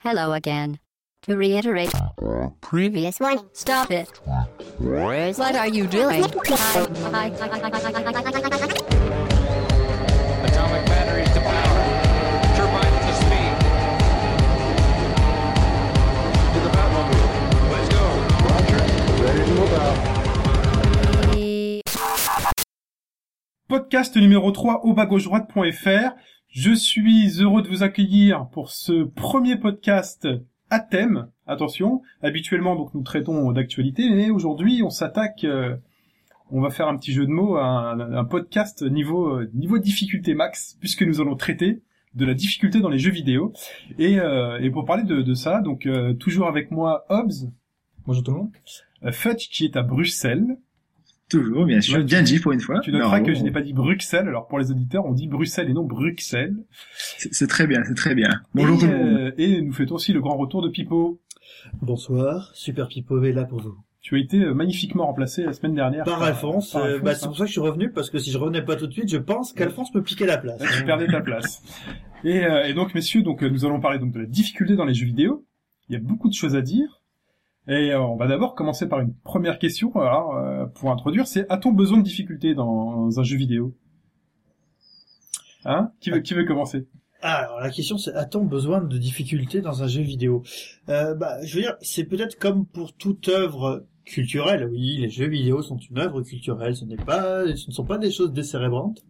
Hello again. To reiterate, previous one, stop it. What are you doing? Atomic batteries to power. Turbines to speed. To the Batmobile. Let's go. Podcast numéro 3 au bas gauche droite.fr. Je suis heureux de vous accueillir pour ce premier podcast à thème. Attention, habituellement donc nous traitons d'actualité, mais aujourd'hui on s'attaque, euh, on va faire un petit jeu de mots, un, un podcast niveau euh, niveau difficulté max, puisque nous allons traiter de la difficulté dans les jeux vidéo. Et, euh, et pour parler de, de ça, donc euh, toujours avec moi Hobbs, Bonjour tout le monde. Fudge qui est à Bruxelles. Toujours, bien sûr. Ouais, bien dit pour une fois. Tu noteras Non, que je n'ai pas dit Bruxelles, alors pour les auditeurs on dit Bruxelles et non Bruxelles. C'est très bien, c'est très bien. Bonjour et, tout le monde. euh, et nous fêtons aussi le grand retour de Pipo. Bonsoir, Super Pipo est là pour vous. Tu as été euh, magnifiquement remplacé la semaine dernière. Par Alphonse, par euh, Alphonse, bah, hein. c'est pour ça que je suis revenu, parce que si je revenais pas tout de suite, je pense qu'Alphonse me piquait la place. Tu perdais ta place. Et, euh, et donc, messieurs, donc nous allons parler donc de la difficulté dans les jeux vidéo. Il y a beaucoup de choses à dire. Et euh, on va d'abord commencer par une première question. Alors, euh, pour introduire, c'est a-t-on besoin de difficulté dans un jeu vidéo? Hein? Qui veut qui veut commencer? Alors la question c'est, a-t-on besoin de difficultés dans un jeu vidéo? Euh, Bah, je veux dire, c'est peut-être comme pour toute œuvre culturelle. Oui, les jeux vidéo sont une œuvre culturelle, ce n'est pas, ce ne sont pas des choses décérébrantes.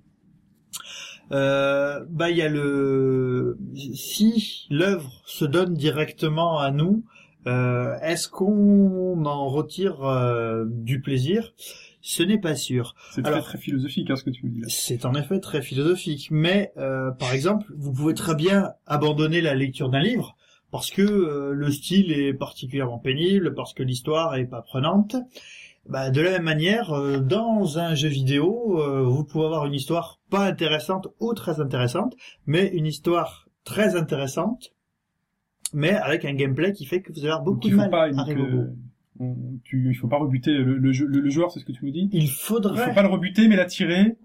Euh, bah, il y a le, si l'œuvre se donne directement à nous, euh, est-ce qu'on en retire euh, du plaisir? Ce n'est pas sûr. C'est très philosophique hein, ce que tu me dis là. C'est en effet très philosophique, mais euh, par exemple, vous pouvez très bien abandonner la lecture d'un livre parce que le style est particulièrement pénible, parce que l'histoire est pas prenante. Bah, de la même manière, euh, dans un jeu vidéo, euh, vous pouvez avoir une histoire pas intéressante ou très intéressante, mais une histoire très intéressante, mais avec un gameplay qui fait que vous allez avoir beaucoup il de mal pas à euh, on- tu, il faut pas rebuter le, le, jeu- le- le joueur, c'est ce que tu nous dis? Il Il faudrait faut pas le rebuter, mais l'attirer.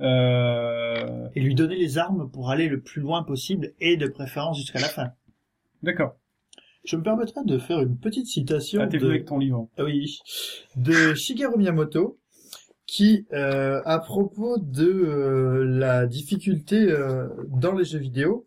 Euh... et lui donner les armes pour aller le plus loin possible et de préférence jusqu'à la fin. D'accord. Je me permettrai de faire une petite citation Ah, de, avec ton livre. Ah oui, de Shigeru Miyamoto, qui, euh, à propos de euh, la difficulté euh, dans les jeux vidéo,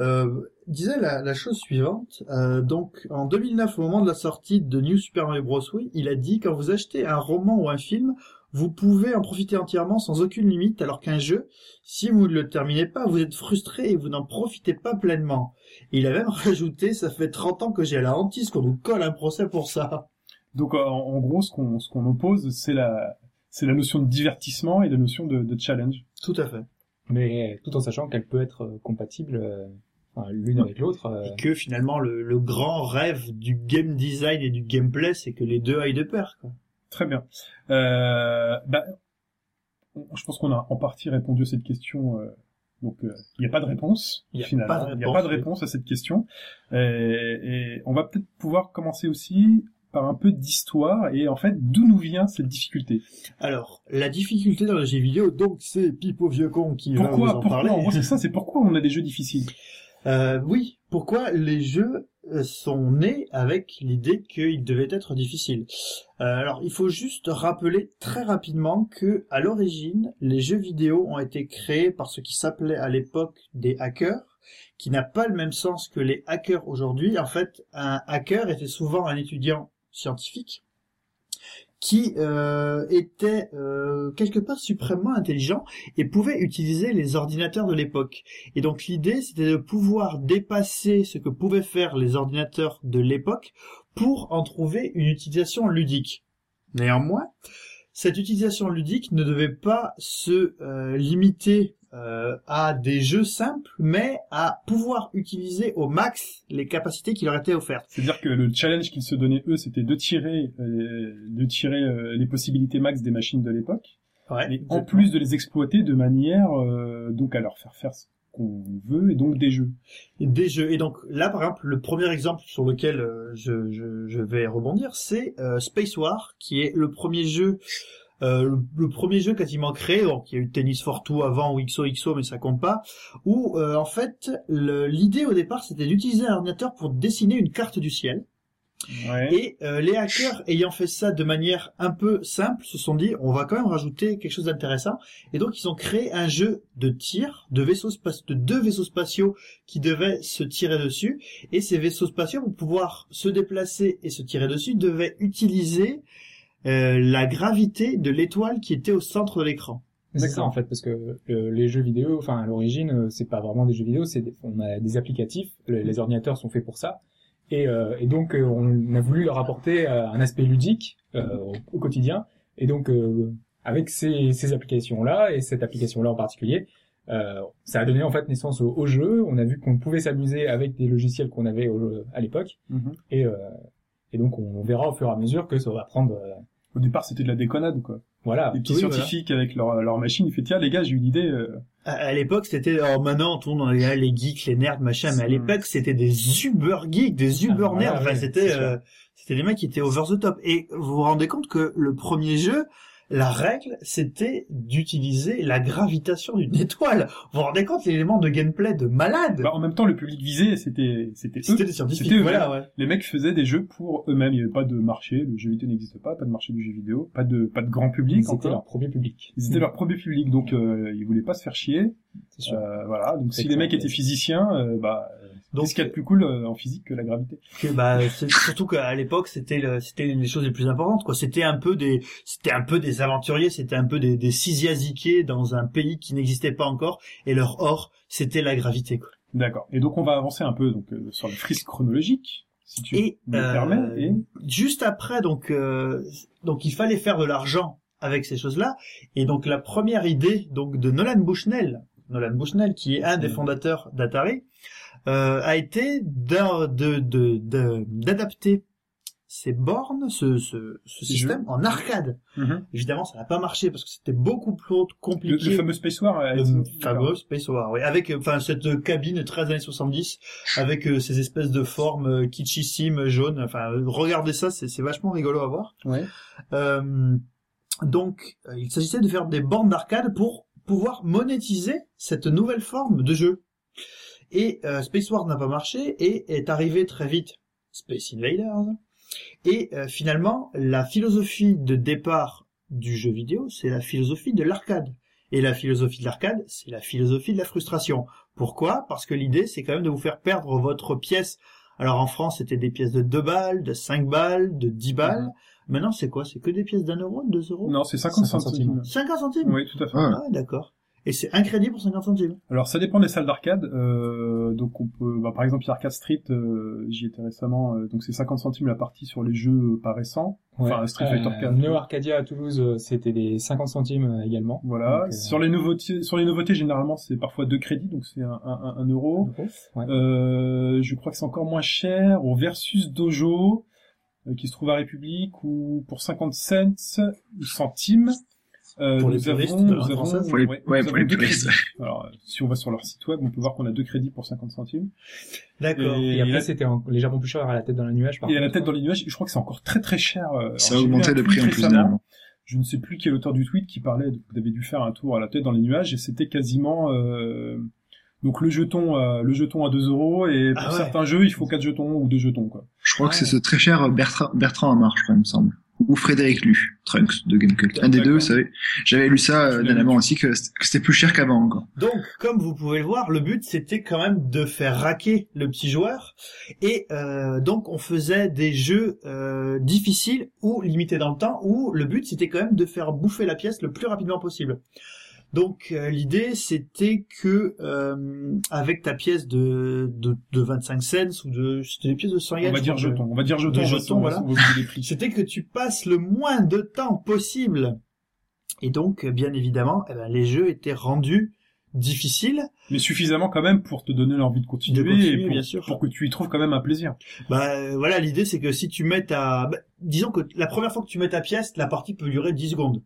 euh, disait la, la chose suivante. Euh, donc, en 2009, au moment de la sortie de New Super Mario Bros. Wii, il a dit quand vous achetez un roman ou un film, vous pouvez en profiter entièrement sans aucune limite, alors qu'un jeu, si vous ne le terminez pas, vous êtes frustré et vous n'en profitez pas pleinement. Et il a même rajouté, ça fait 30 ans que j'ai la hantise qu'on nous colle un procès pour ça. Donc en, en gros, ce qu'on ce qu'on oppose, c'est la c'est la notion de divertissement et la notion de, de challenge. Tout à fait. mais tout en sachant qu'elle peut être euh, compatible euh, enfin, l'une avec l'autre. euh, Et que finalement, le, le grand rêve du game design et du gameplay, c'est que les deux aillent de pair. Quoi. Très bien. Euh, bah, je pense qu'on a en partie répondu à cette question. euh, donc il n'y a pas de réponse. Il y a finalement. pas de Il n'y a pas de réponse à cette question. Et, et on va peut-être pouvoir commencer aussi par un peu d'histoire et en fait d'où nous vient cette difficulté. Alors, la difficulté dans les jeux vidéo, donc c'est Pipo Vieux Con qui va vous Pourquoi en Pourquoi parler. C'est ça. C'est pourquoi on a des jeux difficiles. Euh, oui, pourquoi les jeux euh, sont nés avec l'idée qu'ils devaient être difficiles. Euh, alors, il faut juste rappeler très rapidement que, à l'origine, les jeux vidéo ont été créés par ce qui s'appelait à l'époque des hackers, qui n'a pas le même sens que les hackers aujourd'hui. En fait, un hacker était souvent un étudiant scientifique qui euh, était euh, quelque part suprêmement intelligent et pouvait utiliser les ordinateurs de l'époque. Et donc l'idée, c'était de pouvoir dépasser ce que pouvaient faire les ordinateurs de l'époque pour en trouver une utilisation ludique. Néanmoins, cette utilisation ludique ne devait pas se euh, limiter euh, à des jeux simples, mais à pouvoir utiliser au max les capacités qui leur étaient offertes. C'est-à-dire que le challenge qu'ils se donnaient eux, c'était de tirer, euh, de tirer euh, les possibilités max des machines de l'époque, Ouais, et en plus de les exploiter de manière euh, donc à leur faire faire ce qu'on veut et donc des jeux. des jeux. Et donc là, par exemple, le premier exemple sur lequel euh, je, je, je vais rebondir, c'est Space War, qui est le premier jeu euh, le, le premier jeu quasiment créé, donc il y a eu Tennis for Two avant ou XOXO, mais ça compte pas, où euh, en fait l'idée au départ c'était d'utiliser un ordinateur pour dessiner une carte du ciel. Ouais. Et euh, les hackers ayant fait ça de manière un peu simple se sont dit on va quand même rajouter quelque chose d'intéressant et donc ils ont créé un jeu de tir de vaisseaux de deux vaisseaux spatiaux qui devaient se tirer dessus et ces vaisseaux spatiaux pour pouvoir se déplacer et se tirer dessus devaient utiliser euh, la gravité de l'étoile qui était au centre de l'écran. C'est ça D'accord. en fait, parce que euh, les jeux vidéo, enfin à l'origine, euh, c'est pas vraiment des jeux vidéo, c'est des, on a des applicatifs. le- les ordinateurs sont faits pour ça, et, euh, et donc euh, on a voulu leur apporter un aspect ludique euh, au, au quotidien. Et donc euh, avec ces, ces applications-là et cette application-là en particulier, euh, ça a donné en fait naissance au, au jeu. On a vu qu'on pouvait s'amuser avec des logiciels qu'on avait au- à l'époque, Mhm. et, euh, et donc on, verra au fur et à mesure que ça va prendre. Au départ, c'était de la déconnade, quoi. voilà. Les petits oui, scientifiques avec leur, leur machine, ils fait tiens les gars, j'ai eu l'idée. euh, À, à l'époque, c'était alors maintenant tout le monde est les geeks, les nerds, machin, mais à l'époque, c'était des uber geeks, des uber Ah, voilà, nerds. Enfin, oui, c'était euh, c'était des mecs qui étaient over the top. Et vous vous rendez compte que le premier jeu, la règle, c'était d'utiliser la gravitation d'une étoile. Vous vous rendez compte l'élément de gameplay de malade Bah, en même temps, le public visé, c'était c'était. C'était des scientifiques. Eux, Voilà, ouais. Les mecs faisaient des jeux pour eux-mêmes. Il n'y avait pas de marché. Le jeu vidéo n'existe pas. Pas de marché du jeu vidéo. Pas de pas de grand public C'était leur premier public. Ils étaient leur premier public, donc euh, ils voulaient pas se faire chier. Sûr. Euh, voilà. Donc si les mecs étaient physiciens, euh, bah Donc, qu'est-ce qu'il y a de plus cool euh, en physique que la gravité que, bah, c'est surtout qu'à l'époque, c'était le- c'était les choses les plus importantes. Quoi, c'était un peu des, c'était un peu des aventuriers, c'était un peu des, des sisiasiqués dans un pays qui n'existait pas encore, et leur or, c'était la gravité. Quoi. D'accord. Et donc on va avancer un peu donc euh, sur le frise chronologique, si tu Et, me euh, permets. Et juste après, donc, euh, donc il fallait faire de l'argent avec ces choses-là. Et donc la première idée donc de Nolan Bushnell, Nolan Bushnell qui est un des fondateurs d'Atari, euh, a été d'adapter ces bornes, ce, ce, ce système en arcade. Mhm. Évidemment, ça n'a pas marché parce que c'était beaucoup plus compliqué. le fameux Space War. a Le fameux Space War, oui. Avec, euh, enfin, cette cabine 13 années 70, avec euh, ces espèces de formes euh, kitschissimes, jaunes. Enfin, euh, regardez ça, c'est vachement rigolo à voir. Ouais. Euh, donc, euh, il s'agissait de faire des bornes d'arcade pour pouvoir monétiser cette nouvelle forme de jeu. Et euh, Space War n'a pas marché et est arrivé très vite Space Invaders. Et euh, finalement, la philosophie de départ du jeu vidéo, c'est la philosophie de l'arcade. Et la philosophie de l'arcade, c'est la philosophie de la frustration. Pourquoi? Parce que l'idée, c'est quand même de vous faire perdre votre pièce. Alors en France, c'était des pièces de 2 balles, de 5 balles, de 10 balles. Maintenant, c'est quoi? C'est que des pièces d'un euro, de 2 euros? Non, c'est 50, 50 centimes. 50 centimes? Oui, tout à fait. Ouais. Ah, d'accord. Et c'est un crédit pour 50 centimes. Alors ça dépend des salles d'arcade. Euh, donc on peut, bah, par exemple, il y a Arcade Street, euh, j'y étais récemment. euh, donc c'est 50 centimes la partie sur les jeux euh, pas récents. Enfin, Street Fighter 4. Neo Arcadia à Toulouse, euh, c'était des 50 centimes euh, également. Voilà. Donc, euh, Sur les nouveautés, sur les nouveautés, généralement, c'est parfois deux crédits, donc c'est un, un, un euro. Ouais. Euh, je crois que c'est encore moins cher au Versus Dojo, euh, qui se trouve à République, ou pour 50 cents ou centimes. Euh, Pour les nous avons, de nous la avons. Pour les- ouais, ouais, nous pour avons les deux puristes. crédits. Alors, euh, si on va sur leur site web, on peut voir qu'on a deux crédits pour 50 centimes. D'accord. Et- Et après, c'était en- légèrement plus cher à la tête dans la nuage. par Et à la tête dans les nuages, je crois que c'est encore très très cher. euh, alors, Ça a augmenté tweet prix en plus d'un. Je ne sais plus qui est l'auteur du tweet qui parlait, vous avez dû faire un tour à la tête dans les nuages, et c'était quasiment euh, donc le jeton, euh, le jeton à 2 euros, et pour Ah ouais. certains jeux, il faut 4 jetons ou 2 jetons quoi. Je crois Ouais. que c'est ce très cher Bertrand, Bertrand Amar, je crois, il me semble. Ou Frédéric Lu, Trunks, de Gamecult. Un des deux, vous savez. J'avais lu ça euh, dernièrement aussi, que c'était que c'était plus cher qu'avant, encore. Donc, comme vous pouvez le voir, le but c'était quand même de faire raquer le petit joueur, et euh, donc on faisait des jeux euh, difficiles ou limités dans le temps, où le but c'était quand même de faire bouffer la pièce le plus rapidement possible. Donc euh, l'idée c'était que euh, avec ta pièce de, de, de 25 cents ou de c'était des pièces de 100 yens, On va dire jetons, on va dire jetons, jetons, voilà. c'était que tu passes le moins de temps possible. Et donc, bien évidemment, eh ben, les jeux étaient rendus difficiles. Mais suffisamment quand même pour te donner l'envie de continuer, De continuer, et pour, bien sûr. pour que tu y trouves quand même un plaisir. Bah voilà, l'idée c'est que si tu mets ta... bah, disons que la première fois que tu mets ta pièce, la partie peut durer 10 secondes.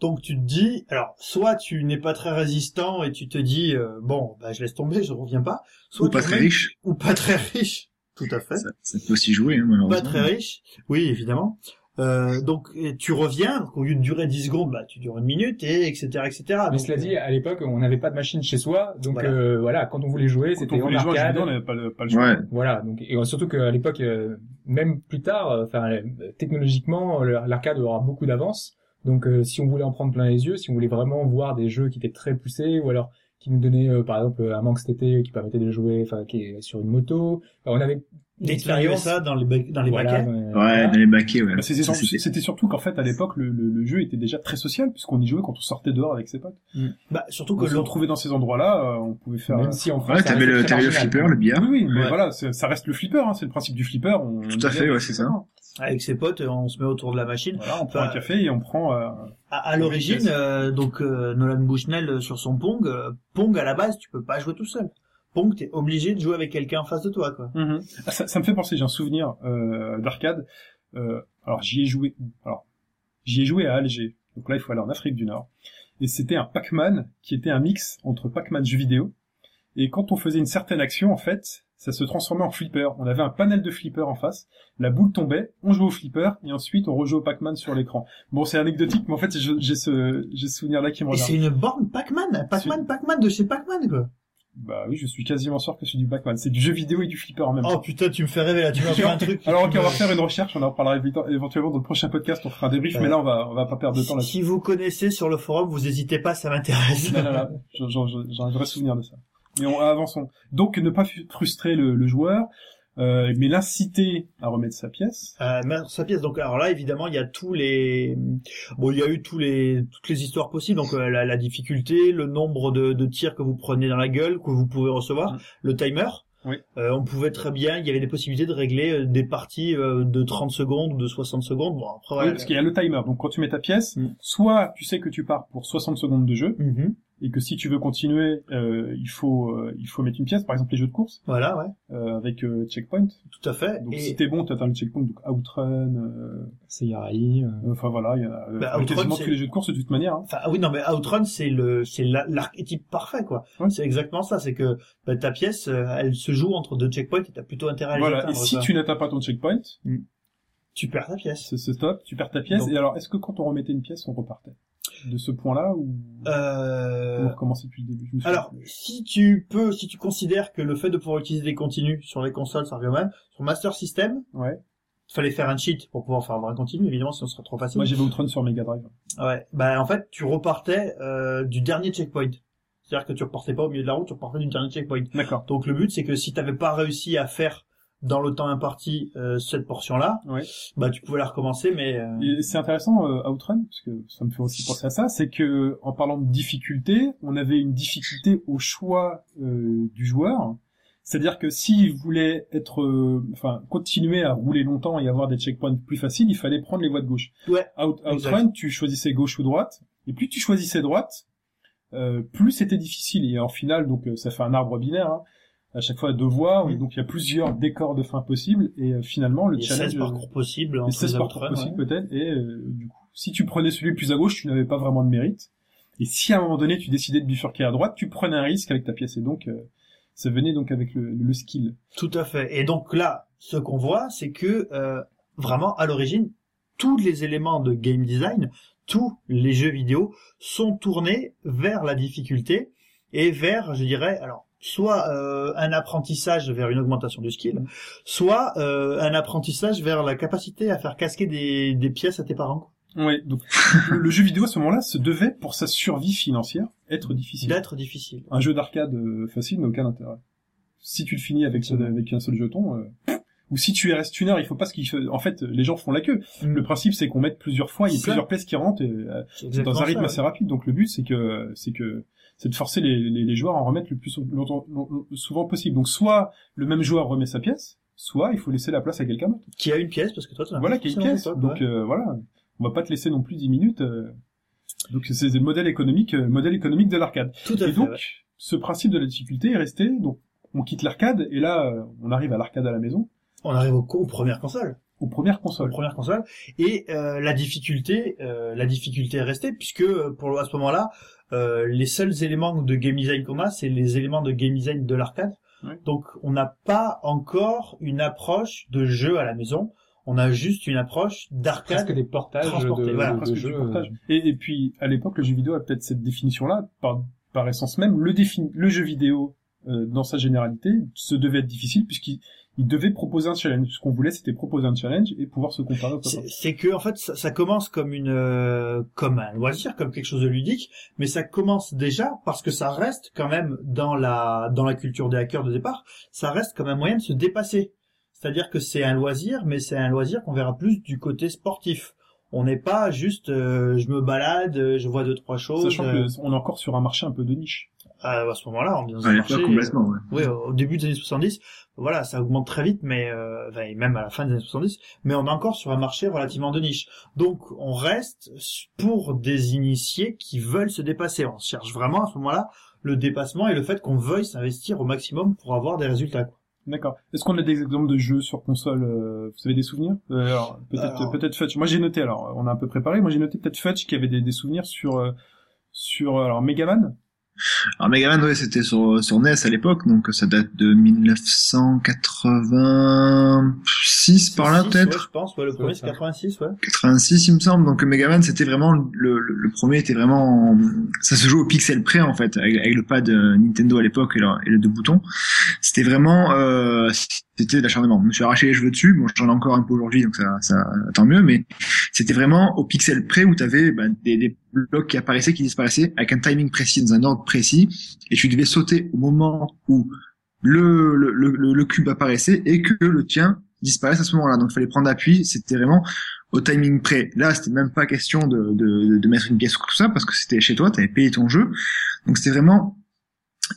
Donc tu te dis, alors soit tu n'es pas très résistant et tu te dis, euh, bon, bah je laisse tomber, je reviens pas. Soit Ou pas tu très riche. Ou pas très riche, tout à fait. Ça, ça peut aussi jouer, hein, malheureusement. Pas très riche, oui, évidemment. Euh, donc et tu reviens, donc, au lieu de durer 10 secondes, bah tu dures une minute et etc etc. Mais Donc, cela dit, à l'époque, on n'avait pas de machine chez soi, donc Voilà. euh, voilà, quand on voulait jouer, c'était on en jouer arcade. vidéo, on n'avait pas le, pas le. Voilà, donc et surtout qu'à l'époque, euh, même plus tard, euh, enfin euh, technologiquement, l'arcade aura beaucoup d'avance. Donc euh, si on voulait en prendre plein les yeux, si on voulait vraiment voir des jeux qui étaient très poussés, ou alors qui nous donnaient euh, par exemple un Manx TT qui permettait de jouer, enfin qui est sur une moto, Enfin, on avait une d'expérience ça dans les dans les voilà, baquets. euh, Ouais, voilà. dans les baquets, ouais. Bah, c'était, surtout- c'était- c'était surtout qu'en fait, à l'époque, le, le, le jeu était déjà très social, puisqu'on y jouait quand on sortait dehors avec ses potes. Bah surtout On que se l'on retrouvait dans ces endroits-là, euh, on pouvait faire... Même si en France, Ouais, ça t'avais le, très t'avais le flipper, le billard. Oui, oui, mais Ouais. voilà, c'est- ça reste le flipper, hein, c'est le principe du flipper. On, Tout à fait, ouais, c'est ça. Avec ses potes, on se met autour de la machine. Voilà, on prend Enfin, un café et on prend... euh, À, à l'origine, euh, donc euh, Nolan Bushnell euh, sur son Pong, euh, Pong à la base, tu peux pas jouer tout seul. Pong, t'es obligé de jouer avec quelqu'un en face de toi, quoi. Ah, ça, ça me fait penser, j'ai un souvenir euh, d'arcade. Euh, alors j'y ai joué. Alors j'y ai joué à Alger. Donc là, il faut aller en Afrique du Nord. Et c'était un Pac-Man qui était un mix entre Pac-Man jeu vidéo. Et quand on faisait une certaine action, en fait, ça se transformait en flipper. On avait un panel de flipper en face. La boule tombait, on jouait au flipper et ensuite on rejouait au Pac-Man sur l'écran. Bon, c'est anecdotique, mais en fait, j'ai ce, j'ai ce souvenir-là qui me Et c'est une borne Pac-Man, Pac-Man, Pac-Man de chez Pac-Man, quoi. Bah oui, je suis quasiment sûr que c'est du Pac-Man. C'est du jeu vidéo et du flipper en même temps. Oh putain, tu me fais rêver là, tu m'as fait un truc. Alors ok, on va faire une recherche, on en reparlera éventuellement dans le prochain podcast, on fera un débrief, mais là on va on va pas perdre de temps Si, là-dessus. si vous connaissez sur le forum, vous hésitez pas, ça m'intéresse. Non, j'ai un vrai souvenir de ça. Mais on, avançons. Donc ne pas frustrer le, le joueur, euh, mais l'inciter à remettre sa pièce. Euh, mais sa pièce. Donc alors là, évidemment, il y a tous les, bon, il y a eu tous les toutes les histoires possibles. Donc euh, la, la difficulté, le nombre de, de tirs que vous prenez dans la gueule, que vous pouvez recevoir, Mm. le timer. Oui. Euh, on pouvait très bien, il y avait des possibilités de régler euh, des parties euh, de 30 secondes ou de 60 secondes. Bon après Oui, voilà. parce qu'il y a le timer. Donc quand tu mets ta pièce, Mm. soit tu sais que tu pars pour 60 secondes de jeu, Mhm. Et que si tu veux continuer, euh, il faut euh, il faut mettre une pièce, par exemple les jeux de course, Voilà, ouais, euh, avec euh, checkpoint. tout à fait. Donc Et- si t'es bon, t'atteins le checkpoint, donc outrun, euh, Yaraï, euh, enfin voilà, il y a Bah, Outrun, quasiment tous les jeux de course de toute manière. hein. Enfin, ah oui, non, mais Outrun, c'est le, c'est la- l'archétype parfait, quoi. Ouais. C'est exactement ça. C'est que bah, ta pièce, elle se joue entre deux checkpoints et t'as plutôt intérêt à les Voilà, et si tu n'atteins pas ton checkpoint, tu perds ta pièce. c'est c'est stop, tu perds ta pièce. Donc- Et alors, est-ce que quand on remettait une pièce, on repartait? De ce point-là ou Euh... on depuis le début? Alors, plus. si tu peux, si tu considères que le fait de pouvoir utiliser des continus sur les consoles, ça revient même, sur Master System, ouais. il fallait faire un cheat pour pouvoir faire un vrai continu, évidemment, sinon ce serait trop facile. Moi, j'avais Outrun sur Mega Drive. Ouais. Bah, en fait, tu repartais euh, du dernier checkpoint. C'est-à-dire que tu repartais pas au milieu de la route, tu repartais du dernier checkpoint. D'accord. Donc le but, c'est que si t'avais pas réussi à faire dans le temps imparti euh, cette portion-là, Ouais. bah tu pouvais la recommencer, mais euh, c'est intéressant euh, Outrun parce que ça me fait aussi penser à ça, c'est que en parlant de difficulté, on avait une difficulté au choix euh, du joueur. C'est-à-dire que s'il voulait être, euh, enfin, continuer à rouler longtemps et avoir des checkpoints plus faciles, il fallait prendre les voies de gauche. Ouais, Out. Outrun, tu choisissais gauche ou droite, et plus tu choisissais droite, euh, plus c'était difficile. Et en finale, donc ça fait un arbre binaire. Hein, à chaque fois deux voies, Mm. donc il y a plusieurs décors de fin possibles, et euh, finalement le a challenge. 16 parcours possibles Les entre 16 les parcours Outrun, possibles ouais. peut-être, et euh, du coup, si tu prenais celui plus à gauche, tu n'avais pas vraiment de mérite. Et si à un moment donné tu décidais de bifurquer à droite, tu prenais un risque avec ta pièce, et donc euh, ça venait donc avec le, le skill. Tout à fait. Et donc là, ce qu'on voit, c'est que euh, vraiment à l'origine, tous les éléments de game design, tous les jeux vidéo sont tournés vers la difficulté et vers, je dirais, alors soit euh, un apprentissage vers une augmentation du skill, soit euh, un apprentissage vers la capacité à faire casquer des, des pièces à tes parents. quoi. Ouais, donc le, le jeu vidéo à ce moment-là se devait, pour sa survie financière, être difficile. D'être difficile. Un jeu d'arcade euh, facile n'a aucun intérêt. Si tu le finis avec, avec un seul jeton, euh, ou si tu es reste une heure, il faut pas ce qu'il. En fait, les gens font la queue. Le principe, c'est qu'on mette plusieurs fois, il y a plusieurs pièces qui rentrent, et, euh, dans un rythme ça, assez ouais. rapide. Donc le but, c'est que, c'est que, c'est de forcer les, les, les joueurs à en remettre le plus longtemps, long- souvent possible. Donc soit le même joueur remet sa pièce, soit il faut laisser la place à quelqu'un d'autre. Qui a une pièce parce que toi, tu as Voilà, qui a une pièce. Donc euh, voilà, on va pas te laisser non plus 10 minutes. euh. Donc c'est le modèle économique, euh, modèle économique de l'arcade. tout à Et fait. donc ouais. ce principe de la difficulté est resté. Donc on quitte l'arcade et là euh, on arrive à l'arcade à la maison, On arrive aux, aux premières consoles. Aux premières consoles. la première console et euh, la difficulté euh, la difficulté est restée puisque euh, pour le- à ce moment-là euh, les seuls éléments de game design qu'on a c'est les éléments de game design de l'arcade donc on n'a pas encore une approche de jeu à la maison On a juste une approche presque d'arcade. des portages de, voilà, de presque jeux. portage. Et, et puis à l'époque, le jeu vidéo a peut-être cette définition-là, par, par essence même, le, défi- le jeu vidéo euh, dans sa généralité se devait être difficile puisqu'il il devait proposer un challenge. Ce qu'on voulait, c'était proposer un challenge et pouvoir se comparer au. C'est que en fait ça, ça commence comme une euh, comme un loisir, comme quelque chose de ludique, mais ça commence déjà parce que ça reste quand même dans la dans la culture des hackers de départ, ça reste comme un moyen de se dépasser. C'est-à-dire que c'est un loisir, mais c'est un loisir qu'on verra plus du côté sportif. On n'est pas juste euh, je me balade, euh, je vois deux trois choses. Sachant euh, que on est encore sur un marché un peu de niche. À, à ce moment-là, un l'époque, marché. complètement, ouais. Oui, au début des années 70, voilà, ça augmente très vite, mais euh, enfin, et même à la fin des années 70, mais on est encore sur un marché relativement de niche. Donc, on reste pour des initiés qui veulent se dépasser. On cherche vraiment à ce moment-là le dépassement et le fait qu'on veuille s'investir au maximum pour avoir des résultats. quoi. D'accord. Est-ce qu'on a des exemples de jeux sur console euh, Vous avez des souvenirs? Euh, Alors peut-être Alors- peut-être Fudge. Moi j'ai noté. Alors on a un peu préparé. Moi j'ai noté peut-être Fudge qui avait des, des souvenirs sur euh, sur alors Megaman. Alors Megaman, ouais, c'était sur, sur NES à l'époque, donc ça date de 1986 par là peut-être. ouais, je pense, ouais, le premier c'est ça. 86, ouais. 86 il me semble donc Megaman c'était vraiment le, le, le premier était vraiment ça se joue au pixel près en fait avec, avec le pad euh, Nintendo à l'époque et, le- et le deux boutons c'était vraiment euh, c'était de l'acharnement je me suis arraché les cheveux dessus bon j'en ai encore un peu aujourd'hui donc ça, ça tant mieux mais c'était vraiment au pixel près où tu avais des, des blocs qui apparaissaient qui disparaissaient avec un timing précis dans un ordre précis et tu devais sauter au moment où le, le, le- le cube apparaissait et que le tien disparaisse à ce moment-là donc il fallait prendre appui c'était vraiment au timing près. Là, c'était même pas question de, de, de mettre une pièce ou tout ça parce que c'était chez toi, tu avais payé ton jeu. Donc c'était vraiment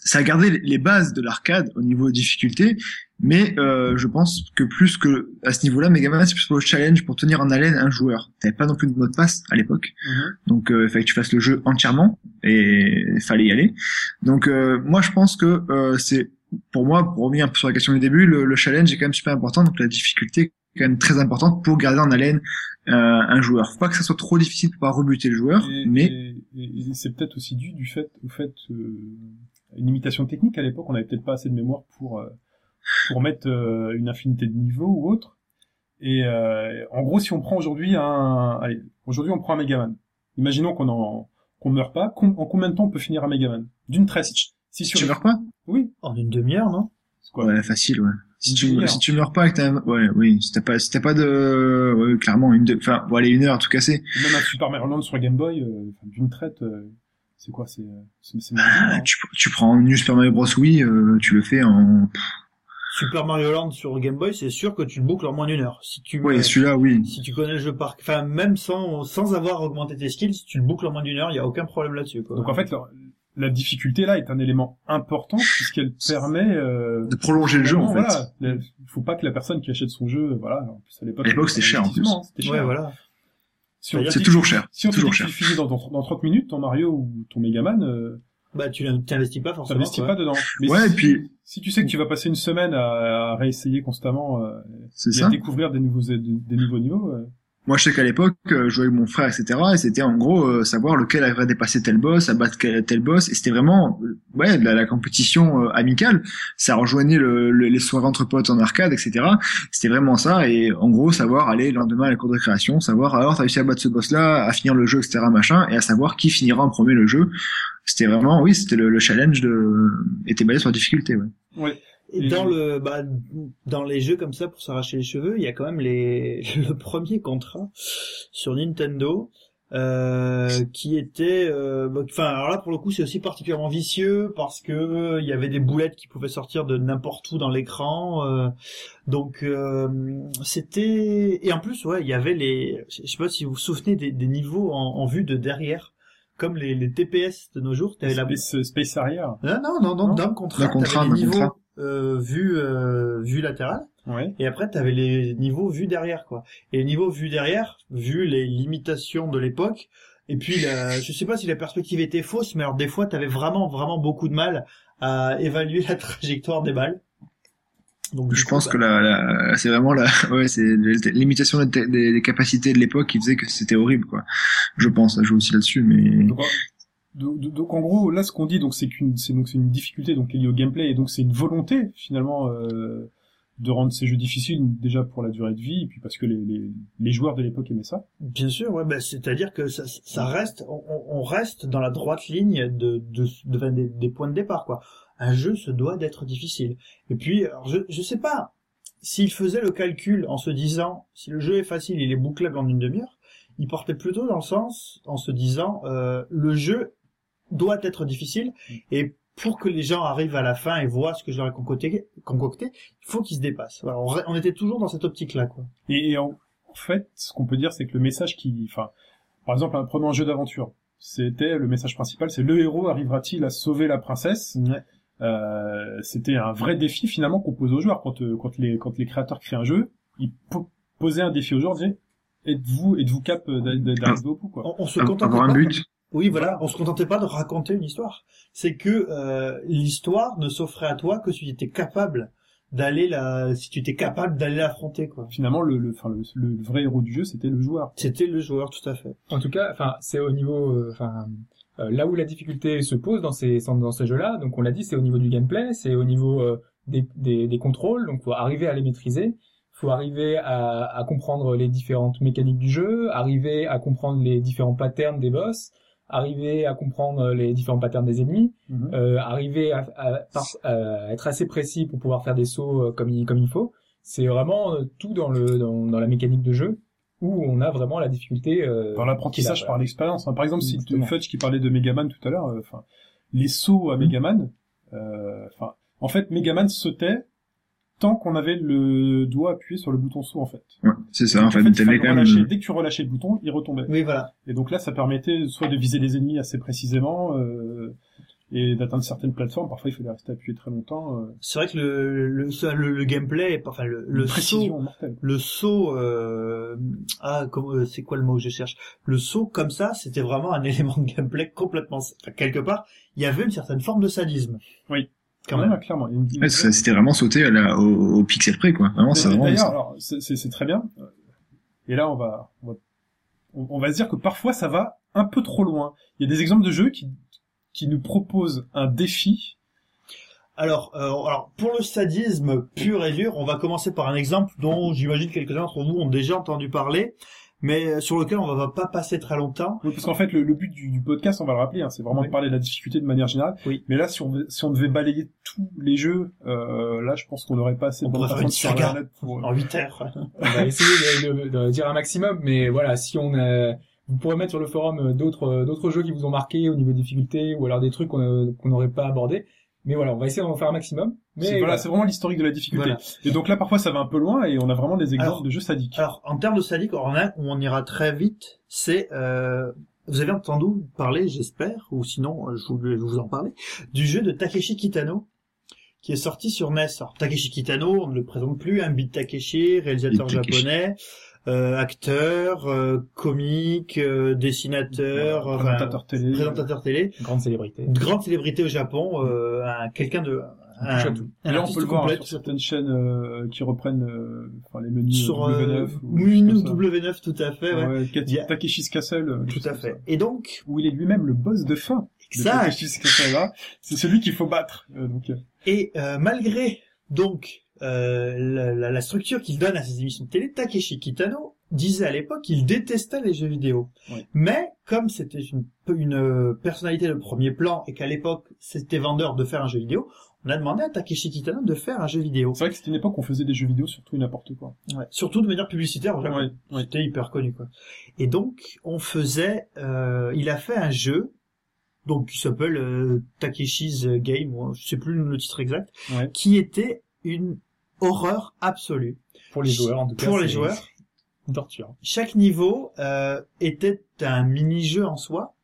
ça a gardé les bases de l'arcade au niveau de difficulté, mais euh, je pense que plus que à ce niveau-là, Megaman c'est plus pour le challenge pour tenir en haleine un joueur. T'avais pas non plus de mot de passe à l'époque, donc euh, il fallait que tu fasses le jeu entièrement et il fallait y aller. Donc euh, moi je pense que euh, c'est pour moi pour revenir un peu sur la question du début, le, le challenge est quand même super important, donc la difficulté est quand même très importante pour garder en haleine euh, un joueur. Faut pas que ça soit trop difficile pour pas rebuter le joueur, Et, mais et- et- et c'est peut-être aussi dû du fait au fait euh, une limitation technique à l'époque. On avait peut-être pas assez de mémoire pour euh, pour mettre euh, une infinité de niveaux ou autre. Et euh, en gros, si on prend aujourd'hui un, allez, aujourd'hui on prend un Megaman. Imaginons qu'on en qu'on meurt pas. Com- en combien de temps on peut finir un Megaman? D'une traite. Si tu meurs pas Oui. En une demi-heure, non? C'est quoi? Ouais, facile, ouais. Si tu, si tu meurs pas avec ta, ouais, oui, si t'as pas, si t'as pas de, ouais, clairement, une, de, enfin, bon, allez, une heure, tout casser. Même un Super Mario Land sur Game Boy, euh, enfin, d'une traite, euh, c'est quoi? C'est euh, c'est Ah, tu, tu prends New Super Mario Bros. Wii, euh, tu le fais en, Super Mario Land sur Game Boy, c'est sûr que tu le boucles en moins d'une heure. Si tu ouais, celui-là, oui. si tu connais le jeu par, enfin même sans sans avoir augmenté tes skills, si tu le boucles en moins d'une heure, il y a aucun problème là-dessus. Quoi. Donc en fait, la, difficulté là est un élément important puisqu'elle permet euh, De prolonger le jeu, en fait. Voilà, il faut pas que la personne qui achète son jeu, voilà, en plus à l'époque, À l'époque, c'était cher, en plus. c'était cher. ouais, voilà. Si C'est toujours cher. Si on toujours cher. tu finis dans, dans, dans 30 minutes ton Mario ou ton Megaman, euh, Bah tu t'investis pas forcément. t'investis pas dedans. Mais Ouais, si, et puis, si tu sais que tu vas passer une semaine à, à réessayer constamment euh, c'est et ça. à découvrir des nouveaux des, des nouveaux niveaux, euh, Moi, je sais qu'à l'époque, euh, je jouais avec mon frère, etc. Et c'était en gros euh, savoir lequel avait dépassé tel boss, abattre tel boss. Et c'était vraiment, euh, ouais, la, la compétition euh, amicale. Ça rejoignait le, le- les soirées entre potes en arcade, etc. C'était vraiment ça. Et en gros, savoir aller le lendemain à la cour de récréation, savoir alors t'as réussi à battre ce boss-là, à finir le jeu, etc. Machin, et à savoir qui finira en premier le jeu. C'était vraiment, oui, c'était le, le challenge de, était basé sur la difficulté. Ouais. ouais. Et dans le bah dans les jeux comme ça pour s'arracher les cheveux, il y a quand même les le premier contrat sur Nintendo euh, qui était euh, bah, enfin alors là pour le coup c'est aussi particulièrement vicieux parce que euh, il y avait des boulettes qui pouvaient sortir de n'importe où dans l'écran euh, donc euh, c'était et en plus ouais il y avait les je sais pas si vous vous souvenez des, des niveaux en, en vue de derrière comme les, les TPS de nos jours t'avais la Space, Space Harrier. non non non, non Non dans le contrat, contrat, contrat. Euh, vue euh, vue latérale Ouais. et après t'avais les niveaux vus derrière quoi et les niveaux vus derrière vu les limitations de l'époque et puis la, je sais pas si la perspective était fausse mais alors des fois t'avais vraiment vraiment beaucoup de mal à évaluer la trajectoire des balles donc Je pense que la, la c'est vraiment la, ouais, c'est limitation des, des- des capacités de l'époque qui faisait que c'était horrible, quoi. Je pense, ça joue aussi là-dessus, mais Donc, donc, en gros, là, ce qu'on dit, donc c'est qu'une, c'est donc c'est une difficulté donc liée au gameplay et donc c'est une volonté finalement euh, de rendre ces jeux difficiles déjà pour la durée de vie et puis parce que les, les, les joueurs de l'époque aimaient ça. Bien sûr, ouais, bah, c'est-à-dire que ça, ça reste, on, on reste dans la droite ligne de, de, de- des, des points de départ, quoi. Un jeu se doit d'être difficile. Et puis, alors, je, je sais pas s'il faisait le calcul en se disant si le jeu est facile, il est bouclable en une demi-heure. Il portait plutôt dans le sens en se disant euh, le jeu doit être difficile et pour que les gens arrivent à la fin et voient ce que je leur ai concocté, concocté il faut qu'ils se dépassent. Voilà, on, était toujours dans cette optique-là, quoi. Et, et en, en fait, ce qu'on peut dire, c'est que le message qui, enfin, par exemple, un- prenons un jeu d'aventure. C'était le message principal, c'est le héros arrivera-t-il à sauver la princesse? Ouais. Euh, C'était un vrai défi finalement qu'on pose aux joueurs quand euh, quand les quand les créateurs créent un jeu, ils po- posaient un défi aux joueurs, disaient êtes-vous êtes-vous cap euh, d'a- d'a- d'arriver au bout quoi. On, on se contentait Avoir un pas- but. Oui, voilà, on se contentait pas de raconter une histoire. C'est que euh, l'histoire ne s'offrait à toi que si tu étais capable d'aller la, si tu étais capable d'aller l'affronter, quoi. Finalement, le le, enfin, le le vrai héros du jeu, c'était le joueur. C'était le joueur, tout à fait. En tout cas, enfin, c'est au niveau, euh, enfin, euh, là où la difficulté se pose dans ces dans ces jeux-là. Donc, on l'a dit, c'est au niveau du gameplay, c'est au niveau euh, des, des des contrôles. Donc, faut arriver à les maîtriser. Faut arriver à, à comprendre les différentes mécaniques du jeu, arriver à comprendre les différents patterns des boss, arriver à comprendre les différents patterns des ennemis, Mhm. euh, arriver à, à être assez précis pour pouvoir faire des sauts euh, comme il, comme il faut. C'est vraiment euh, tout dans le dans, dans la mécanique de jeu où on a vraiment la difficulté. Euh, Dans l'apprentissage par l'expérience. hein. Par exemple, si. Fudge qui parlait de Megaman tout à l'heure, euh, les sauts à Megaman, euh, enfin, en fait, Megaman sautait tant qu'on avait le doigt appuyé sur le bouton saut, en fait. Ouais, c'est ça, en fait. fallait quand même... Dès que tu relâchais le bouton, il retombait. Oui, voilà. Et donc là, ça permettait soit de viser les ennemis assez précisément, euh, et d'atteindre certaines plateformes. Parfois, il fallait rester appuyé très longtemps. Euh, C'est vrai que le, le, le, le- gameplay, enfin, le, le saut, le saut, euh, ah, comment- euh, c'est quoi le mot que je cherche? Le saut comme ça, c'était vraiment un élément de gameplay complètement, enfin, quelque part, il y avait une certaine forme de sadisme. Oui. Quand Ouais, même. clairement. Ouais, c'était vraiment sauté à la, au, au pixel près, quoi. Vraiment, c'est Mais vraiment... D'ailleurs, alors, c'est- c'est c'est très bien. Et là, on va, on va, on- on va se dire que parfois, ça va un peu trop loin. Il y a des exemples de jeux qui, qui nous proposent un défi. Alors, euh, alors, pour le sadisme pur et dur, on va commencer par un exemple dont j'imagine quelques-uns d'entre vous ont déjà entendu parler, mais euh, sur lequel on va pas passer très longtemps. Oui, Parce qu'en fait, le, le but du, du podcast, on va le rappeler, hein, c'est vraiment Oui. de parler de la difficulté de manière générale. Oui. Mais là, si on, si on devait balayer tous les jeux, euh, là, je pense qu'on n'aurait pas assez On de faire une saga. Internet pour... En 8 heures. On va essayer de, de- de dire un maximum, mais voilà, si on a, vous pourrez mettre sur le forum euh, d'autres euh, d'autres jeux qui vous ont marqué au niveau difficulté ou alors des trucs qu'on euh, qu'on n'aurait pas abordé. Mais voilà, on va essayer d'en faire un maximum. Mais C'est- voilà, c'est vraiment l'historique de la difficulté. Voilà. Et donc là, parfois, ça va un peu loin et on a vraiment des exemples Alors- de jeux sadiques. Alors, en termes de sadique, on a où on ira très vite, c'est... Euh, vous avez entendu parler, j'espère, ou sinon euh, je voulais vous en parler, du jeu de Takeshi Kitano, qui est sorti sur NES. Alors, Takeshi Kitano, on ne le présente plus, un beat Takeshi, réalisateur Takeshi. japonais, euh, acteur, euh, comique, euh, dessinateur, enfin, présentateur télé. présentateur télé, grande célébrité. grande célébrité au Japon, euh, un, quelqu'un de... Un, un là, on peut le voir hein, sur certaines chaînes euh, qui reprennent euh, enfin, les menus sur euh, euh, W9. ou oui, des choses comme ça. W9 tout à fait, ouais. Ouais, a- Takeshi's Castle. Tout à fait. ça. Et donc, Où il est lui-même le boss de fin de Exact. Takeshi's Castle là. C'est celui qu'il faut battre. Euh, donc, Et euh, malgré donc euh, la, la- structure qu'il donne à ses émissions de télé, Takeshi Kitano disait à l'époque qu'il détestait les jeux vidéo. Oui. Mais comme c'était une, une personnalité de premier plan et qu'à l'époque c'était vendeur de faire un jeu vidéo, on a demandé à Takeshi Kitano de faire un jeu vidéo. c'est vrai que c'était une époque où on faisait des jeux vidéo sur tout et n'importe quoi. Ouais. Surtout de manière publicitaire. au Japon. Ouais, ouais. C'était hyper connu quoi. Et donc on faisait, euh, il a fait un jeu donc qui s'appelle euh, Takeshi's Game, je sais plus le titre exact, qui était une horreur absolue. Pour les joueurs, en tout cas. Pour les joueurs, Une torture. chaque niveau euh, était un mini-jeu en soi,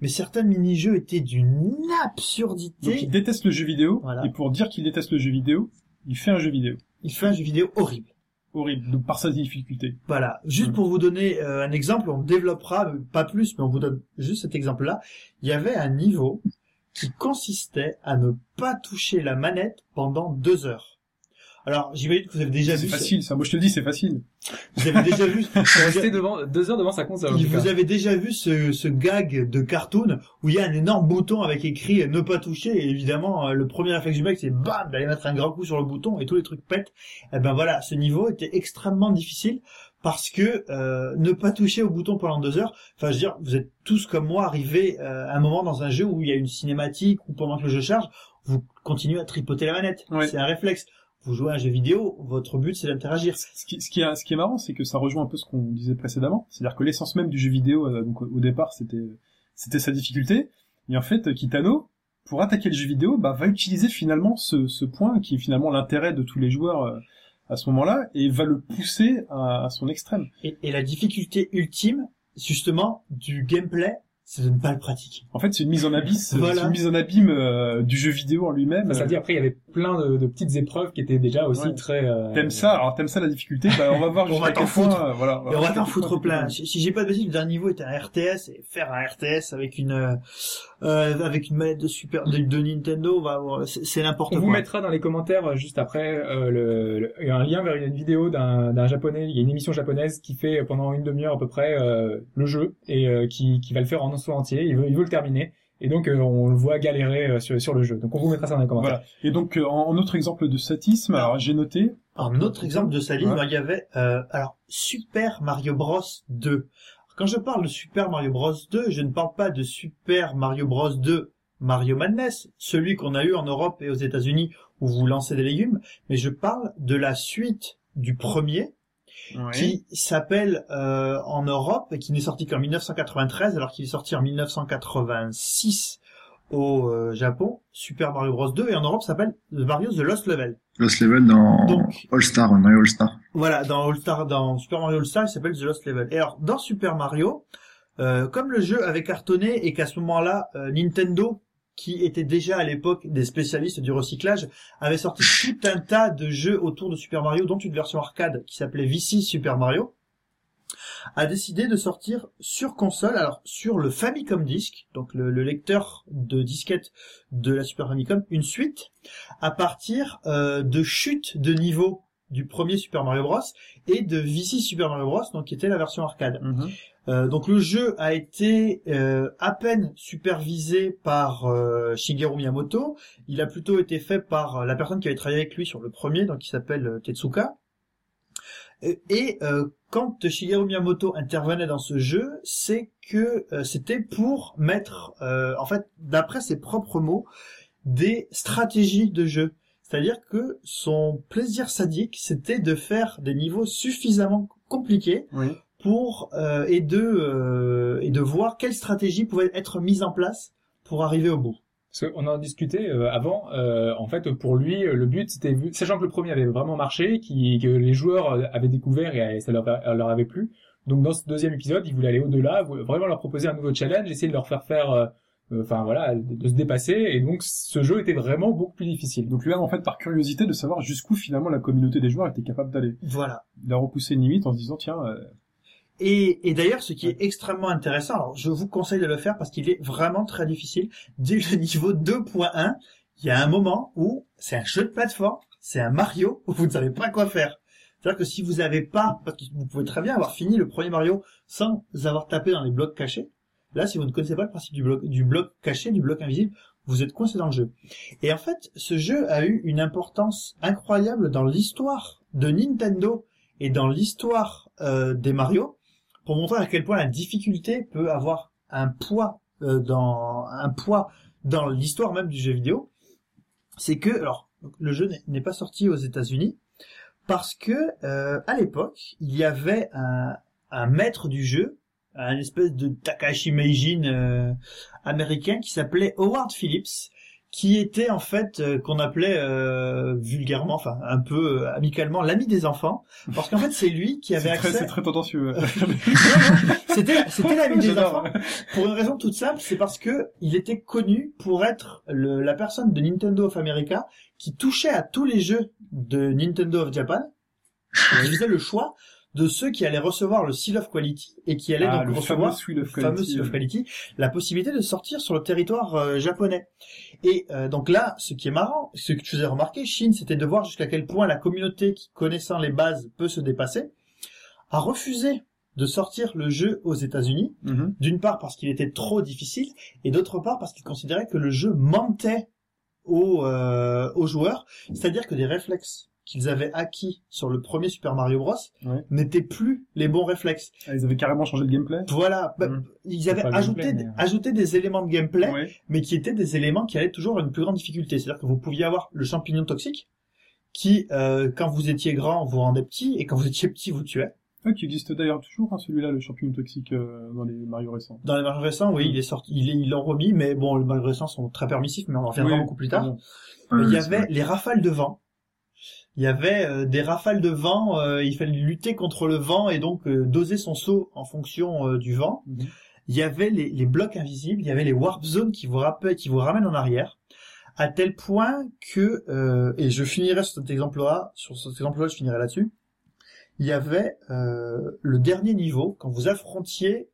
mais certains mini-jeux étaient d'une Donc il absurdité. déteste le jeu vidéo. Voilà. Et pour dire qu'il déteste le jeu vidéo, il fait un jeu vidéo. Il fait un jeu vidéo horrible. Horrible, de par sa difficulté. Voilà. Juste pour vous donner euh, un exemple, on développera euh, pas plus, mais on vous donne juste cet exemple-là. Il y avait un niveau qui consistait à ne pas toucher la manette pendant deux heures. Alors, j'imagine que vous avez déjà C'est vu. ce- facile, ça. Moi, je te le dis, c'est facile. Vous avez déjà vu. Rester devant, deux heures devant sa console. Vous avez déjà vu ce, ce gag de cartoon où il y a un énorme bouton avec écrit ne pas toucher et évidemment euh, le premier réflexe du mec c'est bam d'aller mettre un grand coup sur le bouton et tous les trucs pètent. Et ben voilà, ce niveau était extrêmement difficile parce que euh, ne pas toucher au bouton pendant deux heures. Enfin, je veux dire, vous êtes tous comme moi arrivés euh, à un moment dans un jeu où il y a une cinématique ou pendant que le jeu charge, vous continuez à tripoter la manette. Ouais. C'est un réflexe. Vous jouez à un jeu vidéo, votre but c'est d'interagir. Ce qui, ce qui est, ce qui est marrant, c'est que ça rejoint un peu ce qu'on disait précédemment. C'est-à-dire que l'essence même du jeu vidéo, euh, donc au départ, c'était, c'était sa difficulté. Et en fait, Kitano, pour attaquer le jeu vidéo, bah, va utiliser finalement ce, ce point qui est finalement l'intérêt de tous les joueurs euh, à ce moment-là et va le pousser à, à son extrême. Et, et la difficulté ultime, justement, du gameplay, c'est de ne pas le pratiquer. En fait, c'est une mise en abysse, Voilà. c'est une mise en abîme euh, du jeu vidéo en lui-même. Ça veut dire après il y avait plein de, de petites épreuves qui étaient déjà aussi Ouais. très. euh, T'aimes ça Alors t'aimes ça la difficulté Bah on va voir On jusqu'à va t'en foutre. point. euh, voilà. On va t'en foutre plein. Si, si j'ai pas de bêtises, le dernier niveau était un RTS et faire un RTS avec une euh, euh, avec une manette de super de, de Nintendo, va c'est n'importe On quoi. vous mettra dans les commentaires euh, juste après euh, le, le- il y a un lien vers une vidéo d'un d'un japonais. Il y a une émission japonaise qui fait euh, pendant une demi-heure à peu près euh, le jeu et euh, qui, qui va le faire en un soi entier. Il veut, il veut le terminer et donc euh, on le voit galérer euh, sur, sur le jeu. Donc on vous mettra ça dans les commentaires. Voilà. Et donc euh, en, en autre exemple de satisme, alors j'ai noté. Un autre exemple de sa ligne, Ouais. il y avait euh, alors Super Mario Bros 2. Alors, Quand je parle de Super Mario Bros 2, je ne parle pas de Super Mario Bros 2 Mario Madness, celui qu'on a eu en Europe et aux États-Unis où vous lancez des légumes, mais je parle de la suite du premier qui s'appelle euh, en Europe et qui n'est sorti qu'en 1993 alors qu'il est sorti en 1986 au euh, Japon, Super Mario Bros 2 et en Europe s'appelle Mario The Lost Level. Lost Level dans Donc- All Star, Mario All Star. Voilà, dans All Star, dans Super Mario All Star, il s'appelle The Lost Level. Et alors, dans Super Mario, euh, comme le jeu avait cartonné et qu'à ce moment-là, euh, Nintendo, qui était déjà à l'époque des spécialistes du recyclage, avait sorti tout un tas de jeux autour de Super Mario, dont une version arcade qui s'appelait VC Super Mario, a décidé de sortir sur console, alors sur le Famicom Disc, donc le, le lecteur de disquette de la Super Famicom, une suite à partir euh, de chutes de niveau du premier Super Mario Bros et de VC Super Mario Bros, donc qui était la version arcade. Mhm. Euh, donc le jeu a été euh, à peine supervisé par euh, Shigeru Miyamoto. Il a plutôt été fait par euh, la personne qui avait travaillé avec lui sur le premier, donc qui s'appelle euh, Tetsuka. Et, quand Shigeru Miyamoto intervenait dans ce jeu, c'est que c'était pour mettre, en fait, d'après ses propres mots, des stratégies de jeu. C'est-à-dire que son plaisir sadique, c'était de faire des niveaux suffisamment compliqués Oui. Pour euh, et de euh, et de voir quelles stratégies pouvaient être mises en place pour arriver au bout. Parce qu'on en discutait euh, avant. euh, en fait, pour lui, euh, le but, c'était, sachant que le premier avait vraiment marché, qui, que les joueurs euh, avaient découvert et ça leur, leur avait plu. Donc, dans ce deuxième épisode, il voulait aller au-delà, vraiment leur proposer un nouveau challenge, essayer de leur faire faire, enfin voilà, de, de se dépasser. Et donc, ce jeu était vraiment beaucoup plus difficile. Donc lui, en fait, par curiosité de savoir jusqu'où finalement la communauté des joueurs était capable d'aller. Voilà. Il a repoussé une limite en se disant tiens, euh, Et, et d'ailleurs, ce qui est extrêmement intéressant, alors je vous conseille de le faire parce qu'il est vraiment très difficile. Dès le niveau 2.1, il y a un moment où c'est un jeu de plateforme, c'est un Mario où vous ne savez pas quoi faire. C'est-à-dire que si vous n'avez pas, parce que vous pouvez très bien avoir fini le premier Mario sans avoir tapé dans les blocs cachés. Là, si vous ne connaissez pas le principe du bloc, du bloc caché, du bloc invisible, vous êtes coincé dans le jeu. Et en fait, ce jeu a eu une importance incroyable dans l'histoire de Nintendo et dans l'histoire euh, des Mario pour montrer à quel point la difficulté peut avoir un poids euh, dans un poids dans l'histoire même du jeu vidéo. C'est que alors le jeu n'est- pas sorti aux États-Unis parce que euh, à l'époque il y avait un, un maître du jeu, un espèce de Takashi Meijin euh, américain qui s'appelait Howard Phillips, qui était en fait euh, qu'on appelait euh, vulgairement, enfin un peu euh, amicalement l'ami des enfants, parce qu'en fait c'est lui qui avait accès. c'est très tendancieux. C'était c'était l'ami des enfants pour une raison toute simple, c'est parce que il était connu pour être le, la personne de Nintendo of America qui touchait à tous les jeux de Nintendo of Japan. Il faisait le choix de ceux qui allaient recevoir le Seal of Quality et qui allaient Ah, donc le recevoir fameux Seal of le fameux Seal of. Quality, la possibilité de sortir sur le territoire euh, japonais. Et euh, donc là, ce qui est marrant, ce que tu faisais remarquer, Shin, c'était de voir jusqu'à quel point la communauté qui connaissant les bases peut se dépasser, a refusé de sortir le jeu aux États-Unis, Mhm. d'une part parce qu'il était trop difficile, et d'autre part parce qu'il considérait que le jeu mentait aux, euh, aux joueurs, c'est-à-dire que des réflexes qu'ils avaient acquis sur le premier Super Mario Bros Ouais. n'étaient plus les bons réflexes. Ah, ils avaient carrément changé le gameplay. Voilà, Bah, Mhm. ils avaient ajouté, gameplay, mais, euh. ajouté des éléments de gameplay, Ouais. mais qui étaient des éléments qui allaient toujours à une plus grande difficulté. C'est-à-dire que vous pouviez avoir le champignon toxique, qui, euh, quand vous étiez grand, vous rendait petit, et quand vous étiez petit, vous tuait. Ah, qui existe d'ailleurs toujours, hein, celui-là, le champignon toxique euh, dans les Mario récents. Dans les Mario récents, oui, Mhm. il est sorti, il est- ils l'ont remis, mais bon, les Mario récents sont très permissifs, mais on en reviendra Oui, beaucoup plus tard. il y avait les rafales de vent. Il y avait euh, des rafales de vent, euh, il fallait lutter contre le vent et donc euh, doser son saut en fonction euh, du vent. Mhm. Il y avait les, les blocs invisibles, il y avait les warp zones qui vous rappellent, qui vous ramènent en arrière, à tel point que, euh, et je finirai sur cet exemple-là, sur cet exemple-là, je finirai là-dessus. Il y avait euh, le dernier niveau quand vous affrontiez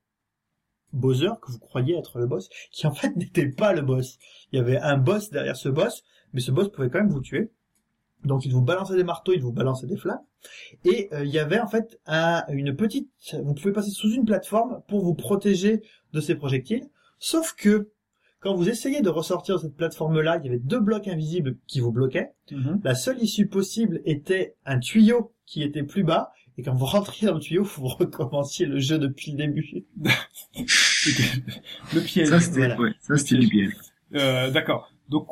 Bowser que vous croyiez être le boss, qui en fait n'était pas le boss. Il y avait un boss derrière ce boss, mais ce boss pouvait quand même vous tuer. Donc il vous balançait des marteaux, il vous balançait des flammes. Et euh, il y avait en fait un- une petite... Vous pouvez passer sous une plateforme pour vous protéger de ces projectiles. Sauf que quand vous essayez de ressortir de cette plateforme-là, il y avait deux blocs invisibles qui vous bloquaient. Mhm. La seule issue possible était un tuyau qui était plus bas. Et quand vous rentriez dans le tuyau, vous recommenciez le jeu depuis le début. le piège. Ça, c'était, Voilà. ouais, ça, c'était du piège. Euh, D'accord. Donc,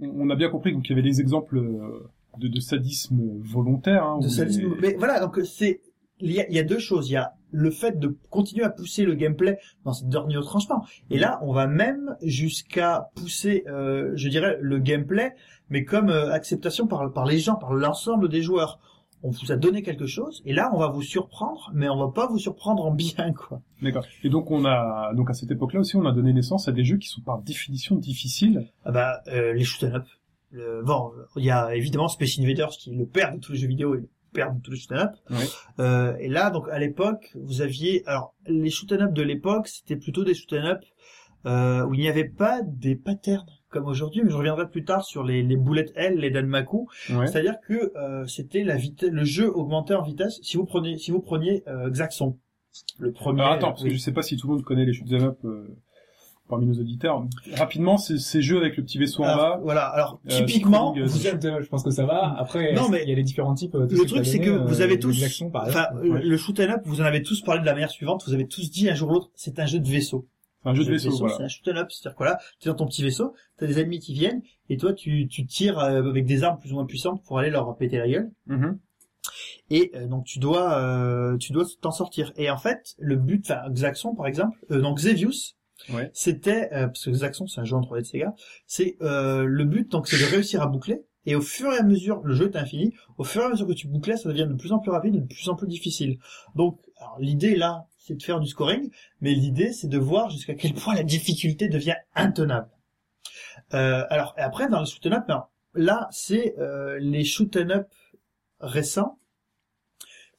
on a bien compris qu'il y avait des exemples euh, de, de sadisme volontaire. Hein, de sadisme. les- Mais voilà, donc c'est il y, a, il y a deux choses. Il y a le fait de continuer à pousser le gameplay dans ce dernier tranchement. Et là, on va même jusqu'à pousser, euh, je dirais, le gameplay, mais comme euh, acceptation par, par les gens, par l'ensemble des joueurs. On vous a donné quelque chose, et là, on va vous surprendre, mais on va pas vous surprendre en bien, quoi. D'accord. Et donc, on a donc à cette époque-là aussi, on a donné naissance à des jeux qui sont par définition difficiles. Ah bah, euh, les shoot 'em up. Le, bon, il y a évidemment Space Invaders qui est le père de tous les jeux vidéo et le père de tous les shoot 'em up. Ouais. Euh, et là, donc à l'époque, vous aviez, alors les shoot 'em up de l'époque, c'était plutôt des shoot 'em up euh, où il n'y avait pas des patterns comme aujourd'hui, mais je reviendrai plus tard sur les, les boulettes L, les Danmaku. Ouais. C'est-à-dire que euh, c'était la vitesse, le jeu augmentait en vitesse. Si vous prenez, si vous preniez euh, Xaxon, le premier. Alors attends, parce que oui. je sais pas si tout le monde connaît les shoot'em up euh, parmi nos auditeurs. Rapidement, c'est ces jeux avec le petit vaisseau en bas. voilà. Alors Euh, typiquement, euh, vous êtes, je pense que ça va. Après, Non, mais il y a les différents types. euh, tout Le ce que truc, c'est que vous euh, avez tous, Jackson, par enfin, exemple. euh, Ouais. le shoot 'em up, vous en avez tous parlé de la manière suivante. Vous avez tous dit un jour ou l'autre, c'est un jeu de vaisseau. Un jeu de vaisseau, voilà. C'est un shoot 'em up, c'est-à-dire quoi là, t'es dans ton petit vaisseau, t'as des ennemis qui viennent, et toi tu, tu tires euh, avec des armes plus ou moins puissantes pour aller leur péter la gueule. Mhm. Et euh, donc tu dois, euh, tu dois t'en sortir. Et en fait, le but, enfin Xaxon par exemple, euh, donc Xevious, C'était euh, parce que Xaxon c'est un jeu en 3D de Sega, c'est euh, le but donc c'est de réussir à boucler. Et au fur et à mesure, le jeu est infini. Au fur et à mesure que tu bouclais, ça devient de plus en plus rapide, de plus en plus difficile. Donc, l'idée là, c'est de faire du scoring, mais l'idée c'est de voir jusqu'à quel point la difficulté devient intenable. Euh, alors, et après dans le shoot 'em up, ben, là c'est les shoot 'em up récents,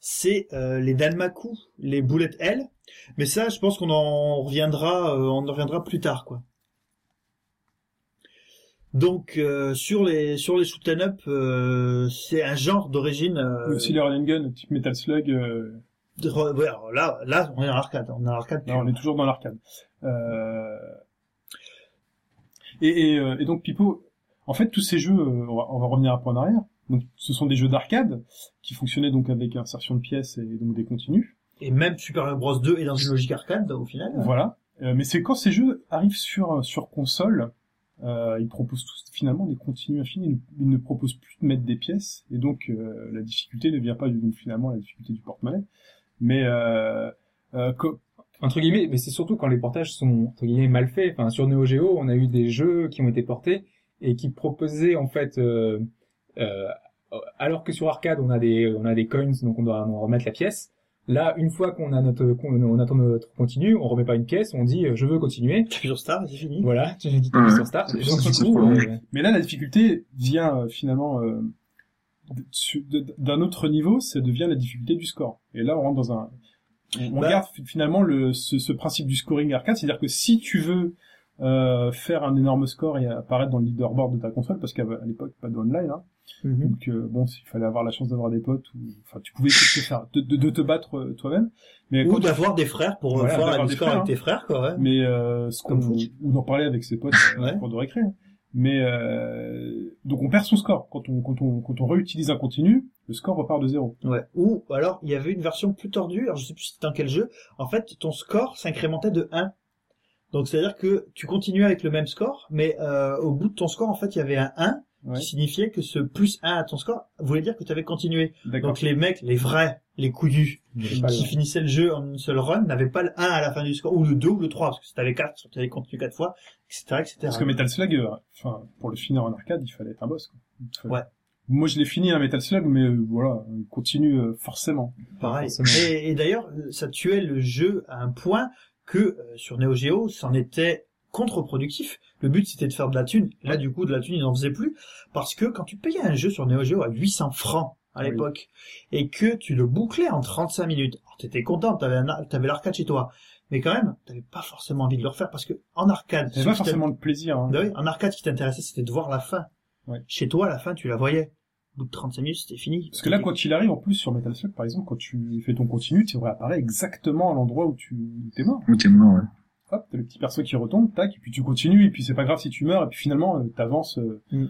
c'est euh, les Danmaku, les boulettes L, mais ça, je pense qu'on en reviendra, euh, on en reviendra plus tard, quoi. Donc euh, sur les sur les shoot up, euh, c'est un genre d'origine. Aussi les run and gun, type Metal Slug. De- ouais, là, là, on est dans l'arcade, on est dans l'arcade. Non, on est toujours dans l'arcade. Et, et, et donc Pipo, en fait, tous ces jeux, on, va, on va revenir un peu en arrière. Donc, ce sont des jeux d'arcade qui fonctionnaient donc avec insertion de pièces et donc des continus. Et même Super Mario Bros 2 est dans une logique arcade au final. Voilà. Euh, mais c'est quand ces jeux arrivent sur sur console, euh, ils proposent tous finalement des continues infinis. Ils, ne proposent plus de mettre des pièces et donc euh, la difficulté ne vient pas du, donc finalement la difficulté du porte-monnaie, mais euh, euh, co- entre guillemets, mais c'est surtout quand les portages sont entre guillemets mal faits. Enfin, sur Neo Geo, on a eu des jeux qui ont été portés et qui proposaient en fait, euh, euh, alors que sur arcade on a des on a des coins, donc on doit en remettre la pièce. Là, une fois qu'on a notre qu'on on attend notre continu, on remet pas une pièce, on dit euh, je veux continuer. T'appuies sur Star, c'est fini. Voilà, tu dis Ouais. sur start. Euh, Mais là, la difficulté vient euh, finalement euh, d'un autre niveau, ça devient la difficulté du score. Et là, on rentre dans un, on, on Bah. garde fi- finalement le, ce, ce principe du scoring arcade, c'est-à-dire que si tu veux euh, faire un énorme score et apparaître dans le leaderboard de ta console, parce qu'à l'époque pas de online, hein, Mhm. donc euh, bon, il fallait avoir la chance d'avoir des potes ou, enfin, tu pouvais te faire, de, de, de te battre euh, toi-même, mais Ou d'avoir des frères pour euh, Voilà, faire des score frères, avec tes frères, quoi, ouais. mais euh, ce qu'on ou d'en parler avec ses potes Ouais. pour de récré. hein. Mais euh, donc on perd son score quand on quand on quand on réutilise un continu, le score repart de zéro. Ouais. Ou alors il y avait une version plus tordue, alors je sais plus c'était dans quel jeu. En fait, ton score s'incrémentait de 1. Donc c'est à dire que tu continuais avec le même score, mais euh, au bout de ton score en fait il y avait un 1 Ouais. qui signifiait que ce plus 1 à ton score voulait dire que tu avais continué. Donc les mecs, les vrais, les couillus, qui finissaient le jeu en une seule run n'avaient pas le 1 à la fin du score, ou le 2 ou le 3, parce que si t'avais 4, tu avais continué 4 fois, etc. etc. Parce que Metal Slug, euh, enfin pour le finir en arcade, il fallait être un boss. Quoi. Il fallait- Ouais. Moi je l'ai fini un Metal Slug, mais euh, voilà, il continue euh, forcément. Pareil. Forcément. Et, et d'ailleurs, ça tuait le jeu à un point que euh, sur Neo Geo, c'en était contre-productif. Le but c'était de faire de la thune. Là, du coup, de la thune, ils n'en faisaient plus parce que quand tu payais un jeu sur Neo Geo à 800 francs à Oui. l'époque et que tu le bouclais en 35 minutes, alors t'étais content, t'avais un, t'avais l'arcade chez toi, mais quand même, t'avais pas forcément envie de le refaire parce que en arcade, C'est ce pas forcément de plaisir. Hein. bah oui, en arcade, ce qui t'intéressait, c'était de voir la fin. Chez toi, la fin, tu la voyais. Au bout de 35 minutes, c'était fini. Parce que là, quand il arrive, en plus, sur Metal Slug, par exemple, quand tu fais ton continu, tu réapparais exactement à l'endroit où tu où t'es mort. Ou t'es mort, ouais. hop, t'as le petit perso qui retombe, tac, et puis tu continues, et puis c'est pas grave si tu meurs, et puis finalement, euh, t'avances, euh, Mm.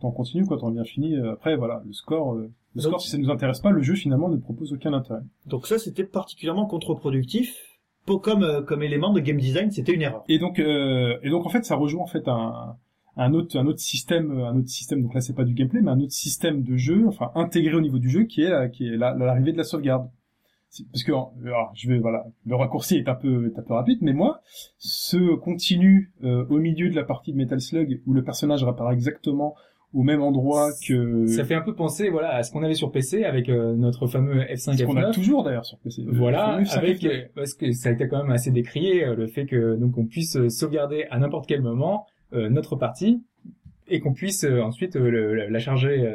t'en continues, quoi, t'en bien fini. euh, après, voilà, le score, euh, le Donc- score, si ça nous intéresse pas, le jeu, finalement, ne propose aucun intérêt. Donc ça, c'était particulièrement contre-productif. Pas comme, euh, comme élément de game design, c'était une erreur. Et donc, euh, et donc, en fait, ça rejoint, en fait, un, un autre, un autre système, un autre système, donc là, c'est pas du gameplay, mais un autre système de jeu, enfin, intégré au niveau du jeu, qui est, la- qui est la- l'arrivée de la sauvegarde. Parce que, alors, je vais, voilà, le raccourci est un peu, est un peu rapide, mais moi, ce continu euh, au milieu de la partie de Metal Slug où le personnage réapparaît exactement au même endroit que Ça fait un peu penser voilà à ce qu'on avait sur PC avec euh, notre fameux F5 ce qu'on a F9. toujours d'ailleurs sur PC. Voilà, fameux F5 avec F9. euh, parce que ça a été quand même assez décrié euh, le fait que donc on puisse sauvegarder à n'importe quel moment notre partie et qu'on puisse euh, ensuite euh, le- la charger euh,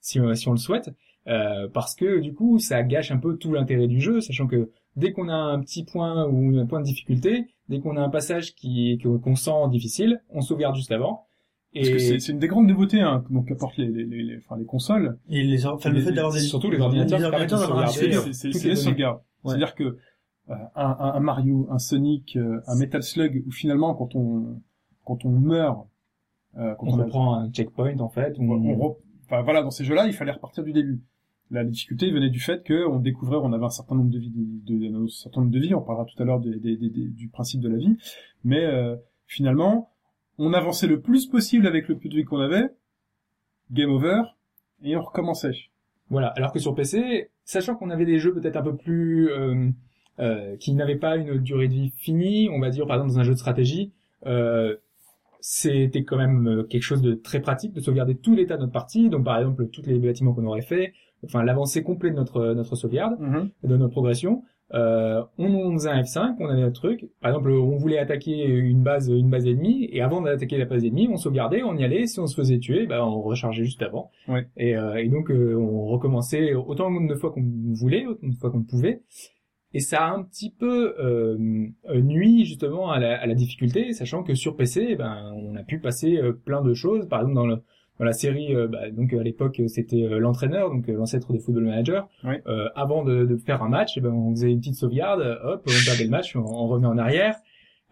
si, on- si on le souhaite euh, parce que du coup ça gâche un peu tout l'intérêt du jeu sachant que dès qu'on a un petit point ou un point de difficulté dès qu'on a un passage qui que- qu'on sent difficile on sauvegarde juste avant Parce que c'est et c'est une des grandes nouveautés hein, donc apportent les, les, les, les- enfin, les consoles. Et les, enfin, le fait d'avoir des, surtout les ordinateurs les ordinateurs d'avoir un sauvegarder, C'est les la données. sauvegarde. Ouais. C'est-à-dire que euh, un, un, un Mario, un Sonic, euh, un Metal Slug, où finalement quand on quand on meurt, euh, quand on on, a- reprend un checkpoint en fait on, on enfin voilà, dans ces jeux-là, il fallait repartir du début. La difficulté venait du fait que on découvrait, on avait un certain nombre de vies, de, de- un certain nombre de vies. On parlera tout à l'heure des- des- des- des- du principe de la vie, mais euh, finalement, on avançait le plus possible avec le peu de vie qu'on avait. Game over, et on recommençait. Voilà. Alors que sur PC, sachant qu'on avait des jeux peut-être un peu plus euh, euh, qui n'avaient pas une durée de vie finie, on va dire par exemple dans un jeu de stratégie, euh, c'était quand même euh, quelque chose de très pratique de sauvegarder tout l'état de notre partie. Donc par exemple tous les bâtiments qu'on aurait fait, enfin l'avancée complète de notre notre sauvegarde, de notre progression. Euh, on, on faisait un F5, on avait notre truc. Par exemple, on voulait attaquer une base, une base ennemie, et avant d'attaquer la base ennemie, on sauvegardait, on y allait. Si on se faisait tuer, bah, on rechargeait juste avant. Ouais. Et, euh, et donc, euh, on recommençait autant de fois qu'on voulait, autant de fois qu'on pouvait. Et ça a un petit peu euh, nuit justement à la, à la difficulté, sachant que sur PC, eh ben, on a pu passer euh, plein de choses. Par exemple, dans le dans la série, euh, bah, donc à l'époque c'était euh, l'entraîneur, donc l'ancêtre des football managers. Ouais. Euh, avant de, de faire un match, eh ben, on faisait une petite sauvegarde, hop, on perdait le match, on, on revenait en arrière.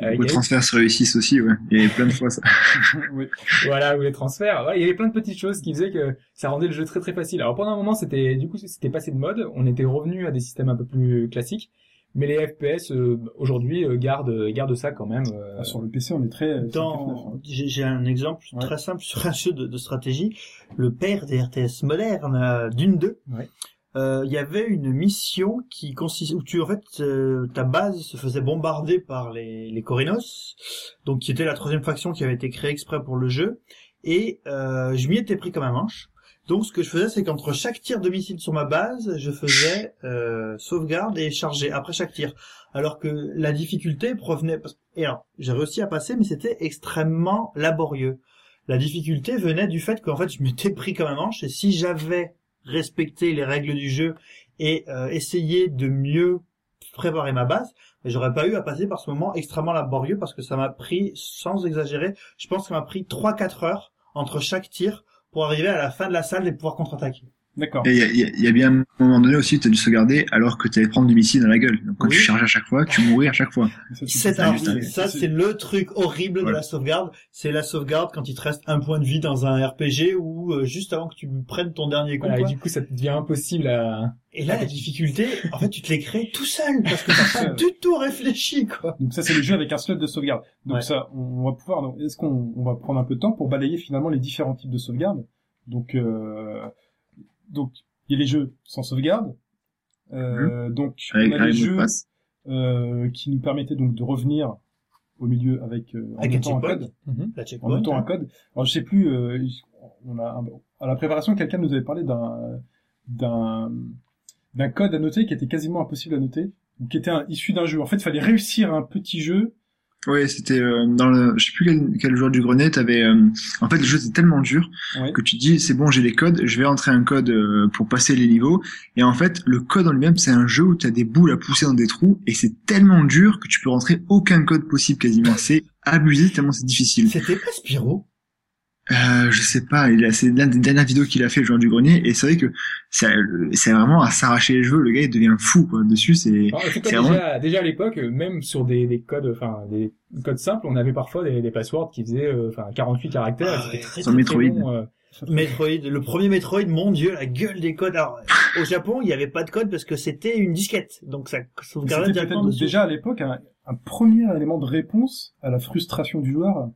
Euh, il Le y avait- transfert se réussissent aussi, ouais. Il y avait plein de fois ça. oui. voilà, ou les transferts. Il y avait plein de petites choses qui faisaient que ça rendait le jeu très très facile. Alors pendant un moment, c'était du coup c'était passé de mode. On était revenu à des systèmes un peu plus classiques. Mais les FPS euh, aujourd'hui euh, gardent gardent ça quand même. euh, Ah, sur le PC, on est très. euh, Dans, j'ai j'ai un exemple Ouais. très simple sur un jeu de, de stratégie. Le père des RTS modernes, euh, d'une deux. Ouais. Euh, Il y avait une mission qui consiste où tu en fait euh, ta base se faisait bombarder par les les Corinos, donc qui était la troisième faction qui avait été créée exprès pour le jeu. Et euh, je m'y étais pris comme un manche. Donc ce que je faisais, c'est qu'entre chaque tir de missile sur ma base, je faisais euh, sauvegarde et charger après chaque tir. Alors que la difficulté provenait... Et alors, j'ai réussi à passer, mais c'était extrêmement laborieux. La difficulté venait du fait qu'en fait, je m'étais pris comme un manche et si j'avais respecté les règles du jeu et euh, essayé de mieux préparer ma base, j'aurais pas eu à passer par ce moment extrêmement laborieux parce que ça m'a pris, sans exagérer, je pense que ça m'a pris 3-4 heures entre chaque tir pour arriver à la fin de la salle et pouvoir contre-attaquer. D'accord. Et il y a, il y a- il y a bien un moment donné aussi, tu as dû sauvegarder alors que tu allais prendre du missile dans la gueule. Donc quand Oui. tu charges à chaque fois, tu mourais à chaque fois. Ça, C'est faire- ça, c'est le truc horrible de la sauvegarde. C'est la sauvegarde quand il te reste un point de vie dans un RPG ou euh, juste avant que tu prennes ton dernier coup. Voilà, et du coup, ça devient impossible à... Et là, la difficulté, en fait, tu te les crées tout seul parce que t'as pas du tout réfléchi, quoi. Donc ça c'est le jeu avec un slot de sauvegarde. Donc Ouais. ça, on va pouvoir. donc, Est-ce qu'on on va prendre un peu de temps pour balayer finalement les différents types de sauvegarde? Donc euh, donc il y a les jeux sans sauvegarde. Euh, Donc Mhm. Avec, on a les jeux euh, qui nous permettaient donc de revenir au milieu avec euh, en Avec un notant un checkpoint. code. La En notant un code. Alors je sais plus. euh, on a à la préparation quelqu'un nous avait parlé d'un d'un d'un code à noter qui était quasiment impossible à noter, ou qui était un- issu d'un jeu. En fait, il fallait réussir un petit jeu Ouais, c'était euh, dans le, je sais plus quel, quel joueur du grenier, t'avais, euh, en fait, le jeu était tellement dur Ouais. que tu dis, c'est bon, j'ai les codes, je vais entrer un code euh, pour passer les niveaux. Et en fait, le code en lui-même, c'est un jeu où tu as des boules à pousser dans des trous et c'est tellement dur que tu peux rentrer aucun code possible quasiment. C'est abusé tellement c'est difficile. C'était pas Spyro? Euh, je sais pas, il a, c'est l'une des dernières vidéos qu'il a fait, le joueur du grenier, et c'est vrai que c'est vraiment à s'arracher les cheveux, le gars il devient fou, quoi, dessus, c'est, cas, C'est déjà, déjà à l'époque, euh, même sur des, des codes, enfin des codes simples, on avait parfois des, des passwords qui faisaient euh, enfin 48 caractères. Ah c'était ouais. très, Sur très, Metroid. très long, euh. Metroid, le premier Metroid, mon dieu, la gueule des codes. Alors, au Japon, il n'y avait pas de code parce que c'était une disquette. Donc ça sauvegardait directement dessus. déjà à l'époque un, un premier élément de réponse à la frustration du joueur.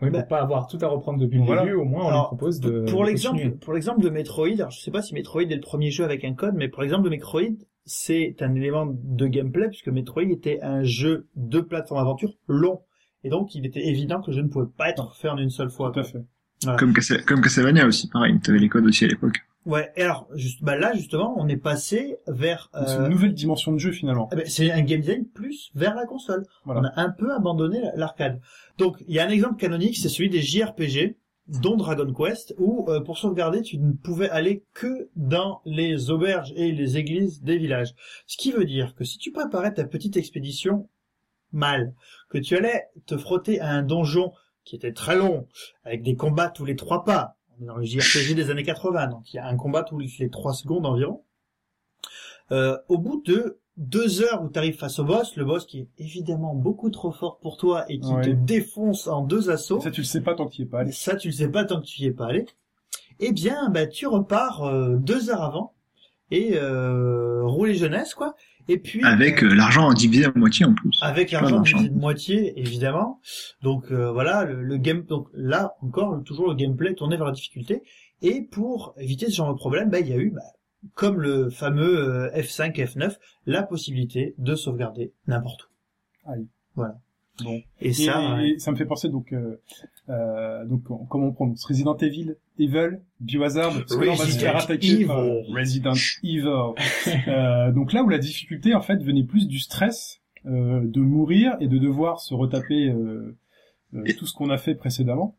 Oui, Bah, pour pas avoir tout à reprendre depuis le voilà. début, au moins on Alors, lui propose de. pour l'exemple, pour l'exemple de Metroid, alors je sais pas si Metroid est le premier jeu avec un code, mais pour l'exemple de Metroid, c'est un élément de gameplay puisque Metroid était un jeu de plateforme aventure long. Et donc, il était évident que je ne pouvais pas être fait en une seule fois. Tout à fait. comme Castlevania aussi, pareil, t'avais les codes aussi à l'époque. Ouais. Et alors, juste, bah là, justement, on est passé vers, C'est euh, une nouvelle dimension de jeu finalement. eh ben, c'est un game design plus vers la console. Voilà. On a un peu abandonné l'arcade. Donc, il y a un exemple canonique, c'est celui des JRPG, dont Dragon Quest, où euh, pour sauvegarder, tu ne pouvais aller que dans les auberges et les églises des villages. Ce qui veut dire que si tu préparais ta petite expédition mal, que tu allais te frotter à un donjon qui était très long, avec des combats tous les trois pas, dans le JRPG des années 80, donc il y a un combat tous les trois secondes environ, euh, au bout de deux heures où tu arrives face au boss, le boss qui est évidemment beaucoup trop fort pour toi et qui Ouais. te défonce en deux assauts, Ça tu le sais pas tant que tu y es pas allé. ça tu le sais pas tant que tu y es pas allé, eh bien bah tu repars euh, deux heures avant et euh, rouler jeunesse quoi. Et puis Avec euh, euh, l'argent divisé à moitié en plus. avec l'argent divisé de moitié évidemment. Donc euh, voilà le, le game donc là encore toujours le gameplay tourné vers la difficulté et pour éviter ce genre de problème bah il y a eu bah, comme le fameux euh, F5 F9 la possibilité de sauvegarder n'importe où. Aïe. Voilà. Bon. Et, Et, ça et ça me fait penser donc euh, euh, donc comment on prononce? Resident Evil, Evil, Biohazard. Parce que là, on va se Resident faire attaquer par Evil. Resident Evil. Euh, donc là où la difficulté en fait venait plus du stress euh, de mourir et de devoir se retaper euh, euh, tout ce qu'on a fait précédemment.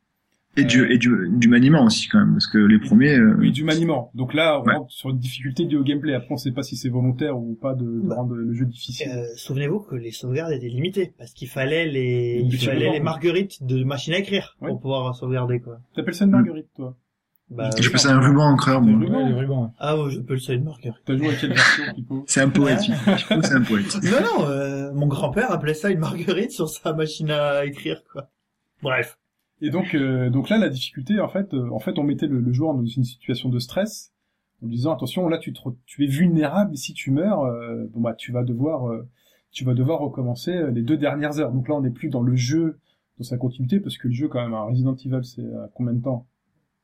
Et du, et du, du maniement aussi, quand même, parce que les premiers, euh, Oui, du maniement. Donc là, on Ouais. rentre sur une difficulté liée au gameplay. Après, on sait pas si c'est volontaire ou pas de, de Bah. rendre le jeu difficile. Euh, Souvenez-vous que les sauvegardes étaient limitées parce qu'il fallait les, il fallait les marguerites de machine à écrire Oui. pour pouvoir sauvegarder quoi. T'appelles ça une marguerite, toi Bah, je ça un ruban encreur, moi. Ouais, rubans. Ah ouais, je peux le savoir une marguerite. T'as joué à quelle version, Pipo C'est un poète. Pipo, c'est un poète. Non non, euh, mon grand-père appelait ça une marguerite sur sa machine à écrire quoi. Bref. Et donc, euh, donc là, la difficulté, en fait, euh, en fait, on mettait le, le joueur dans une situation de stress, en lui disant attention, là, tu, te tu es vulnérable. Si tu meurs, euh, bon bah, tu vas devoir, euh, tu vas devoir recommencer euh, les deux dernières heures. Donc là, on n'est plus dans le jeu, dans sa continuité, parce que le jeu, quand même, un Resident Evil, c'est à combien de temps?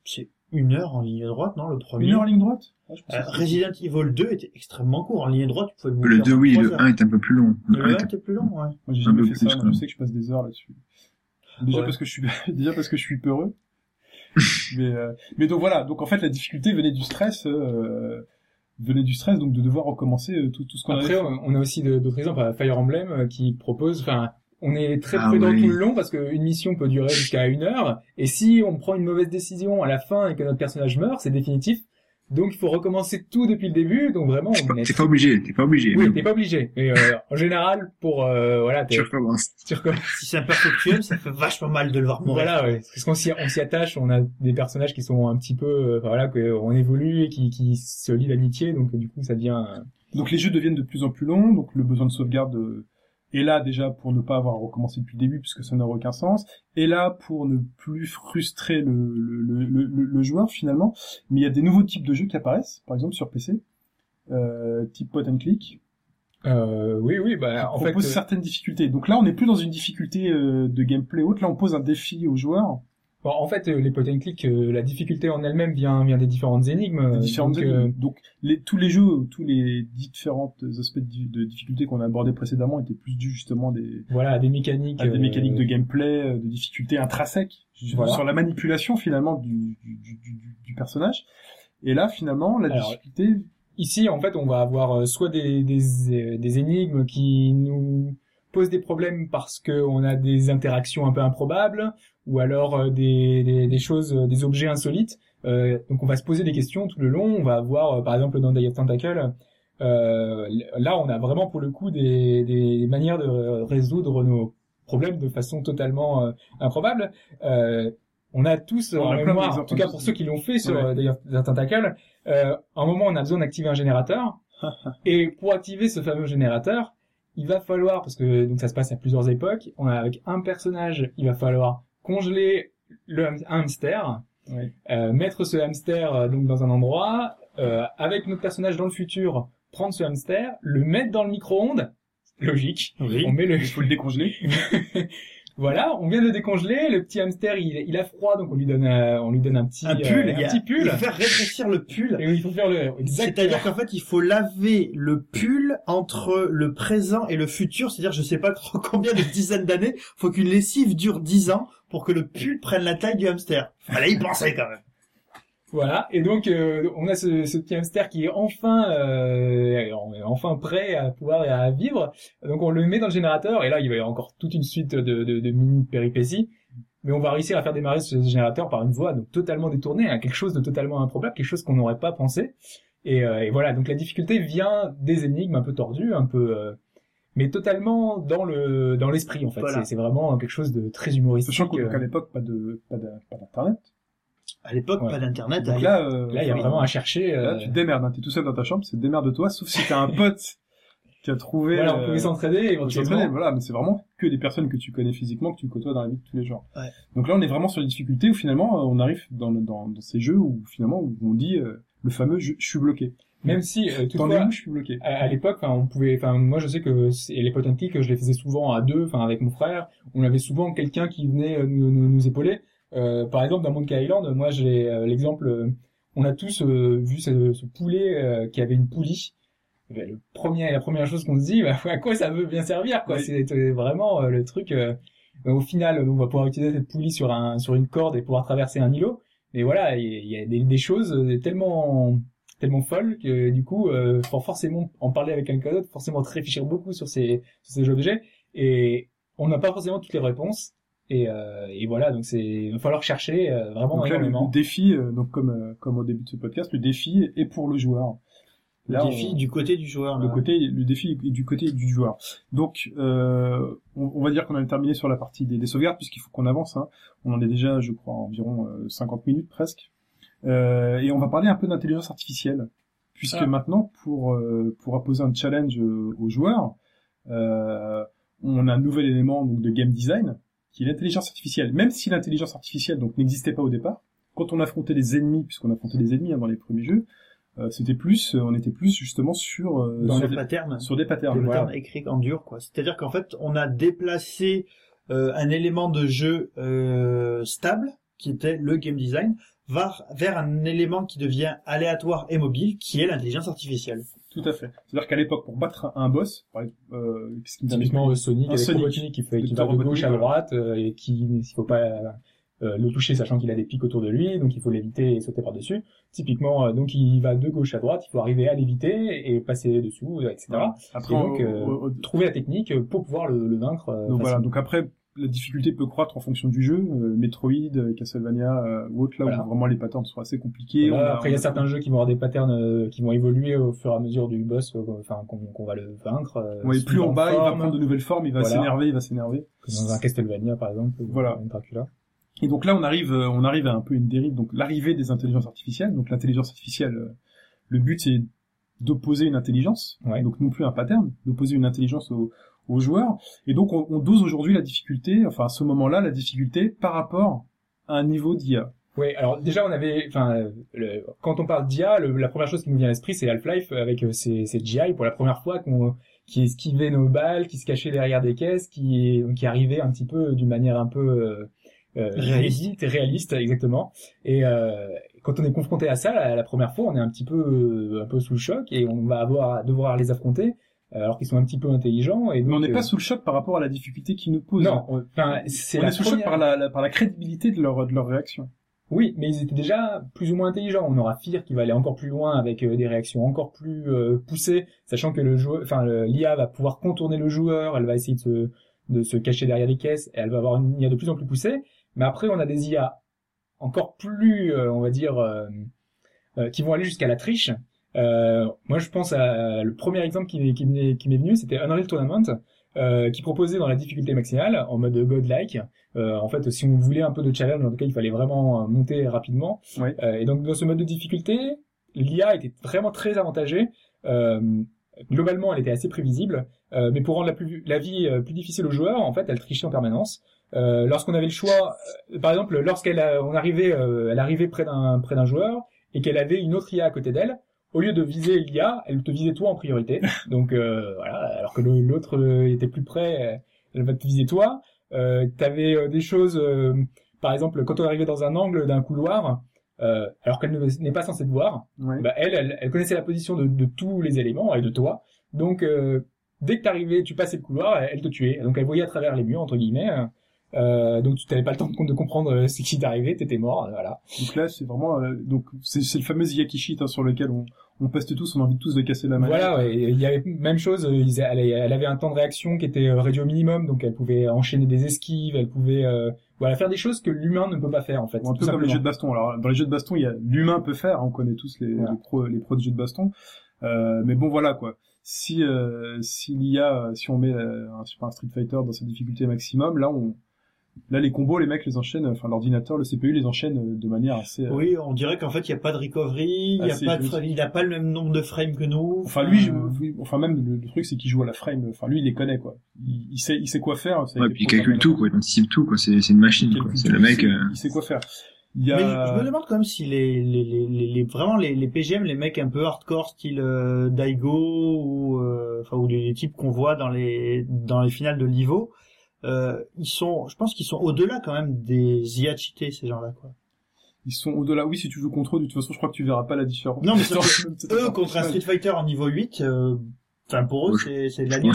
C'est une heure en ligne droite, non le premier? Une heure en ligne droite? Ah, je Euh, Resident Evil 2 était extrêmement court en ligne droite, tu pouvais le Le boucler 2, en oui, le heures. 1 est un peu plus long. Le Le 1 1 est- était plus long, ouais. Moi, j'ai jamais fait ça. je sais que je passe des heures là-dessus. Déjà Ouais. parce que je suis déjà parce que je suis peureux. mais euh, mais donc voilà. Donc en fait, la difficulté venait du stress. Euh, venait du stress donc de devoir recommencer euh, tout, tout ce qu'on Après, fait. on on a aussi d'autres exemples. Fire Emblem euh, qui propose, enfin, on est très Ah prudent oui. tout le long parce qu'une mission peut durer jusqu'à une heure. Et si on prend une mauvaise décision à la fin et que notre personnage meurt, c'est définitif. Donc il faut recommencer tout depuis le début. Donc vraiment, T'es pas, on est... t'es pas obligé, t'es pas obligé. Oui, t'es pas obligé. Mais euh, en général, pour euh, voilà, t'es- tu recommences. tu recommences. Si c'est un perfectuel, ça fait vachement mal de le voir mourir. Voilà, ouais. Parce qu'on s'y, on s'y attache, on a des personnages qui sont un petit peu, euh, enfin, voilà, qu'on évolue et qui, qui se lient d'amitié, donc du coup, ça devient. euh, Donc les jeux deviennent de plus en plus longs, donc le besoin de sauvegarde est là déjà pour ne pas avoir recommencé depuis le début puisque ça n'aurait aucun sens, et là pour ne plus frustrer le, le, le, le, le joueur finalement. Mais il y a des nouveaux types de jeux qui apparaissent, par exemple sur PC, euh, type point and click, Euh, oui, oui, bah, en fait, propose euh, certaines difficultés. Donc là on n'est plus dans une difficulté euh, de gameplay haute, là on pose un défi aux joueurs, bon, en fait, euh, les point and click, euh, la difficulté en elle-même vient, vient des différentes énigmes. des euh, différentes donc, énigmes. Donc les, tous les jeux, tous les différents aspects de, di- de difficulté qu'on a abordés précédemment étaient plus dus justement des, voilà, à des mécaniques. à des mécaniques de gameplay, de difficulté intrinsèques sur Voilà. sur la manipulation finalement du, du, du, du- du personnage. Et là finalement la Alors, difficulté, Ici, en fait, on va avoir soit des, des, des énigmes qui nous posent des problèmes parce qu'on a des interactions un peu improbables, ou alors euh, des, des, des choses, euh, des objets insolites. Euh, donc, on va se poser des questions tout le long. On va avoir, euh, par exemple, dans Day of Tentacle, euh, là, on a vraiment pour le coup des, des manières de résoudre nos problèmes de façon totalement euh, improbable. Euh, on a tous On en a mémoire, en tout cas pour ceux qui l'ont fait sur Ouais. Day of the Tentacle, à un moment on a besoin d'activer un générateur. et pour activer ce fameux générateur, il va falloir, parce que donc ça se passe à plusieurs époques, on a avec un personnage, il va falloir congeler le ham- hamster, euh, mettre ce hamster euh, donc dans un endroit, euh, avec notre personnage dans le futur, prendre ce hamster, le mettre dans le micro-ondes, logique, Oui. on met le, il faut le décongeler. voilà, on vient de le décongeler, le petit hamster il, il a froid donc on lui donne euh, on lui donne un petit Un pull, euh, il un a- petit pull Il faut faire rétrécir le pull. et il faut faire le exactement C'est-à-dire qu'en fait, il faut laver le pull entre le présent et le futur. C'est-à-dire, je sais pas combien de dizaines d'années, faut qu'une lessive dure 10 ans pour que le pull prenne la taille du hamster. Fallait y penser quand même. Voilà, et donc euh, on a ce, ce petit hamster qui est enfin euh, enfin prêt à pouvoir à vivre. Donc on le met dans le générateur et là il va y avoir encore toute une suite de, de, de mini péripéties. Mais on va réussir à faire démarrer ce générateur par une voie donc totalement détournée, hein, quelque chose de totalement improbable, quelque chose qu'on n'aurait pas pensé. Et, euh, et voilà, donc la difficulté vient des énigmes un peu tordues, un peu, euh, mais totalement dans le dans l'esprit en fait. Voilà. C'est- vraiment quelque chose de très humoristique. Sachant qu'à euh. l'époque pas de pas d'internet. À l'époque, Ouais. pas d'internet. Donc là, euh, Là, il y a vraiment à chercher. Là, euh, tu te démerdes, hein. t'es tout seul dans ta chambre, c'est démerde-toi, sauf si t'as un pote qui a trouvé. voilà, on euh, pouvait s'entraider on peut éventuellement. s'entraîner, voilà, mais c'est vraiment que des personnes que tu connais physiquement, que tu côtoies dans la vie de tous les jours. Ouais. Donc là, on est vraiment sur les difficultés où finalement, euh, on arrive dans, le- dans, dans ces jeux où finalement, où on dit euh, le fameux je, je suis bloqué. Même si, euh, toutefois, où Je suis bloqué? à, à l'époque, enfin, on pouvait, enfin, moi, je sais que c'est- les pot and click, je les faisais souvent à deux, enfin, avec mon frère. On avait souvent quelqu'un qui venait euh, nous, nous, nous épauler. Euh, par exemple, dans Monkey Island, moi, j'ai euh, l'exemple, euh, on a tous euh, vu ce, ce poulet euh, qui avait une poulie. Eh ben, le premier, la première chose qu'on se dit, bah, à quoi ça veut bien servir, quoi? Oui. C'est vraiment le truc. euh, au final, on va pouvoir utiliser cette poulie sur un sur une corde et pouvoir traverser un îlot. Mais voilà, il y, a- des, des choses tellement tellement folles que du coup, euh, faut forcément en parler avec quelqu'un d'autre, forcément réfléchir beaucoup sur ces sur ces objets et on n'a pas forcément toutes les réponses. Et, euh, et voilà, donc c'est il va falloir chercher euh, vraiment Donc là, le, énormément. le défi, euh, donc comme euh, comme au début de ce podcast, le défi est pour le joueur. Le défi on- du côté du joueur. le là. côté le défi est du côté du joueur. Donc euh, on, on va dire qu'on a terminé sur la partie des, des sauvegardes puisqu'il faut qu'on avance. Hein. On en est déjà, je crois, à environ euh, 50 minutes presque. Euh, et on va parler un peu d'intelligence artificielle puisque Ah. maintenant pour euh, pour apposer un challenge euh, aux joueurs, euh, on a un nouvel élément donc de game design qui est l'intelligence artificielle. Même si l'intelligence artificielle donc n'existait pas au départ, quand on affrontait les ennemis, puisqu'on affrontait les ennemis hein, dans les premiers jeux, euh, c'était plus, euh, on était plus justement sur euh, dans sur, le des, pattern. sur des patterns. des Voilà. patterns écrits en dur, quoi. C'est-à-dire qu'en fait, on a déplacé un élément de jeu stable, qui était le game design, vers, vers un élément qui devient aléatoire et mobile, qui est l'intelligence artificielle. Tout à fait. C'est-à-dire qu'à l'époque, pour battre un, boss, par exemple, euh, qu'est-ce qui Typiquement euh, Sonic Un avec Sonic. Robotnik qui fait qui va de gauche à droite euh, et qui il faut pas euh, le toucher sachant qu'il a des pics autour de lui, donc il faut l'éviter et sauter par-dessus. Typiquement, euh, donc il va de gauche à droite, il faut arriver à l'éviter et passer dessous, euh, etc. Après, Et donc, euh, trouver la technique pour pouvoir le, le vaincre. donc voilà. Donc après, la difficulté peut croître en fonction du jeu. Euh, Metroid, euh, Castlevania euh, ou autre, là Voilà. où vraiment les patterns sont assez compliqués. Voilà, On a- après, il y a certains jeux qui vont avoir des patterns euh, qui vont évoluer au fur et à mesure du boss, euh, enfin qu'on va le vaincre. euh, Ouais, plus en bas, il va prendre de nouvelles formes, il va Voilà. s'énerver, il va s'énerver. dans un Castlevania par exemple, ou Voilà. un Dracula. Et donc là, on arrive, on arrive à un peu une dérive. Donc l'arrivée des intelligences artificielles. Donc l'intelligence artificielle, le but c'est d'opposer une intelligence, Ouais. donc non plus un pattern, d'opposer une intelligence au- aux joueurs. Et donc on, on dose aujourd'hui la difficulté, enfin à ce moment-là, la difficulté par rapport à un niveau d'IA. Oui, alors déjà on avait, enfin, le- quand on parle d'IA, le- la première chose qui nous vient à l'esprit c'est Half-Life avec euh, ses, ses GI pour la première fois qu'on qui esquivait nos balles, qui se cachait derrière des caisses, qui qui arrivait un petit peu d'une manière un peu euh, euh, Réaliste. réaliste exactement. Et euh, quand on est confronté à ça la, la première fois, on est un petit peu euh, un peu sous le choc et on va avoir devoir les affronter euh, alors qu'ils sont un petit peu intelligents. Et Mais on n'est pas euh, sous le choc par rapport à la difficulté qu'ils nous posent. non, on- enfin c'est on la est sous le choc par la, la- par la crédibilité de leur de leur réaction. Oui, mais ils étaient déjà plus ou moins intelligents. On aura Fear qui va aller encore plus loin avec euh, des réactions encore plus euh, poussées, sachant que le joueur, enfin l'IA va pouvoir contourner le joueur, elle va essayer de se, de se cacher derrière les caisses, et elle va avoir une IA de plus en plus poussée. Mais après, on a des IA encore plus, euh, on va dire, euh, euh, qui vont aller jusqu'à la triche. Euh, moi, je pense à le premier exemple qui, m'est- qui m'est qui m'est venu, c'était Unreal Tournament, euh, qui proposait dans la difficulté maximale, en mode godlike. Euh, en fait, si on voulait un peu de challenge, en tout cas, il fallait vraiment euh, monter rapidement. Ouais. Euh, et donc, dans ce mode de difficulté, l'IA était vraiment très avantagée. Euh, globalement, elle était assez prévisible, euh, mais pour rendre la, plus, la vie plus difficile aux joueurs, en fait, elle trichait en permanence. Euh, lorsqu'on avait le choix, par exemple, lorsqu'elle a- on arrivait, elle arrivait près d'un près d'un joueur et qu'elle avait une autre IA à côté d'elle, au lieu de viser l'IA, elle te visait toi en priorité. Donc euh, voilà, alors que l'autre euh, était plus près, euh, elle va te viser toi. Euh, T'avais euh, des choses, euh, par exemple, quand on arrivait dans un angle d'un couloir, euh, alors qu'elle ne- n'est pas censée te voir, Ouais. bah, elle, elle, elle connaissait la position de, de tous les éléments et de toi. Donc, euh, dès que t'arrivais, tu passais le couloir, elle, elle te tuait. Donc, elle voyait à travers les murs, entre guillemets. Euh, donc, tu n'avais pas le temps de, de comprendre ce qui t'arrivait, t'étais mort, voilà. Donc là, c'est vraiment, euh, donc c'est le fameux Yaki Sheet hein, sur lequel on, on peste tous, on a envie tous de casser la manette. Voilà, et il y avait même chose, euh, ils- elle, elle avait un temps de réaction qui était euh, réduit au minimum, donc elle pouvait enchaîner des esquives, elle pouvait euh, voilà faire des choses que l'humain ne peut pas faire en fait. Un peu comme les jeux de baston. Alors dans les jeux de baston, il y a l'humain peut faire, hein, on connaît tous les, Voilà. les pros, les pros de jeux de baston. Euh, mais bon voilà quoi. Si euh, s'il y a, si on met euh, un, un Street Fighter dans sa difficulté maximum, là on, là les combos, les mecs les enchaînent, enfin l'ordinateur, le CPU les enchaîne euh, de manière assez. euh, Oui, on dirait qu'en fait, il n'y a pas de recovery, il y a si, pas de il n'a pas le même nombre de frames que nous. Enfin lui, je- oui, enfin même le, le truc c'est qu'il joue à la frame. Enfin lui il les connaît quoi. Il, il sait, il sait quoi faire. ça a Ouais, puis il calcule tout, quoi. Il anticipe tout, quoi. C'est c'est une machine, quoi. C'est le il mec. sait- euh, il sait quoi faire. Il y a. Mais je, je me demande quand même si les, les, les, les, les- vraiment les, les PGM, les mecs un peu hardcore style euh, Daigo ou euh, enfin ou les, les types qu'on voit dans les dans les finales de l'Ivo, euh, ils sont, je pense qu'ils sont au-delà quand même des IA cheatés ces gens-là quoi. Ils sont au-delà. Oui, si tu joues contre eux, de toute façon, je crois que tu verras pas la différence. Non, mais ça, Eux contre un. Street Fighter en niveau 8, euh, enfin pour eux c'est c'est de la ligne,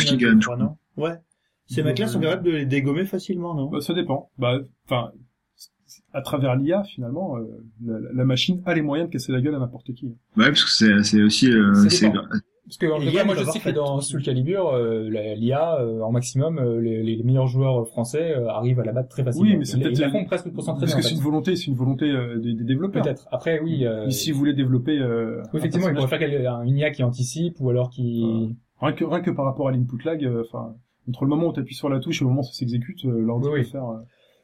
non? Ouais. Ces mecs-là sont capables de les dégommer facilement, non? Bah, ça dépend. Bah, enfin, à travers l'IA, finalement, euh, la, la machine a les moyens de casser la gueule à n'importe qui. Ouais, parce que c'est c'est aussi. euh, c'est. Parce que en Et cas, moi je sais que dans Soul Calibur, euh, l'IA euh, en maximum, euh, les, les meilleurs joueurs français euh, arrivent à la battre très facilement. Oui, mais c'est peut-être- la font presque pour s'entraîner Parce que c'est une volonté, c'est une volonté euh, des, des développeurs. Peut-être. Après, oui. Euh, Ici, vous voulez développer. Euh, oui, effectivement, il pourrait faire une IA qui anticipe ou alors qui. rien que rien que par rapport à l'input lag, euh, enfin, entre le moment où tu appuies sur la touche et le moment où ça s'exécute, euh, l'ordi Oui, peut oui. faire. euh,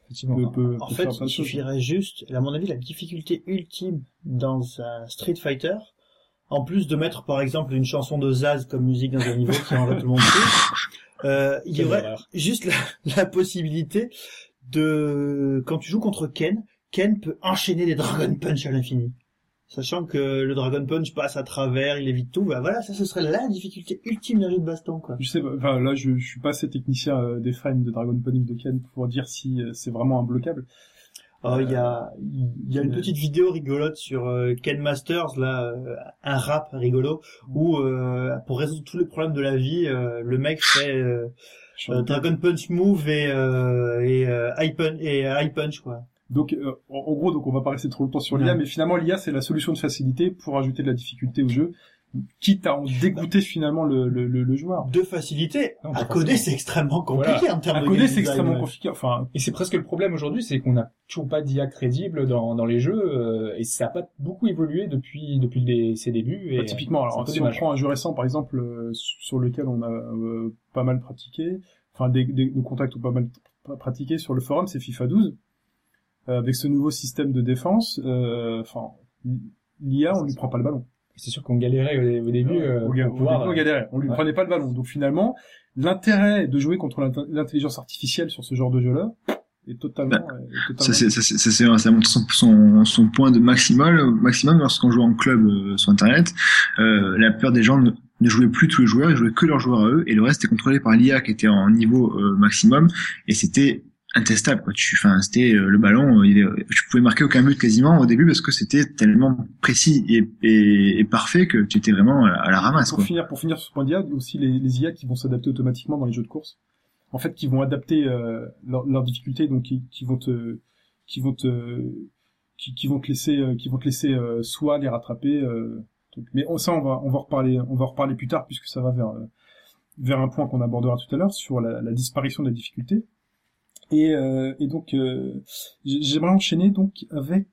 Effectivement. peut, peut, En peut fait, il suffirait juste, à mon avis, la difficulté ultime dans un Street Fighter, en plus de mettre par exemple une chanson de Zaz comme musique dans un niveau qui rendrait tout le monde euh, il y aurait juste la, la possibilité de, quand tu joues contre Ken, Ken peut enchaîner des Dragon Punch à l'infini. Sachant que le Dragon Punch passe à travers, il évite tout, bah voilà, ça ce serait la difficulté ultime d'un jeu de baston, quoi. Je sais pas, enfin là je, je suis pas assez technicien euh, des frames de Dragon Punch de Ken pour dire si euh, c'est vraiment imbloquable. Oh, il y a, il y a une mais- petite vidéo rigolote sur euh, Ken Masters, là, euh, un rap rigolo, où euh, pour résoudre tous les problèmes de la vie, euh, le mec fait euh, euh, en- Dragon Punch Move et euh, et euh, High Punch et euh, High Punch quoi. Donc, euh, en, gros, donc on va pas rester trop longtemps sur l'IA, mais finalement l'IA c'est la solution de facilité pour ajouter de la difficulté au jeu, quitte à en dégoûter finalement le, le, le, le joueur. De facilité, Non, à coder c'est extrêmement compliqué en termes À de coder c'est extrêmement compliqué. Enfin, Et c'est presque le problème aujourd'hui, c'est qu'on n'a toujours pas d'IA crédible dans, dans les jeux, euh, et ça a pas beaucoup évolué depuis depuis les- ses débuts. Et, bah, typiquement, euh, alors si dommage. on prend un jeu récent par exemple euh, sur lequel on a euh, pas mal pratiqué, enfin des, des, des contacts ou pas mal pr- pratiqué sur le forum, c'est FIFA 12 euh, avec ce nouveau système de défense. euh, Enfin, l'IA on lui prend pas le ballon. C'est sûr qu'on galérait au, au début. euh, au, ga- pour au pouvoir, début, on galérait. On lui ouais. prenait pas le ballon. Donc finalement, l'intérêt de jouer contre l'intelligence artificielle sur ce genre de jeu-là est totalement, est totalement- Ça, c'est, ça, c'est, ça, c'est- ça montre son, son, son point de maximal, maximum lorsqu'on joue en club euh, sur Internet. Euh, la plupart des gens ne, ne jouaient plus tous les joueurs, ils jouaient que leurs joueurs à eux, et le reste était contrôlé par l'IA qui était en niveau euh, maximum, et c'était intestable. Quoi. Tu, enfin, c'était euh, le ballon, euh, il est- tu pouvais marquer aucun but quasiment au début parce que c'était tellement précis et, et, et parfait que tu étais vraiment à la, à la ramasse. pour Quoi. finir, pour finir sur ce point d'IA, aussi les, les IA qui vont s'adapter automatiquement dans les jeux de course. En fait, qui vont adapter euh, leur, leur difficulté, donc qui, qui vont te, qui vont te, qui, qui vont te laisser, euh, qui vont te laisser euh, soit les rattraper. Euh, truc. mais ça, on va, on va reparler, on va reparler plus tard puisque ça va vers, vers un point qu'on abordera tout à l'heure sur la, la disparition de la difficulté. Et, euh, et donc, euh, j'aimerais enchaîner donc avec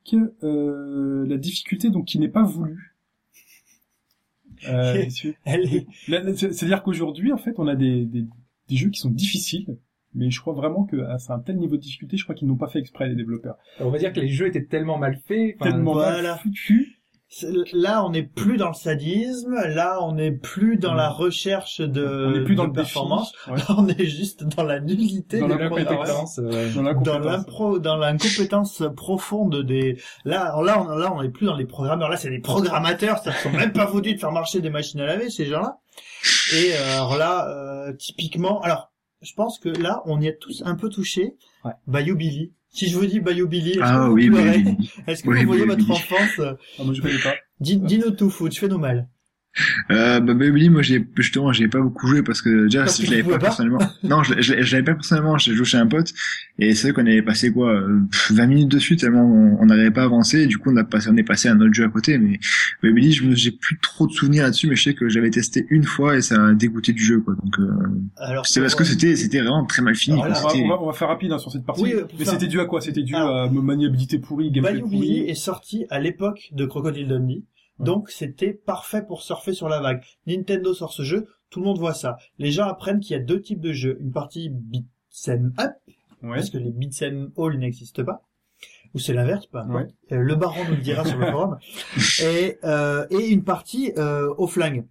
euh, la difficulté donc qui n'est pas voulue. Euh, C'est-à-dire qu'aujourd'hui, en fait, on a des, des, des jeux qui sont difficiles, mais je crois vraiment que c'est un tel niveau de difficulté, je crois qu'ils n'ont pas fait exprès les développeurs. On va dire que les jeux étaient tellement mal faits. Tellement voilà. mal foutus. Là, on n'est plus dans le sadisme. Là, on n'est plus dans la recherche de, on n'est plus dans le performance. Ouais. Là, on est juste dans la nullité Dans l'incompétence. euh, Dans l'impro, l'incompétence profonde des. Là, là, on, là, on est plus dans les programmeurs. Là, c'est des programmateurs, qu'ils sont même pas foutus de faire marcher des machines à laver, ces gens-là. Et euh, alors là, euh, typiquement, alors, je pense que là, on y est tous un peu touchés. Ouais. Bayou Billy. Si je vous dis Bayou Billy, est-ce que Ah vous oui, pleurez oui, oui. Est-ce que Oui, vous voyez Bayou votre Billy. enfance Ah, moi, je connais pas. Dis- Dis-nous tout, foot, fais-nous mal. Euh, bah, Baby, moi, j'ai, justement, j'ai pas beaucoup joué parce que déjà, Parce que je l'avais pas pas personnellement. non, je, je, je l'avais pas personnellement, j'ai joué chez un pote, et c'est vrai qu'on avait passé quoi, euh, pff, 20 minutes dessus tellement on n'arrivait pas à avancer, et du coup, on a passé, on est passé à un autre jeu à côté, mais Baby, je me, j'ai plus trop de souvenirs là-dessus, mais je sais que j'avais testé une fois et ça a dégoûté du jeu, quoi, donc, euh, Alors, c'est parce que c'était, c'était vraiment très mal fini, Alors quoi, On va, on, va, on va faire rapide hein, sur cette partie. Oui, euh, mais faire- c'était dû à quoi? C'était dû Alors, à ma maniabilité pourrie, gameplay pourri. est sorti à l'époque de Crocodile Dundee. Donc c'était parfait pour surfer sur la vague. Nintendo sort ce jeu, tout le monde voit ça. Les gens apprennent qu'il y a deux types de jeux. Une partie beat'em up, Ouais. parce que les beat'em all n'existent pas. Ou c'est l'inverse, importe. Ouais. Euh, Le baron nous le dira sur le forum. Et, euh, et une partie euh, au flingue.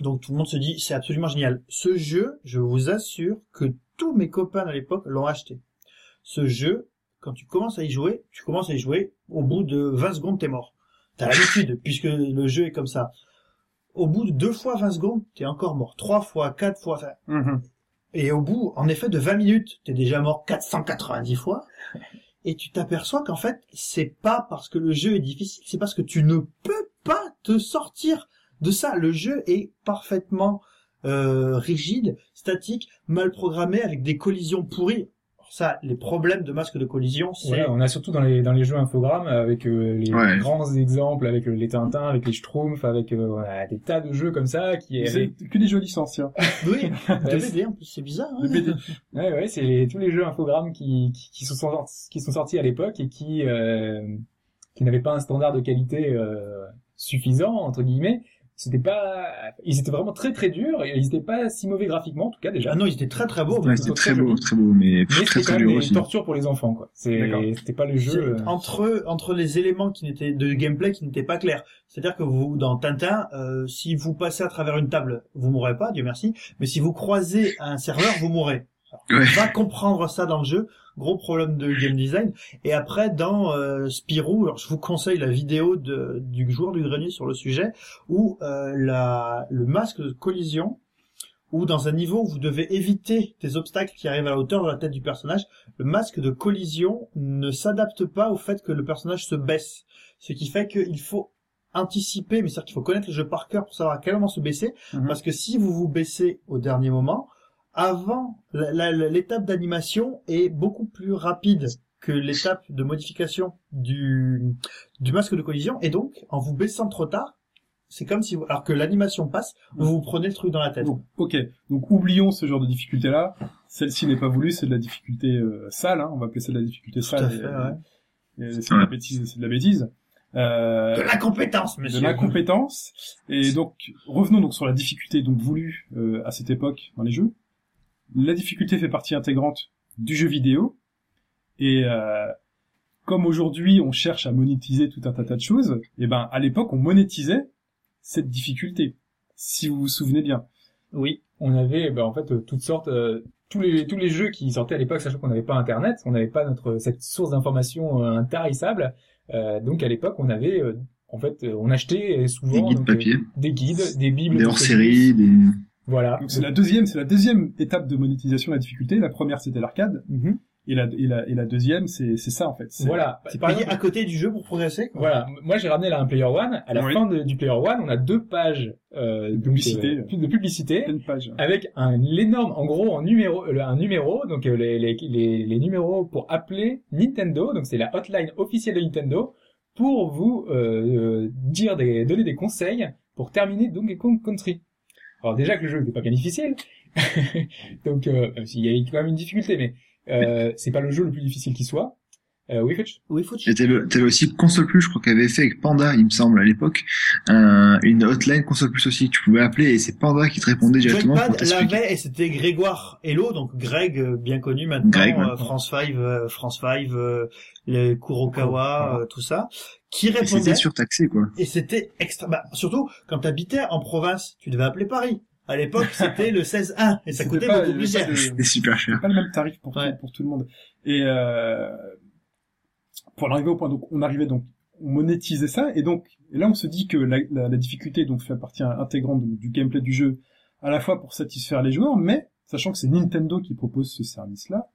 Donc tout le monde se dit c'est absolument génial. Ce jeu, je vous assure que tous mes copains à l'époque l'ont acheté. Ce jeu, quand tu commences à y jouer, tu commences à y jouer, au bout de 20 secondes t'es mort. T'as l'habitude, puisque le jeu est comme ça. Au bout de deux fois 20 secondes, t'es encore mort. Trois fois, quatre fois. enfin, Mhm. et au bout, en effet, de 20 minutes, t'es déjà mort 490 fois. Et tu t'aperçois qu'en fait, c'est pas parce que le jeu est difficile, c'est parce que tu ne peux pas te sortir de ça. Le jeu est parfaitement euh, rigide, statique, mal programmé, avec des collisions pourries. Ça, les problèmes de masque de collision, c'est... Ouais, on a surtout dans les dans les jeux infogrammes avec euh, les Ouais. grands exemples avec euh, les Tintins, avec les Schtroumpfs, avec euh, voilà, des tas de jeux comme ça qui C'est que des jeux licences, tiens. Oui, de Ouais, BD en plus, c'est bizarre. Hein De BD. Ouais, ouais, c'est les- tous les jeux infogrammes qui, qui, qui sont sortis, qui sont sortis à l'époque et qui, euh, qui n'avaient pas un standard de qualité euh, suffisant entre guillemets. C'était pas, ils étaient vraiment très très durs. et Ils étaient pas si mauvais graphiquement en tout cas déjà. Ah non, ils étaient très très beaux. Ils très très beau, jolis. très beau, mais Mais très c'était très quand dur même aussi. des tortures pour les enfants quoi. C'était pas le jeu. euh, entre entre les éléments qui n'étaient de gameplay qui n'étaient pas clairs. C'est-à-dire que vous dans Tintin, euh, si vous passez à travers une table, vous mourrez pas, Dieu merci. Mais si vous croisez un serveur, vous mourrez. Ouais. Va comprendre ça dans le jeu. Gros problème de game design. Et après dans euh, Spirou, alors je vous conseille la vidéo de, du joueur du grenier sur le sujet, où euh, la le masque de collision ou dans un niveau où vous devez éviter des obstacles qui arrivent à la hauteur de la tête du personnage, le masque de collision ne s'adapte pas au fait que le personnage se baisse. Ce qui fait qu'il faut anticiper, mais c'est-à-dire qu'il faut connaître le jeu par cœur pour savoir à quel moment se baisser, Mhm. parce que si vous vous baissez au dernier moment, avant, l'étape d'animation est beaucoup plus rapide que l'étape de modification du, du masque de collision, et donc, en vous baissant trop tard, c'est comme si vous, alors que l'animation passe, vous vous prenez le truc dans la tête. Donc, ok. Donc, oublions ce genre de difficulté-là. Celle-ci n'est pas voulue, c'est de la difficulté euh, sale, hein. On va appeler ça de la difficulté sale. ouais. c'est de la bêtise, c'est de la bêtise. Euh, De l'incompétence, monsieur. de l'incompétence. Et donc, revenons donc sur la difficulté donc voulue euh, à cette époque dans les jeux. La difficulté fait partie intégrante du jeu vidéo. Et euh, comme aujourd'hui on cherche à monétiser tout un tas de choses, et ben à l'époque on monétisait cette difficulté. Si vous vous souvenez bien. Oui. on avait bah, en fait euh, toutes sortes euh, tous les tous les jeux qui sortaient à l'époque sachant qu'on n'avait pas internet on n'avait pas notre cette source d'information euh, intarissable Euh, donc à l'époque on avait euh, en fait on achetait souvent Des guides donc, euh, papier, des guides des bibles des de hors-séries, des... voilà Donc c'est la deuxième, c'est la deuxième étape de monétisation de la difficulté. La première c'était l'arcade, Mhm. et la et la et la deuxième c'est c'est ça en fait. C'est- voilà C'est Par payé exemple, à côté du jeu pour progresser, quoi. Voilà, moi j'ai ramené là un Player One. À la Oui. fin de- du Player One, on a deux pages euh, donc, publicité. euh, de publicité page. avec un l'énorme, en gros, en numéro, euh, un numéro, donc euh, les, les, les, les numéros pour appeler Nintendo, donc c'est la hotline officielle de Nintendo, pour vous euh, euh, dire des, donner des conseils pour terminer Donkey Kong Country. Alors déjà que le jeu n'était pas bien difficile, donc euh, s'il y a quand même une difficulté, mais euh, c'est pas le jeu le plus difficile qui soit. Euh, faut Et t'avais aussi Console Plus, je crois qu'elle avait fait avec Panda, il me semble, à l'époque, un- une hotline Console Plus aussi. Tu pouvais appeler et c'est Panda qui te répondait directement l'avait et c'était Grégoire Hello, donc Greg, euh, bien connu maintenant, Greg, euh, France 5, euh, France 5, euh, les Kurokawa, euh, tout ça, qui répondait. c'était surtaxé, quoi. Et c'était extra, bah, surtout, quand t'habitais en province, tu devais appeler Paris. À l'époque, c'était le 16-1, et ça coûtait pas- beaucoup plus cher. C'était super cher. pas le même tarif pour, Ouais. tout, pour tout le monde. Et euh, pour en arriver au point, donc on arrivait donc, on monétisait ça, et donc et là on se dit que la, la, la difficulté donc fait partie intégrante du, du gameplay du jeu, à la fois pour satisfaire les joueurs, mais sachant que c'est Nintendo qui propose ce service-là,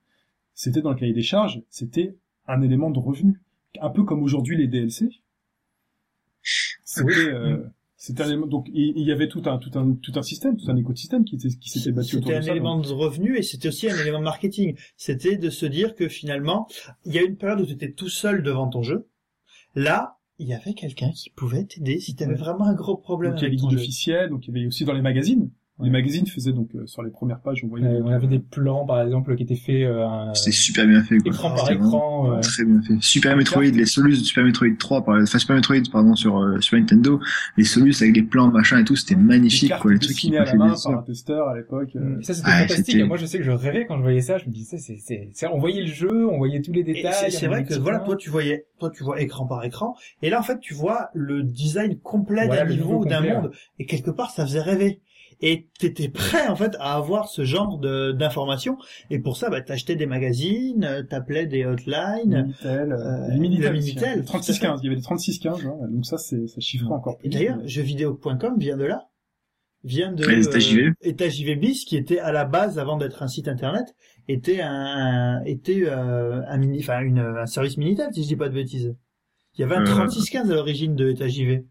c'était dans le cahier des charges, c'était un élément de revenu, un peu comme aujourd'hui les DLC. C'était euh, c'était un élément, donc il y avait tout un tout un tout un système, tout un écosystème qui, était- qui s'était battu autour C'était de un ça. élément donc- de revenu et c'était aussi un élément de marketing. C'était de se dire que finalement, il y a une période où tu étais tout seul devant ton jeu. Là, il y avait quelqu'un qui pouvait t'aider si tu avais Ouais. vraiment un gros problème Donc il y avait des guides officiels, donc il y avait aussi dans les magazines. Les magazines faisaient donc euh, sur les premières pages, on voyait. Euh, on avait des plans par exemple qui étaient faits euh, C'était super bien fait, quoi. écran par écran. euh, Très bien fait. Super Metroid, les Solus de Super Metroid 3, par- enfin Super Metroid, pardon, sur euh, Super Nintendo, les Solus avec les plans, machin et tout, c'était magnifique, quoi, les trucs qui à la passaient main par un testeur à l'époque. euh, Et ça c'était Ouais, fantastique. c'était- Moi je sais que je rêvais quand je voyais ça. Je me disais c'est c'est on voyait le jeu, on voyait tous les Et détails. c'est- vrai que voilà, toi tu voyais, toi tu vois écran par écran, et là en fait tu vois le design complet Voilà, d'un niveau, niveau d'un monde, et quelque part ça faisait rêver. Et t'étais prêt en fait à avoir ce genre de d'informations, et pour ça bah t'achetais des magazines, euh, t'appelais des hotlines. Minitel, euh, euh, Minitel, Minitel, hein. tout à Les 3615, il y avait des 3615, hein, donc ça c'est ça chiffrait encore plus. Et d'ailleurs, mais- jeuxvideo.com vient de là. Vient de euh, JV bis qui était à la base avant d'être un site internet était un était euh, un mini enfin une un service minitel si je dis pas de bêtises. Il y avait un Euh. 3615 à l'origine de JV.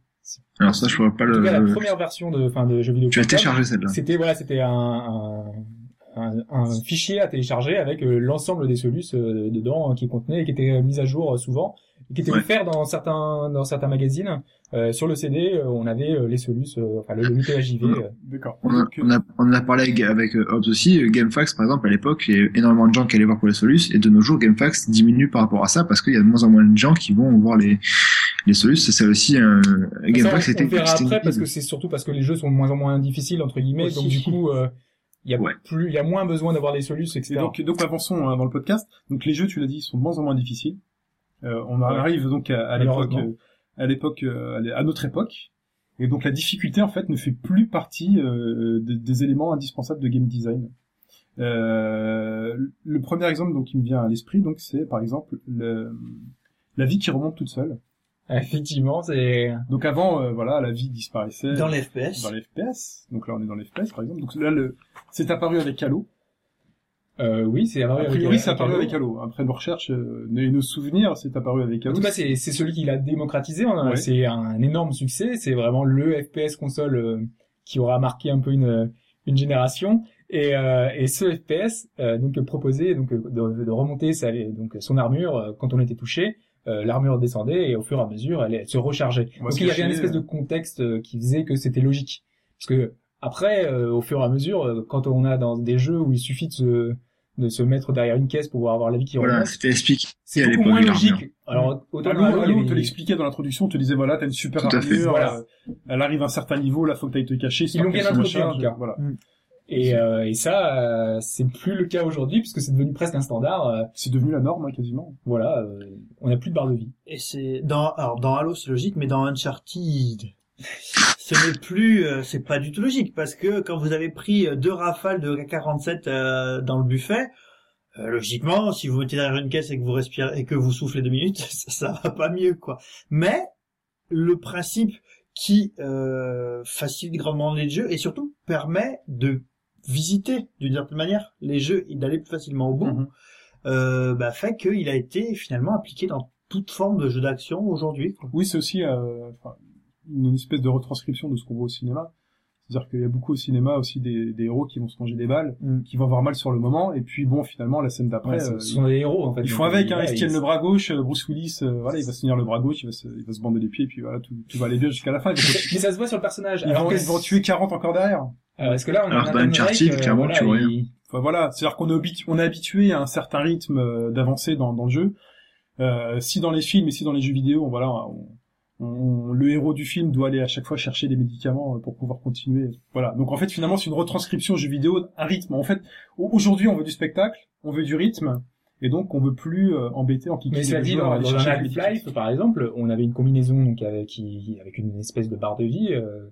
Alors ça, je vois pas En tout cas, la le... première version de fin de jeux vidéo. Tu as téléchargé celle-là. C'était voilà, c'était un, un, un, un fichier à télécharger avec euh, l'ensemble des solus euh, dedans euh, qui contenait et qui était mis à jour euh, souvent, et qui était Ouais. offert dans certains dans certains magazines. Euh, sur le CD, euh, on avait euh, les solus, euh, enfin le, le THJV. euh. D'accord. On a, on, a, on en a parlé avec, avec euh, Hobbs aussi. Euh, GameFAQs, par exemple, à l'époque, il y a énormément de gens qui allaient voir pour les Solus, et de nos jours, GameFAQs diminue par rapport à ça, parce qu'il y a de moins en moins de gens qui vont voir les, les Solus. C'est ça aussi, euh, Ça, GameFAQs, on, c'était on verra après parce que c'est surtout parce que les jeux sont de moins en moins difficiles entre guillemets, Aussi. donc du coup euh, il y a Ouais. plus, il y a moins besoin d'avoir les solus, etc. Et donc, donc avançons hein, dans le podcast. Donc les jeux, tu l'as dit, sont de moins en moins difficiles. Euh, on Ouais. arrive donc à, à l'époque, euh, à l'époque, euh, à l'é- à notre époque. Et donc la difficulté en fait ne fait plus partie euh, des, des éléments indispensables de game design. Euh, le premier exemple donc qui me vient à l'esprit donc c'est par exemple le, la vie qui remonte toute seule. Effectivement, c'est Donc avant euh, voilà la vie disparaissait Dans les FPS. dans les FPS. Donc là on est dans les FPS par exemple. Donc là le c'est apparu avec Halo. euh, oui, c'est apparu A avec, priori, euh, c'est apparu Halo. avec Halo. Après nos recherches euh, et nos souvenirs, c'est apparu avec En Halo. tout cas, c'est c'est celui qui l'a démocratisé. hein. Ouais. C'est un énorme succès. C'est vraiment le FPS console euh, qui aura marqué un peu une une génération. Et, euh, et ce FPS euh, donc proposait donc de, de remonter sa, donc son armure euh, quand on était touché. Euh, l'armure descendait et au fur et à mesure elle, elle se rechargeait. Va Donc il y avait une espèce euh. de contexte euh, qui faisait que c'était logique. Parce que après, euh, au fur et à mesure, euh, quand on a dans des jeux où il suffit de se, de se mettre derrière une caisse pour pouvoir avoir la vie qui Voilà, remonte, c'était expliqué c'est beaucoup moins logique. Alors autant Halo, il y on te avait- l'expliquait dans l'introduction, on te disait voilà, t'as une super Tout armure, Voilà. euh, elle arrive à un certain niveau, là faut que t'ailles te cacher. Ils l'ont bien introduit, en tout cas. Voilà. Et, euh, et ça, euh, c'est plus le cas aujourd'hui puisque c'est devenu presque un standard. euh, C'est devenu la norme, hein, quasiment. voilà, euh, on n'a plus de barre de vie. Et c'est dans alors dans Halo c'est logique, mais dans Uncharted, ce n'est plus, euh, c'est pas du tout logique parce que quand vous avez pris euh, deux rafales de K47 euh, dans le buffet, euh, logiquement, si vous mettez derrière une caisse et que vous respirez et que vous soufflez deux minutes, ça, ça va pas mieux quoi. Mais le principe qui euh, facilite grandement les jeux et surtout permet de visiter d'une certaine manière les jeux et d'aller plus facilement au bout, Mhm. euh, bah, fait qu'il a été finalement appliqué dans toute forme de jeu d'action aujourd'hui. Oui, c'est aussi euh, une espèce de retranscription de ce qu'on voit au cinéma. C'est-à-dire qu'il y a beaucoup au cinéma aussi des, des héros qui vont se manger des balles, Mm. qui vont avoir mal sur le moment, et puis bon, finalement, la scène d'après, Ouais, ce euh, ce sont des héros en fait. ils font avec, hein, ouais, ils se tiennent le bras gauche, euh, Bruce Willis, euh, voilà, il va se tenir le bras gauche, il va se, il va se bander les pieds, et puis voilà, tout, tout va aller bien jusqu'à la fin. Mais ça se voit sur le personnage. ils Alors vont, que ils vont tuer 40 encore derrière. Euh, parce que là, on a Alors un dans Nathan Uncharted, euh, clairement, voilà, tu vois Enfin voilà, c'est-à-dire qu'on est, habitu- on est habitué à un certain rythme d'avancée dans, dans le jeu. Euh, si dans les films et si dans les jeux vidéo, voilà, on, on- le héros du film doit aller à chaque fois chercher des médicaments euh, pour pouvoir continuer. Voilà. Donc en fait, finalement, c'est une retranscription jeu vidéo, un rythme. En fait, au- aujourd'hui, on veut du spectacle, on veut du rythme, et donc on veut plus euh, embêter en Mais cela dit, dans, dans un médicaments. par exemple, on avait une combinaison donc avec, qui, avec une espèce de barre de vie, euh,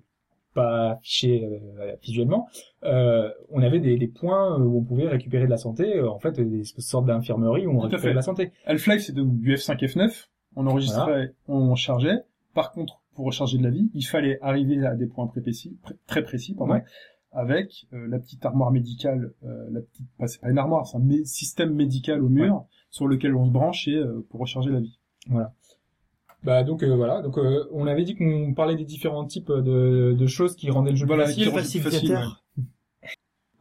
pas affichée euh, visuellement. Euh, on avait des, des points où on pouvait récupérer de la santé, en fait, des sortes d'infirmeries où on à récupérait de la santé. Half-Life, c'est donc du F5 F9. On enregistrait, on chargeait. Par contre, pour recharger de la vie, il fallait arriver à des points très précis, pr- très précis, pardon, Ouais. avec euh, la petite armoire médicale, euh, la petite, pas, c'est pas une armoire, c'est un mé- système médical au mur sur lequel on se branche et euh, pour recharger la vie. Bah donc euh, voilà, donc euh, on avait dit qu'on parlait des différents types de, de choses qui rendaient le jeu Voilà, facile. rendent le plus facile, facilitateur.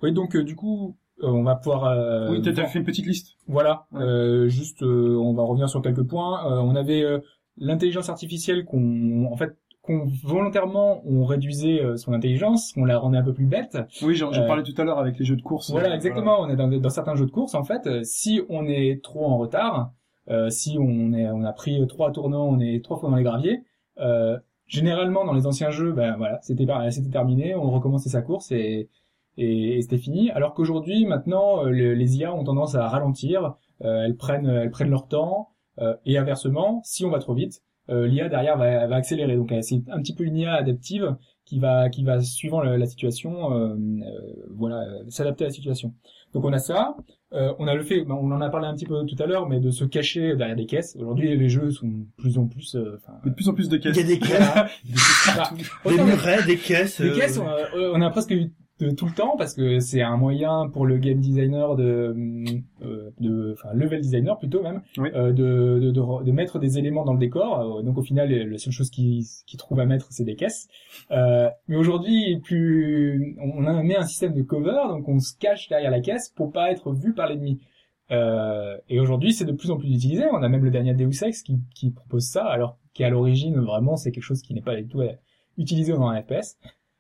Oui, donc euh, du coup, euh, on va pouvoir. euh, oui, t'as fait une petite liste. Voilà, Ouais. euh, juste, euh, on va revenir sur quelques points. Euh, on avait euh, l'intelligence artificielle qu'on, en fait, qu'on volontairement on réduisait euh, son intelligence, on la rendait un peu plus bête. Oui, j'en Euh, parlais tout à l'heure avec les jeux de course. Voilà, euh, exactement. On est dans, dans certains jeux de course, en fait, euh, si on est trop en retard, euh, si on est, on a pris trois tournants, on est trois fois dans les graviers. Euh, généralement, dans les anciens jeux, ben voilà, c'était c'était terminé, on recommençait sa course et et, et c'était fini. Alors qu'aujourd'hui, maintenant, le- les IA ont tendance à ralentir, euh, elles prennent elles prennent leur temps et inversement, si on va trop vite, euh, l'IA derrière va, va accélérer. Donc euh, c'est un petit peu une IA adaptive qui va qui va suivant la, la situation, euh, euh, voilà, euh, s'adapter à la situation. Donc on a ça, Euh, on a le fait, ben, on en a parlé un petit peu tout à l'heure, mais de se cacher derrière des caisses. Aujourd'hui, les jeux sont de plus en plus, euh, enfin, De plus en plus de caisses. Il y a des caisses, voilà. Des Bah, des murets, des caisses. euh, caisses, on a, euh, on a presque eu de tout le temps parce que c'est un moyen pour le game designer de, euh, de enfin level designer plutôt même, Oui. euh, de, de, de, de mettre des éléments dans le décor. Euh, Donc au final, la seule chose qui, qui trouve à mettre, c'est des caisses. Euh, mais aujourd'hui, plus on a mis un système de cover, donc on se cache derrière la caisse pour pas être vu par l'ennemi. Euh, et aujourd'hui, c'est de plus en plus utilisé. On a même le dernier Deus Ex qui, qui propose ça, alors qu'à l'origine, vraiment, c'est quelque chose qui n'est pas du tout euh, utilisé dans un FPS.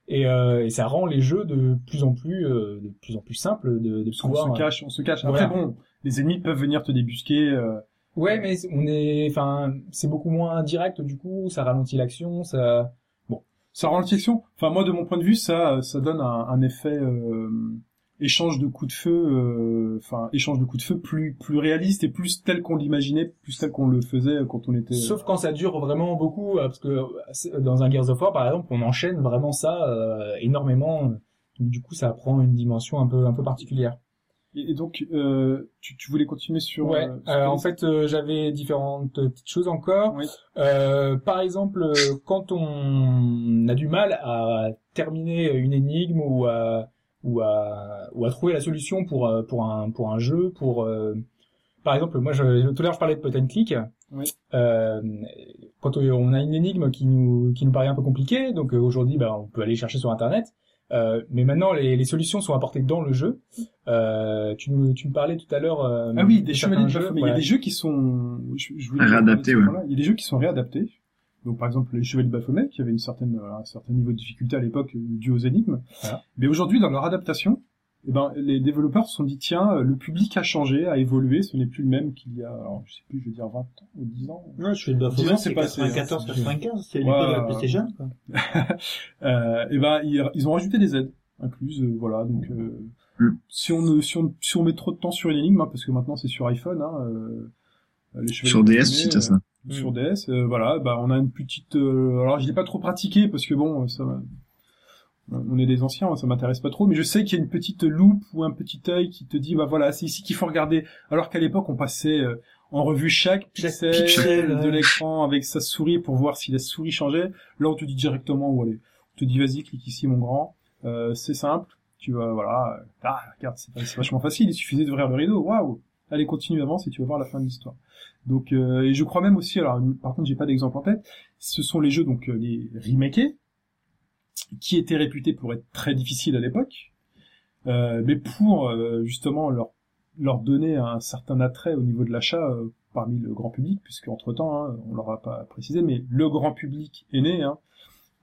Et, euh, et ça rend les jeux de plus en plus, euh, de plus en plus simples de, de On pouvoir. se cache, on se cache. Après, Voilà. bon, les ennemis peuvent venir te débusquer. euh, Ouais, mais on est, enfin, c'est beaucoup moins direct du coup. Ça ralentit l'action, ça. Ça rend l'action. Enfin, moi, de mon point de vue, ça, ça donne un, un effet euh, échange de coups de feu, euh, enfin échange de coups de feu plus plus réaliste et plus tel qu'on l'imaginait, plus tel qu'on le faisait quand on était. Sauf quand ça dure vraiment beaucoup, euh, parce que euh, dans un Gears of War, par exemple, on enchaîne vraiment ça euh, énormément. Donc, du coup, ça prend une dimension un peu, un peu particulière. Et, donc, euh, tu, tu voulais continuer sur. Ouais. euh, sur euh, en fait, euh, j'avais différentes petites choses encore. Oui. Euh, par exemple, quand on a du mal à terminer une énigme ou à ou à ou à trouver la solution pour euh, pour un pour un jeu, pour euh, par exemple, moi, je, tout à l'heure, je parlais de point and click. Oui. Euh, quand on a une énigme qui nous qui nous paraît un peu compliquée, donc euh, aujourd'hui, bah, on peut aller chercher sur internet. Euh, mais maintenant, les, les solutions sont apportées dans le jeu. Euh, tu, nous, tu me parlais tout à l'heure. euh, Ah oui, des de chevaliers de jeux. Il y a des jeux qui sont je, je voulais Réadaptés, ouais. Il y a des jeux qui sont réadaptés. Donc par exemple les chevaliers de Baphomet qui avaient une certaine euh, un certain niveau de difficulté à l'époque euh, dû aux énigmes. Voilà. Mais aujourd'hui dans leur adaptation, eh ben les développeurs se sont dit tiens euh, le public a changé, a évolué, ce n'est plus le même qu'il y a alors je sais plus je veux dire 20 ans ou 10 ans. Non, je suis de Baphomet, c'est c'est passé, 94, hein. 95, c'est Ouais, l'époque de la ouais. PlayStation, quoi. euh, et ben ils, ils ont rajouté des aides incluses euh, voilà donc euh, Mm. si on si on si on met trop de temps sur une énigme hein, parce que maintenant c'est sur iPhone hein, euh, les chevaliers Sur DS aussi, t'as ça. Sur DS euh, voilà bah on a une petite euh, alors je l'ai pas trop pratiqué parce que bon ça on est des anciens, ça m'intéresse pas trop, mais je sais qu'il y a une petite loupe ou un petit œil qui te dit, bah voilà, c'est ici qu'il faut regarder. Alors qu'à l'époque, on passait euh, en revue chaque pixel, pixel, de l'écran avec sa souris pour voir si la souris changeait. Là, on te dit directement où aller. On te dit, vas-y, clique ici, mon grand. Euh, c'est simple. Tu vas, voilà. Ah, regarde, c'est c'est vachement facile. Il suffisait d'ouvrir le rideau. Waouh. Allez, continue avance et tu vas voir la fin de l'histoire. Donc, euh, et je crois même aussi, alors, par contre, j'ai pas d'exemple en tête. Ce sont les jeux, donc, euh, les remakés, qui étaient réputés pour être très difficiles à l'époque, euh, mais pour euh, justement leur leur donner un certain attrait au niveau de l'achat parmi le grand public, puisque entre temps, hein, on leur a pas précisé, mais le grand public est né. Hein.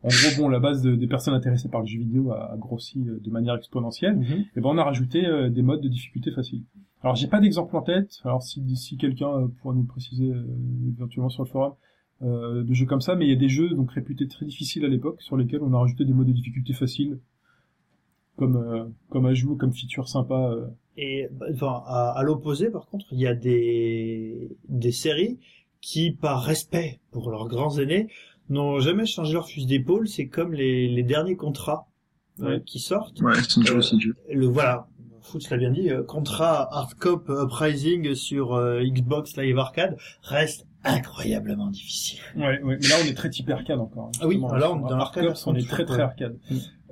En gros, bon, la base de- des personnes intéressées par le jeu vidéo a, a grossi de manière exponentielle. Et ben, on a rajouté euh, des modes de difficulté facile. Alors, j'ai pas d'exemple en tête. Alors, si, si quelqu'un euh, pourra nous le préciser euh, éventuellement sur le forum, euh, de jeux comme ça, mais il y a des jeux donc réputés très difficiles à l'époque sur lesquels on a rajouté des modes de difficulté faciles, comme euh, comme ajout, comme feature sympa. euh. Et bah, enfin, à, à l'opposé, par contre, il y a des des séries qui, par respect pour leurs grands aînés, n'ont jamais changé leur fusil d'épaule. C'est comme les, les derniers contrats euh, qui sortent. Ouais, c'est une chose Euh. Le voilà, Foots l'a bien dit, euh, contrat Hardcop Uprising sur euh, Xbox Live Arcade reste incroyablement difficile. Ouais, ouais, mais là on est très type arcade encore. hein, Ah oui, justement. là, on est dans l'arcade, on est très très arcade.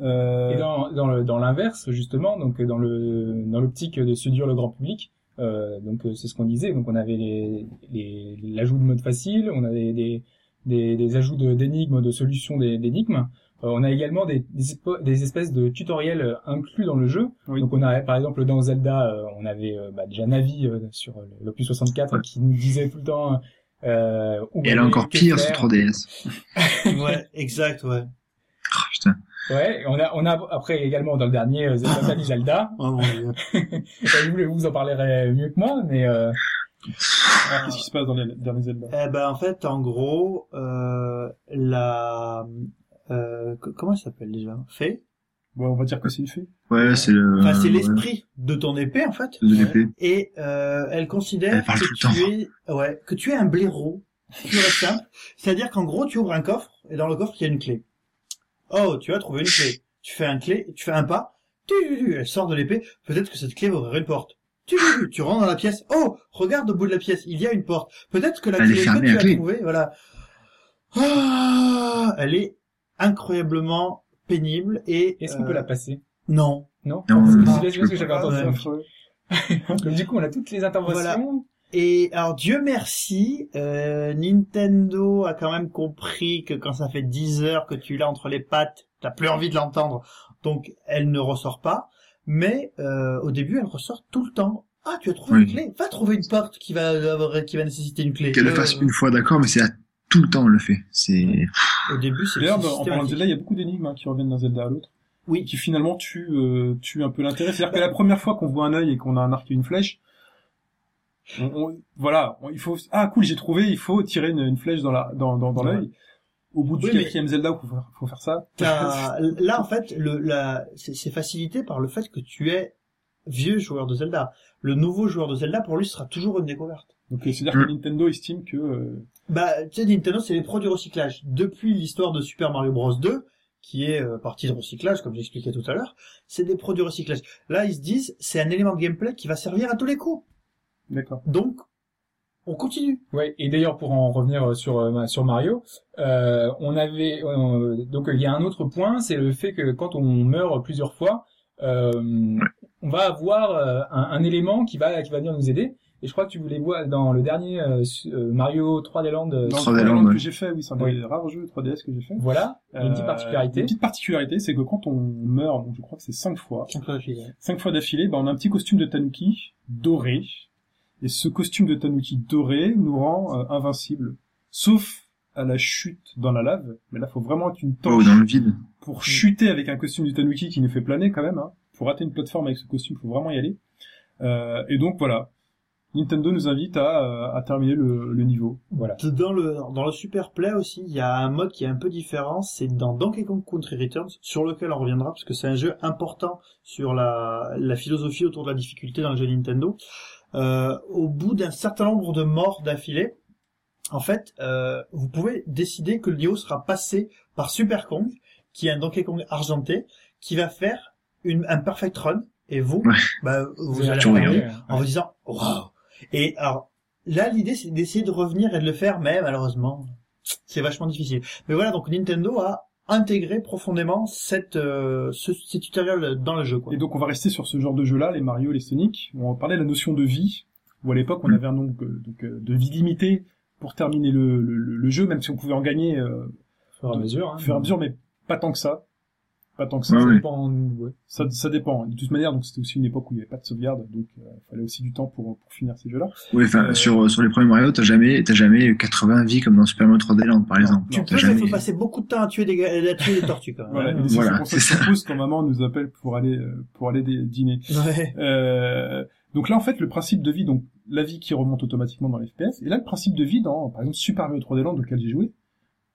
Euh, Et dans, dans l'inverse, justement, donc dans le dans l'optique de séduire le grand public, euh, donc euh, c'est ce qu'on disait. Donc on avait les les l'ajout de mode facile, on avait des des, des ajouts d'énigmes, de solutions d'énigmes. Euh, on a également des, des, espèces de tutoriels euh, inclus dans le jeu. Oui. Donc on a par exemple dans Zelda, euh, on avait euh, bah, déjà Navi euh, sur l'Opus 64 qui nous disait tout le temps. Euh, où Et elle est encore pire sur 3DS. ouais, exact, ouais. Oh, putain. Ouais, on a on a après également dans le dernier Zelda Zelda. Oh mon dieu. Euh, vous, vous en parlerez mieux que moi, mais euh, alors, Qu'est-ce qui se passe dans les derniers Zelda? Eh ben en fait, en gros, euh, la euh, co- comment elle s'appelle déjà? Fée? Bon, on va dire que c'est une fée. Ouais, c'est le... Enfin, c'est ouais, l'esprit de ton épée en fait. de l'épée. Et euh, elle considère Elle parle que tout le temps. tu es ouais que tu es un blaireau pur et simple. C'est-à-dire qu'en gros, tu ouvres un coffre et dans le coffre il y a une clé. Oh, tu as trouvé une clé. Tu fais un clé, tu fais un pas. Tu, tu, tu, elle sort de l'épée. Peut-être que cette clé va ouvrir une porte. Tu, tu, tu, rentres dans la pièce. Oh, regarde au bout de la pièce, il y a une porte. Peut-être que la Elle est clé que tu as trouvée, voilà. Ah, elle est incroyablement pénible et est-ce qu'on euh, peut la passer? Non. Non, Non, c'est ce que j'avais entendu. Donc, du coup, on a toutes les interventions. Et alors Dieu merci, euh, Nintendo a quand même compris que quand ça fait 10 heures que tu l'as entre les pattes, t'as plus envie de l'entendre, donc elle ne ressort pas. Mais euh, au début, elle ressort tout le temps. Ah, tu as trouvé Oui. une clé? Va trouver une porte qui va avoir, qui va nécessiter une clé. Qu'elle le Euh, fasse une fois, d'accord, mais c'est à tout le temps, elle le fait. C'est... Au début, c'est D'ailleurs, c'est en parlant de. Zelda, il y a beaucoup d'énigmes hein, qui reviennent d'un Zelda à l'autre, Oui. qui finalement tuent, euh, tuent un peu l'intérêt. C'est-à-dire que la première fois qu'on voit un œil et qu'on a un arc et une flèche, on, on- voilà, on- il faut ah cool, j'ai trouvé, il faut tirer une, une flèche dans la dans dans, dans l'œil. Au bout du Oui, mais- quatrième Zelda, il faut faire, faut faire ça. T'as- là, en fait, le, la, c'est c'est facilité par le fait que tu es vieux joueur de Zelda. Le nouveau joueur de Zelda, pour lui, ce sera toujours une découverte. Donc euh, c'est-à-dire Mm. que Nintendo estime que euh, Bah, tu sais, Nintendo, c'est les pros du recyclage. Depuis l'histoire de Super Mario Bros 2, qui est euh, partie de recyclage, comme j'expliquais tout à l'heure, c'est des pros du recyclage. Là, ils se disent, c'est un élément de gameplay qui va servir à tous les coups. d'accord. Donc, on continue. Ouais, et d'ailleurs pour en revenir sur euh, sur Mario, euh, on avait euh, donc il y a un autre point, c'est le fait que quand on meurt plusieurs fois, euh, on va avoir euh, un, un élément qui va qui va venir nous aider. Et je crois que tu voulais voir dans le dernier euh, euh, Mario 3D Land. euh, Dans le 3D 3D Land, ouais. que j'ai fait, oui, c'est un des Oui. rares jeux 3DS que j'ai fait. Voilà, il y a une petite Euh, particularité. Une petite particularité, c'est que quand on meurt, donc je crois que c'est cinq fois, Cinq fois d'affilée. cinq fois d'affilée, ben on a un petit costume de Tanuki doré. Et ce costume de Tanuki doré nous rend euh, invincible. Sauf à la chute dans la lave. Mais là, faut vraiment être une Oh, torche dans le vide. pour chuter avec un costume du Tanuki qui nous fait planer quand même. Hein. Pour rater une plateforme avec ce costume, faut vraiment y aller. Euh, et donc voilà. Nintendo nous invite à, euh, à terminer le, le niveau. Voilà. Dans le, dans le Super Play aussi, il y a un mode qui est un peu différent, c'est dans Donkey Kong Country Returns, sur lequel on reviendra, parce que c'est un jeu important sur la, la philosophie autour de la difficulté dans le jeu Nintendo. Euh, au bout d'un certain nombre de morts d'affilée, en fait, euh, vous pouvez décider que le niveau sera passé par Super Kong, qui est un Donkey Kong argenté, qui va faire une, un perfect run, et vous, Ouais. bah, vous allez regarder en vous disant, waouh! Et alors, là, l'idée, c'est d'essayer de revenir et de le faire, mais malheureusement, c'est vachement difficile. Mais voilà, donc Nintendo a intégré profondément cette, euh, ce, ces tutoriels dans le jeu, quoi. Et donc on va rester sur ce genre de jeu-là, les Mario, les Sonic. On va parler de la notion de vie, où à l'époque on Mm. avait un nombre euh, donc, euh, de vie limitée pour terminer le, le, le jeu, même si on pouvait en gagner euh, Au fur et à mesure. Hein. au fur et à mesure, mais pas tant que ça. Pas tant que ça. Ouais, Ça dépend, ouais. Ça, ça dépend. De toute manière, donc c'était aussi une époque où il n'y avait pas de sauvegarde, donc euh, il fallait aussi du temps pour, pour finir ces jeux-là. Oui, enfin, Euh, sur, sur les premiers Mario, t'as jamais, t'as jamais 80 vies comme dans Super Mario 3D Land, par Non, exemple. tu peux, jamais... il faut passer beaucoup de temps à tuer des, à tuer des tortues, quand même. Voilà, hein. c'est Voilà, pour ça c'est que je pose quand maman nous appelle pour aller euh, pour aller dîner. Ouais. Euh, donc là, en fait, le principe de vie, donc la vie qui remonte automatiquement dans les FPS, et là, le principe de vie dans, par exemple, Super Mario 3D Land auquel j'ai joué,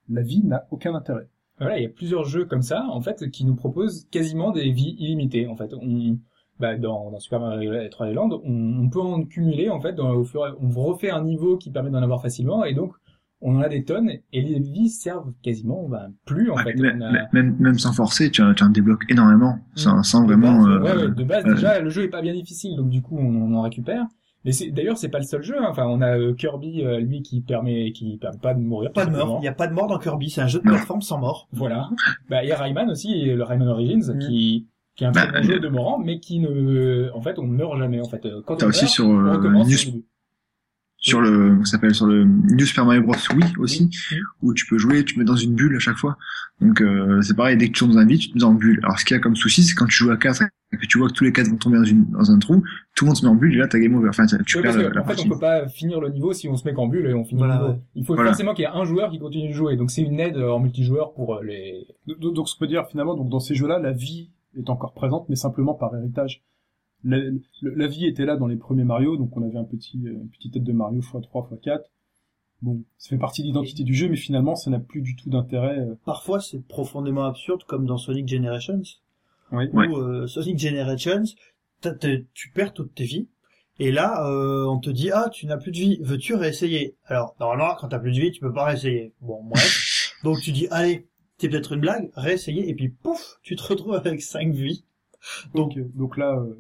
la vie n'a aucun intérêt. Voilà, il y a plusieurs jeux comme ça, en fait, qui nous proposent quasiment des vies illimitées. En fait, on, bah, dans, dans Super Mario 3D Land, on, on peut en cumuler, en fait, dans, au fur et, on refait un niveau qui permet d'en avoir facilement, et donc, on en a des tonnes, et les vies servent quasiment, bah, plus, en Ouais, fait. même, On a- même, même sans forcer, tu en, tu en débloques énormément, sans, sans vraiment... euh, ouais, ouais, de base, euh, déjà, le jeu est pas bien difficile, donc du coup, on, on en récupère. Mais c'est, d'ailleurs, c'est pas le seul jeu. hein. Enfin, on a euh, Kirby, euh, lui, qui permet, qui permet pas de mourir. Pas de mort. Il n'y a pas de mort dans Kirby. C'est un jeu de plateforme sans mort. Voilà. bah, il y a Rayman aussi, et le Rayman Origins, Mm. qui, qui est un Bah, très bon jeu de morant, mais qui ne, en fait, on ne meurt jamais, en fait. Euh, Quand T'as on aussi meurt, sur, on euh, recommence New. Sur le, ça s'appelle, sur le New Super Mario Bros. Wii aussi, Oui. où tu peux jouer, tu te mets dans une bulle à chaque fois. Donc euh, c'est pareil, dès que tu tombes dans un vide, tu te mets en bulle. Alors ce qu'il y a comme souci, c'est quand tu joues à 4 et que tu vois que tous les 4 vont tomber dans, une, dans un trou, tout le monde se met en bulle et là t'as game over. Enfin tu Ouais, perds parce la, que, la en fait, partie. on peut pas finir le niveau si on se met qu'en bulle et on finit Voilà, le niveau. Il faut Voilà. forcément qu'il y ait un joueur qui continue de jouer. Donc c'est une aide euh, en multijoueur pour euh, les, Donc, donc, ce qu'on peut dire finalement, donc dans ces jeux-là, la vie est encore présente, mais simplement par héritage. La, vie était là dans les premiers Mario, donc on avait un petit, euh, une petite tête de Mario x3, x4. Bon, ça fait partie de l'identité du jeu, mais finalement, ça n'a plus du tout d'intérêt. euh. Parfois, c'est profondément absurde, comme dans Sonic Generations. Oui. Ouais. Où euh, Sonic Generations, t'as- t'as- tu perds toutes tes vies. Et là, euh, on te dit, ah, tu n'as plus de vie, veux-tu réessayer? Alors, normalement, quand t'as plus de vie, tu peux pas réessayer. Bon, bref. Donc tu dis, allez, c'est peut-être une blague, réessayer, et puis pouf, tu te retrouves avec 5 vies. Donc, euh, donc là, euh,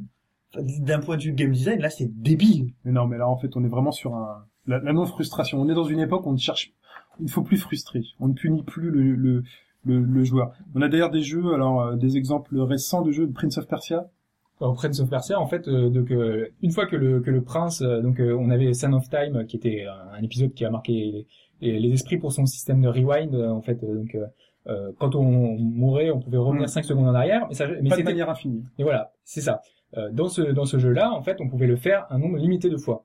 D'un point de vue game design, là, c'est débile. mais non, mais là, en fait, on est vraiment sur un, la, la non-frustration. On est dans une époque où on ne cherche, il ne faut plus frustrer. On ne punit plus le, le, le, le joueur. On a d'ailleurs des jeux, alors, euh, des exemples récents de jeux de Prince of Persia. au Prince of Persia, en fait, euh, donc euh, une fois que le que le prince, euh, donc euh, on avait Son of Time, euh, qui était un, un épisode qui a marqué les, les, les esprits pour son système de rewind, euh, en fait, euh, donc euh, euh, quand on mourait, on pouvait revenir Mm. 5 secondes en arrière, mais ça, mais pas de c'était manière infinie. et voilà, c'est ça. Euh, dans ce dans ce jeu-là, en fait, on pouvait le faire un nombre limité de fois.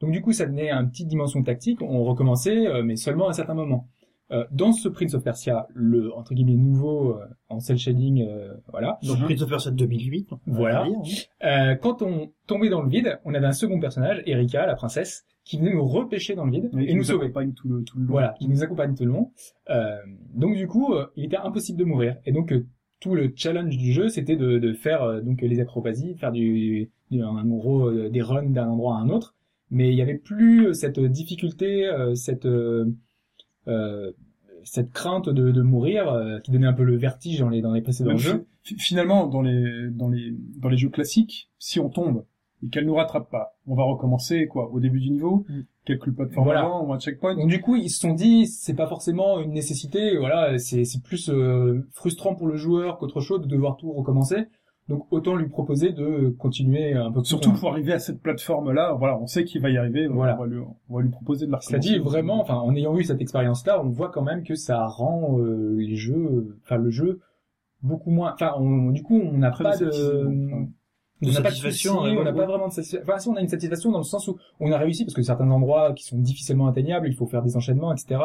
Donc du coup, ça donnait une petite dimension tactique. On recommençait, euh, mais seulement à un certain moment. Euh, dans ce Prince of Persia, le entre guillemets nouveau euh, en cel shading, euh, voilà. Donc. Prince of Persia 2008. on va Voilà. dire, hein. Euh, quand on tombait dans le vide, on avait un second personnage, Erika, la princesse, qui venait nous repêcher dans le vide Et, et, nous sauver. accompagne tout le, tout le long. Voilà, qui nous accompagne tout le long. Euh, donc du coup, euh, il était impossible de mourir. Et donc euh, tout le challenge du jeu, c'était de, de faire euh, donc les acrobaties, faire du, du- en gros euh, des runs d'un endroit à un autre. Mais il y avait plus cette difficulté, euh, cette euh, euh, cette crainte de, de mourir euh, qui donnait un peu le vertige dans les dans les précédents Même jeux. fi- finalement, dans les, dans les, dans les jeux classiques, si on tombe et qu'elle nous rattrape pas, on va recommencer, quoi, au début du niveau, Mm. Quelques plateformes Voilà. avant, ou un checkpoint. Donc du coup, ils se sont dit, c'est pas forcément une nécessité, voilà, c'est c'est plus euh, frustrant pour le joueur qu'autre chose de devoir tout recommencer. Donc autant lui proposer de continuer un peu plus Surtout loin. pour arriver à cette plateforme-là, voilà, on sait qu'il va y arriver, Voilà. on, va lui, on va lui proposer de la Cela dit, vraiment, enfin, en ayant eu cette expérience-là, on voit quand même que ça rend euh, les jeux, enfin le jeu beaucoup moins. Enfin, du coup, on n'a pas de, satisfaisant, on De n'a pas de soucis, on n'a pas vraiment de satisfaction. Enfin, si on a une satisfaction dans le sens où on a réussi parce que certains endroits qui sont difficilement atteignables, il faut faire des enchaînements, etc.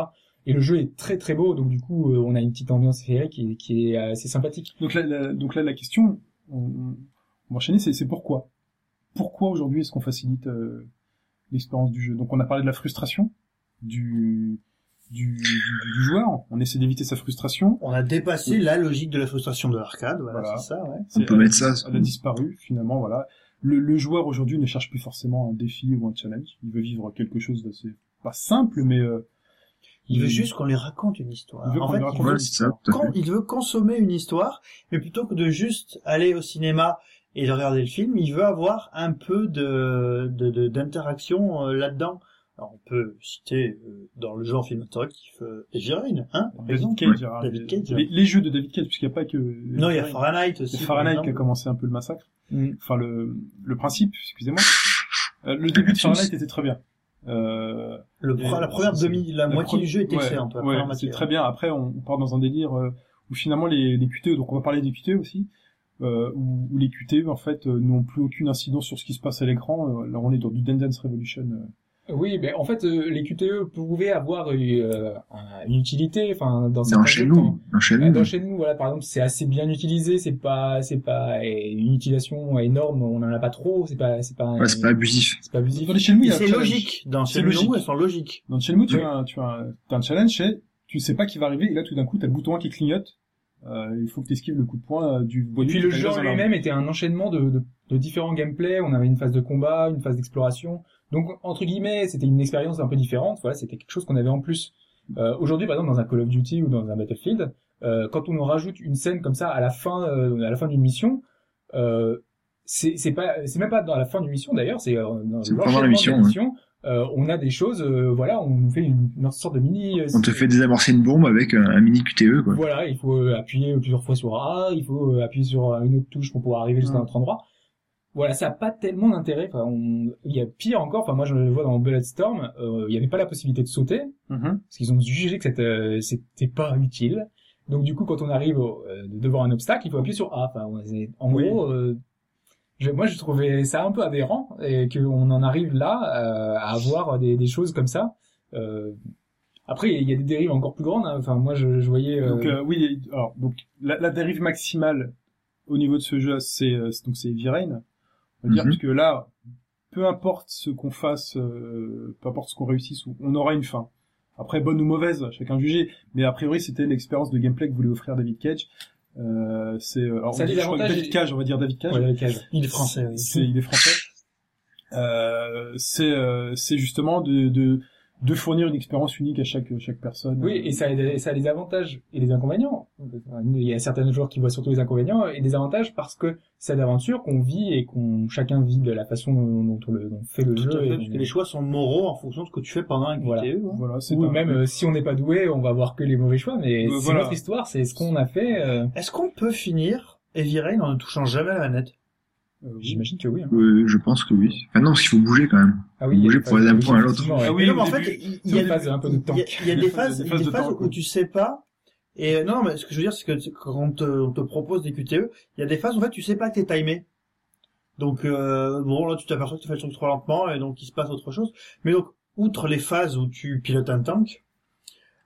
Et le jeu est très très beau, donc du coup, euh, on a une petite ambiance féerique qui, qui est assez sympathique. Donc là, la, donc là, la question, on, on va enchaîner, c'est, c'est pourquoi? Pourquoi aujourd'hui est-ce qu'on facilite euh, l'expérience du jeu? Donc on a parlé de la frustration du, du, du, du joueur, on essaie d'éviter sa frustration. On a dépassé la logique de la frustration de l'arcade, voilà, Voilà. c'est ça, ouais. C'est- peut elle mettre ça, Elle a disparu, finalement, voilà. Le, le joueur aujourd'hui ne cherche plus forcément un défi ou un challenge. Il veut vivre quelque chose d'assez, pas simple, mais euh, Il veut juste qu'on lui raconte une histoire. Il veut en fait, il ça, quand- il consommer une histoire, mais plutôt que de juste aller au cinéma et de regarder le film, il veut avoir un peu de de- de- d'interaction euh, là-dedans. Alors, on peut citer euh, dans le genre cinématographique euh, Rain, hein, par David exemple. Cage, alors, David les, Cage. les- les jeux de David Cage, puisqu'il n'y a pas que... Non, il y a Fahrenheit aussi. Fahrenheit qui a commencé un peu le massacre. Mm. Enfin, le, le principe, excusez-moi. Euh, le début de Fahrenheit était très bien. Euh, Le la première demi, la, la moitié du jeu est ouais, excellente. ouais, c'est très bien. Après, on, on part dans un délire euh, où finalement les, les QTE, donc on va parler des QTE aussi, euh, où, où les QTE en fait euh, n'ont plus aucune incidence sur ce qui se passe à l'écran. Là, on est dans du Dance Revolution. Oui, mais en fait, euh, les QTE pouvaient avoir euh, un- une utilité, enfin, dans certains Dans chez nous, dans chez nous. Dans chez nous, voilà, par exemple, c'est assez bien utilisé, c'est pas, c'est pas une utilisation énorme, on en a pas trop, c'est pas, c'est pas, Ouais, c'est pas abusif. c'est pas abusif. Dans les Shenmue, c'est logique. Dans Shenmue, elles sont logiques. Dans Shenmue, tu Oui. as, un, tu as, un, t'as un challenge, c'est tu sais pas qui va arriver, et là tout d'un coup, t'as le bouton 1 qui clignote. Euh, il faut que tu esquives le coup de poing euh, du Et bonus. puis le l'arme. lui-même était un enchaînement de, de, de différents gameplays. On avait une phase de combat, une phase d'exploration. Donc entre guillemets, c'était une expérience un peu différente. Voilà, c'était quelque chose qu'on avait en plus. Euh, Aujourd'hui, par exemple, dans un Call of Duty ou dans un Battlefield, euh, quand on nous rajoute une scène comme ça à la fin, euh, à la fin d'une mission, euh, c'est pas, c'est même pas dans la fin d'une mission d'ailleurs. C'est euh, pendant la de mission, la ouais. mission. Euh, on a des choses, euh, voilà, on nous fait une, une sorte de mini. On te fait désamorcer une bombe avec un, un mini QTE, quoi. voilà, il faut appuyer plusieurs fois sur A, il faut appuyer sur une autre touche pour pouvoir arriver jusqu'à un autre endroit. Voilà, ça a pas tellement d'intérêt. Enfin, on... il y a pire encore. Enfin, moi, je le vois dans Bulletstorm, euh, il n'y avait pas la possibilité de sauter Mhm. parce qu'ils ont jugé que c'était euh, pas utile. Donc du coup, quand on arrive au- euh, devant un obstacle, il faut appuyer sur A. Enfin, on- en Oui. gros, euh, je- moi, je trouvais ça un peu aberrant et qu'on en arrive là euh, à avoir des, des choses comme ça. Euh, après, il y a des dérives encore plus grandes. hein. Enfin, moi, je, je voyais. Donc euh, oui, alors donc la, la dérive maximale au niveau de ce jeu, c'est donc c'est Heavy Rain. On va dire Mhm. parce que là, peu importe ce qu'on fasse, euh, peu importe ce qu'on réussisse, on aura une fin. Après, bonne ou mauvaise, chacun juger. Mais a priori, c'était l'expérience de gameplay que voulait offrir David Cage. Euh, c'est euh, alors Ça on dit, des je crois que avantages David Cage, on va dire David Cage. ouais, avec Cage. Il est français, oui. C'est il est français. Euh, c'est euh, c'est justement de, de de fournir une expérience unique à chaque chaque personne. Oui, et ça, a des- ça a des avantages et des inconvénients. Il y a certains joueurs qui voient surtout les inconvénients et des avantages parce que c'est d'aventure qu'on vit et qu'on chacun vit de la façon dont, on, le, dont on fait le Tout jeu. à fait, et- parce que les choix sont moraux en fonction de ce que tu fais pendant un QTE. Voilà. hein. Voilà, c'est Ou un- même euh, si on n'est pas doué, on va voir que les mauvais choix, mais Euh, c'est voilà. notre histoire, c'est ce qu'on a fait. euh, Est-ce qu'on peut finir Heavy Rain en ne touchant jamais à la manette? Euh. J'imagine que oui. hein. Euh, je pense que oui. Enfin, non, parce qu'il faut bouger quand même. Ah oui, il y a Bouger des pour aller d'un phases- point à l'autre. Ah oui, Mais non, mais au en fait, début, il il y a une phase un peu de il y a- tank. il y a des phases, Des il y a phases où oui. tu sais pas. Et non, mais ce que je veux dire, c'est que quand on te, on te propose des QTE, il y a des phases où en fait tu sais pas que t'es timé. Donc euh, bon là tu t'aperçois que tu fais le truc trop lentement et donc il se passe autre chose. Mais donc outre les phases où tu pilotes un tank,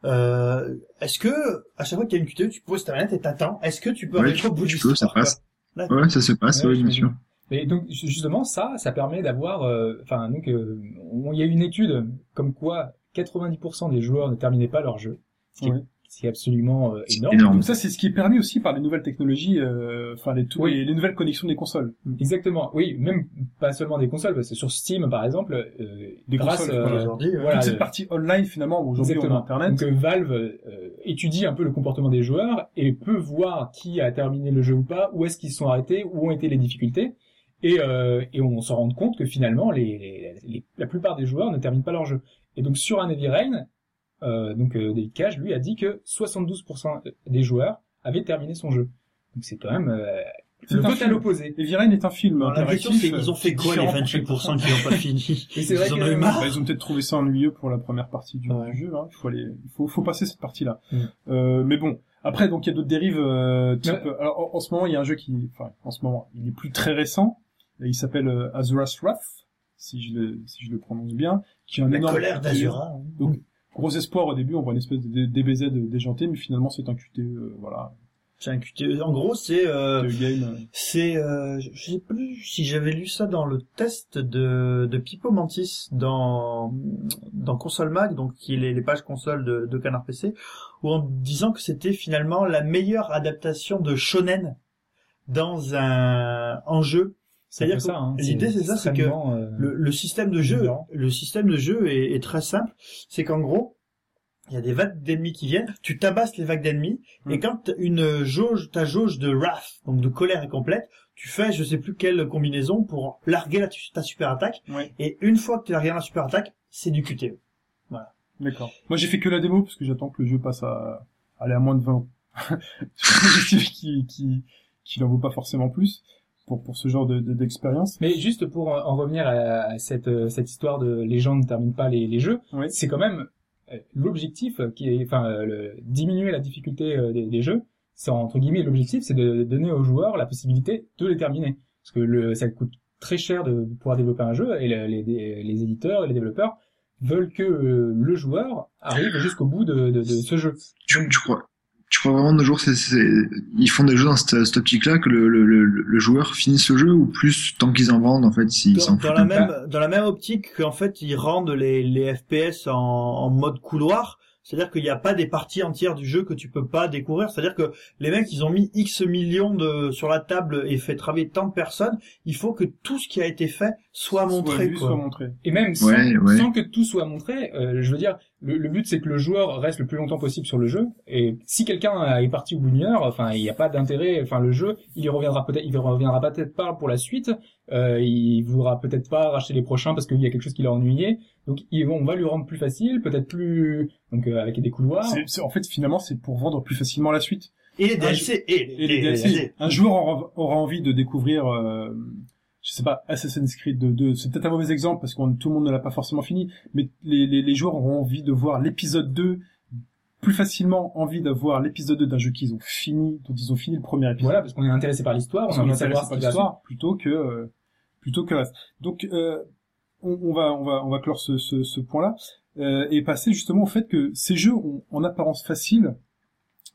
euh, est-ce que à chaque fois qu'il y a une QTE, tu poses ta manette et t'attends Est-ce que tu peux Ouais, arriver au bout de tu peux, ça passe. Ouais, ça se passe, oui, bien sûr. Et donc justement ça, ça permet d'avoir, euh, enfin donc euh, on- il y a une étude comme quoi 90% des joueurs ne terminaient pas leur jeu, ce qui, est, Oui. ce qui est absolument euh, C'est énorme. énorme. Donc ça, c'est ce qui est permis aussi par les nouvelles technologies, euh, enfin les, tout- Oui. les, les nouvelles connexions des consoles. Exactement, oui, même pas seulement des consoles, parce que sur Steam par exemple, euh, Des grâce consoles, euh, voilà. Toute cette partie online finalement, où aujourd'hui on a. Internet. Donc Valve euh, étudie un peu le comportement des joueurs et peut voir qui a terminé le jeu ou pas, où est-ce qu'ils se sont arrêtés, où ont été les difficultés, et, euh, et on s'en rend compte que finalement les, les- les- la plupart des joueurs ne terminent pas leur jeu. Et donc sur un Heavy Rain, euh, donc euh, David Cage lui a dit que 72% des joueurs avaient terminé son jeu. Donc c'est quand même euh, C'est le un total opposé. Heavy Rain est un film Alors, la question, ils ont fait euh, quoi les différent pour chaque 28% qui n'ont pas fini? Et vrai Ils en que- ont eu marre? Bah, ils ont peut-être trouvé ça ennuyeux pour la première partie du, Ouais. jeu. Hein. Il faut aller, il faut, faut passer cette partie-là. Mm. Euh, mais bon, après donc il y a d'autres dérives. Euh, type, Ouais. alors, en, en ce moment il y a un jeu qui, enfin en ce moment, il est plus très récent. Et il s'appelle euh, Azura's Wrath, si je le, si je le prononce bien, qui est un La énorme colère d'Azura. hein. Donc gros espoir au début, on voit une espèce de DBZ déjanté, mais finalement c'est un QTE, euh, voilà, C'est un QTE. En gros, c'est euh, euh. c'est euh, je sais plus si j'avais lu ça dans le test de de Pipo Mantis dans dans Console Mag, donc qui est les, les pages console de, de Canard PC, où en disant que c'était finalement la meilleure adaptation de shonen dans un en jeu. C'est-à-dire ça, hein. que l'idée, c'est ça, c'est que euh, Le, le système de jeu, le système de jeu est, est très simple. C'est qu'en gros, il y a des vagues d'ennemis qui viennent, tu tabasses les vagues d'ennemis, et Mm. quand une jauge, ta jauge de wrath, donc de colère est complète, tu fais je sais plus quelle combinaison pour larguer la, ta super attaque, et une fois que tu as largué la super attaque, c'est du QTE. D'accord. Moi, j'ai fait que la démo parce que j'attends que le jeu passe à aller à moins de 20. J'estime qu'il qui qu'il en vaut pas forcément plus pour pour ce genre de de- d'expérience. Mais juste pour en revenir à, à cette, euh, cette histoire de les gens ne terminent pas les, les jeux, Oui. c'est quand même euh, l'objectif qui est, enfin, euh, le- diminuer la difficulté euh, des, des jeux. C'est entre guillemets l'objectif, c'est de donner aux joueurs la possibilité de les terminer, parce que le, ça coûte très cher de pouvoir développer un jeu et le- les, les, les éditeurs et les développeurs veulent que euh, le joueur arrive jusqu'au bout de, de, de ce jeu. Tu, tu crois, tu crois vraiment de nos jours, c'est, c'est, ils font des jeux dans cette, cette optique-là que le, le, le, le joueur finisse le jeu ou plus tant qu'ils en vendent en fait, s'ils Dans, s'en dans foutent la un peu. même, dans la même optique qu'en fait ils rendent les, les FPS en, en mode couloir, c'est-à-dire qu'il n'y a pas des parties entières du jeu que tu peux pas découvrir. C'est-à-dire que les mecs, ils ont mis X millions de sur la table et fait travailler tant de personnes. Il faut que tout ce qui a été fait soit montré. vu, quoi. soit montré. Et même sans, Ouais, ouais. sans que tout soit montré, euh, je veux dire, le, le but c'est que le joueur reste le plus longtemps possible sur le jeu. Et si quelqu'un est parti au bout d'une heure, enfin, il n'y a pas d'intérêt. Enfin, le jeu, il y reviendra peut-être, il reviendra peut-être pas pour la suite. Euh, il voudra peut-être pas racheter les prochains parce qu'il y a quelque chose qui l'a ennuyé. Donc, on va lui rendre plus facile, peut-être plus, donc euh, avec des couloirs. C'est, c'est- en fait, finalement, c'est pour vendre plus facilement la suite. Et les Un DLC. Et les, Et les DLC. Un joueur aura, aura envie de découvrir, euh, je sais pas, Assassin's Creed 2. C'est peut-être un mauvais exemple parce que tout le monde ne l'a pas forcément fini, mais les, les, les joueurs auront envie de voir l'épisode 2 plus facilement envie d'avoir l'épisode 2 d'un jeu qu'ils ont fini, dont ils ont fini le premier épisode. Voilà, parce qu'on est intéressé par l'histoire, on envie est de savoir intéressé ce par qui va l'histoire plutôt que euh, plutôt que. Donc euh, on, on va on va on va clore ce, ce, ce point-là euh, et passer justement au fait que ces jeux ont, en apparence faciles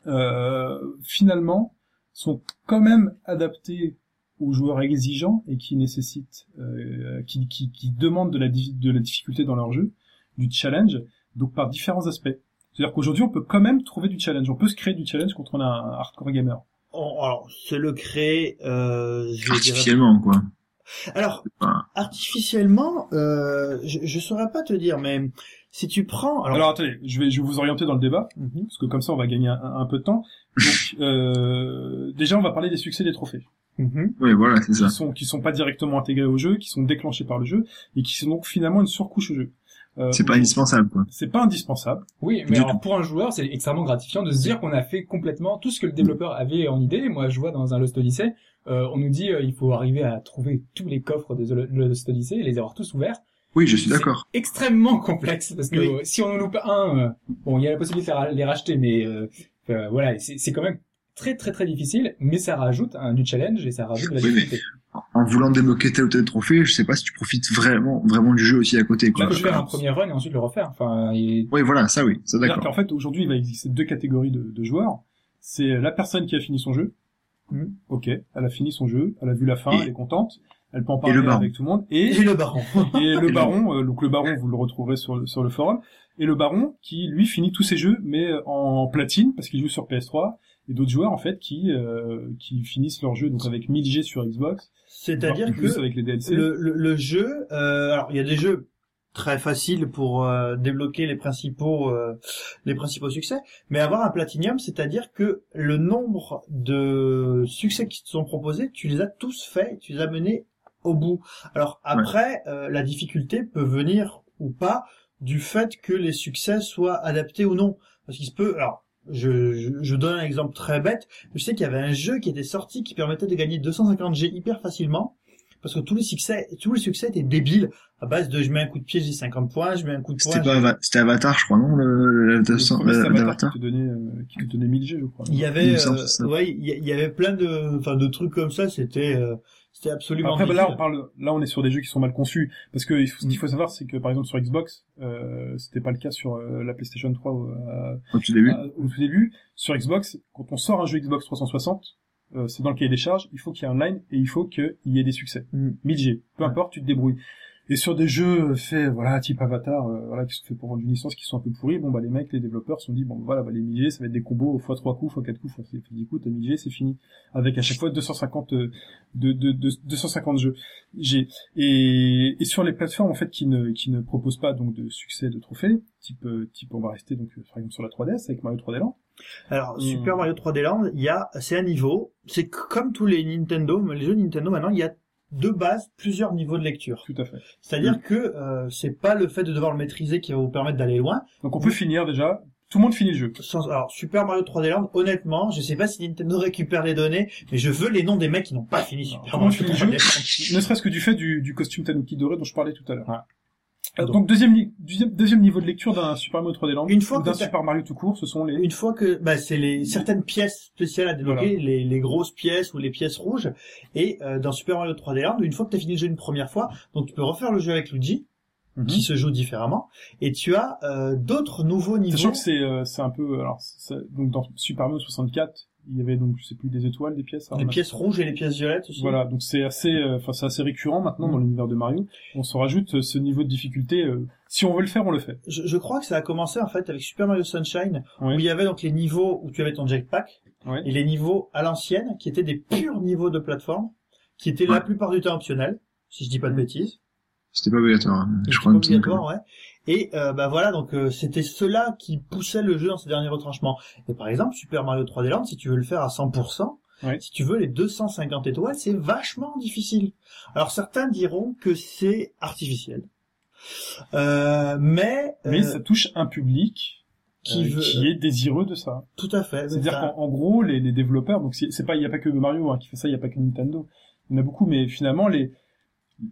euh, finalement sont quand même adaptés aux joueurs exigeants et qui nécessitent euh, qui, qui qui demandent de la de la difficulté dans leur jeu, du challenge, donc par différents aspects. C'est-à-dire qu'aujourd'hui, on peut quand même trouver du challenge. On peut se créer du challenge quand on a un hardcore gamer. On- alors, se le créer, euh, je dirais Artificiellement, quoi. Alors, artificiellement, euh, je, je saurais pas te dire, mais si tu prends, alors, Alors attendez, je vais, je vais vous orienter dans le débat, Mhm. parce que comme ça on va gagner un, un peu de temps. Donc euh, déjà on va parler des succès des trophées, Mhm. Oui, voilà, c'est ça. qui sont qui sont pas directement intégrés au jeu, qui sont déclenchés par le jeu et qui sont donc finalement une surcouche au jeu. Euh, C'est pas indispensable, quoi. C'est pas indispensable. Oui, mais Du alors pour un joueur, c'est extrêmement gratifiant de se dire qu'on a fait complètement tout ce que le développeur avait en idée. Moi, je vois dans un Lost Odyssey, on nous dit euh, il faut arriver à trouver tous les coffres de The Lost Odyssey et les avoir tous ouverts. Oui, je suis C'est d'accord. Extrêmement complexe parce que Oui. euh, si on en loupe un, euh, bon, il y a la possibilité de les ra- les racheter, mais euh, euh, voilà, c'est quand même très très très difficile, mais ça rajoute un, du challenge et ça rajoute de la Oui, mais- difficulté. En voulant débloquer tel ou tel trophée, je sais pas si tu profites vraiment, vraiment du jeu aussi à côté, Tu quoi. peux faire un premier run et ensuite le refaire. Enfin, et- Oui, voilà, ça oui, ça d'accord. qu'en fait aujourd'hui il va exister deux catégories de, de joueurs. C'est la personne qui a fini son jeu. Mhm. Ok, elle a fini son jeu, elle a vu la fin, Et- elle est contente, elle peut en le parler avec tout le monde. Et et le baron. et le baron, euh, donc le baron, vous le retrouverez sur le, sur le forum, et le baron qui lui finit tous ses jeux, mais euh, en platine parce qu'il joue sur PS3, et d'autres joueurs en fait qui euh, qui finissent leur jeu donc avec 1000 G sur Xbox, C'est-à-dire que avec les DLC. le, le, le jeu, euh, alors il y a des jeux très faciles pour euh, débloquer les principaux euh, les principaux succès, mais avoir un platinium, c'est-à-dire que le nombre de succès qui te sont proposés, tu les as tous faits, tu les as menés au bout. Alors après, euh, la difficulté peut venir ou pas du fait que les succès soient adaptés ou non, parce qu'il se peut. Alors Je, je, je donne un exemple très bête. Je sais qu'il y avait un jeu qui était sorti qui permettait de gagner 250 G hyper facilement. Parce que tous les succès, tous les succès étaient débiles. À base de je mets un coup de pied, j'ai 50 points, je mets un coup de C'était poing. pas, Ava- c'était Avatar, je crois, non, le, Le c'était Avatar? Qui te donnait, euh, qui te donnait 1000 G, je crois. Il y avait, euh, ouais, il y, avait plein de, enfin, de trucs comme ça. C'était, euh, c'était absolument. Après, bah, là, débile. on parle, là, on est sur des jeux qui sont mal conçus. Parce que il faut- ce Mm. qu'il faut savoir, c'est que, par exemple, sur Xbox, euh, c'était pas le cas sur euh, la PlayStation 3 euh, Au tout début. au tout début. Sur Xbox, quand on sort un jeu Xbox 360, euh, c'est dans le cahier des charges, il faut qu'il y ait un line et il faut qu'il y ait des succès. Mm. 1000 G. Peu Ouais. importe, tu te débrouilles. Et sur des jeux faits, voilà, type Avatar, euh, voilà, qui sont faits pour vendre une licence, qui sont un peu pourris, bon, bah, les mecs, les développeurs se sont dit, bon, voilà, bah, les 1000 G, ça va être des combos x 3 coups, x 4 coups, x 10 coups, t'as 1000 G, c'est fini. Avec à chaque fois 250, euh, de, de, de, 250 jeux. G. Et, et sur les plateformes, en fait, qui ne, qui ne proposent pas, donc, de succès, de trophées, type, euh, type, on va rester, donc, euh, par exemple, sur la 3DS, avec Mario 3D Land. Alors, Mm. Super Mario 3D Land, il y a, c'est un niveau. C'est comme tous les Nintendo, les jeux Nintendo maintenant, il y a de base plusieurs niveaux de lecture. Tout à fait. C'est-à-dire Mm. que euh, c'est pas le fait de devoir le maîtriser qui va vous permettre d'aller loin. Donc, on peut finir, déjà. Tout le monde finit le jeu. Sans- alors, Super Mario 3D Land, honnêtement, je sais pas si Nintendo récupère les données, mais je veux les noms des mecs qui n'ont pas fini Alors, Super Mario tu fais le 3D Land. Ne serait-ce que du fait du, du costume Tanuki doré dont je parlais tout à l'heure. Ouais. Euh, Donc- deuxième, deuxième, deuxième niveau de lecture d'un Super Mario 3D Land. Une fois ou d'un Super Mario tout court, ce sont les... Une fois que bah, c'est les certaines pièces spéciales à débloquer, Voilà. les, les grosses pièces ou les pièces rouges, et euh, dans Super Mario 3D Land, une fois que tu as fini le jeu une première fois, donc tu peux refaire le jeu avec Luigi, Mhm. qui se joue différemment, et tu as euh, d'autres nouveaux niveaux. Sachant que c'est euh, c'est un peu alors donc dans Super Mario 64 il y avait donc je sais plus des étoiles des pièces les alors, pièces rouges et les pièces violettes aussi. voilà donc c'est assez euh, enfin c'est assez récurrent maintenant dans Mhm. l'univers de Mario on se rajoute euh, ce niveau de difficulté euh, si on veut le faire on le fait Je, je crois que ça a commencé en fait avec Super Mario Sunshine, où il y avait donc les niveaux où tu avais ton jetpack, et les niveaux à l'ancienne, qui étaient des purs niveaux de plateforme, qui étaient la plupart du temps optionnels, si je dis pas de Mhm. bêtises. C'était pas obligatoire. hein. Je crois pas obligatoire, ouais. Et euh, bah voilà, donc euh, c'était cela qui poussait le jeu dans ses derniers retranchements. Et par exemple, Super Mario 3D Land, si tu veux le faire à 100%, Ouais. si tu veux les 250 étoiles, c'est vachement difficile. Alors certains diront que c'est artificiel, euh, mais, mais euh, ça touche un public qui euh, veut qui est désireux de ça tout à fait. c'est-à-dire Ça- qu'en en gros les, les développeurs donc c'est pas il y a pas que Mario hein, qui fait ça il y a pas que Nintendo il y en a beaucoup mais finalement les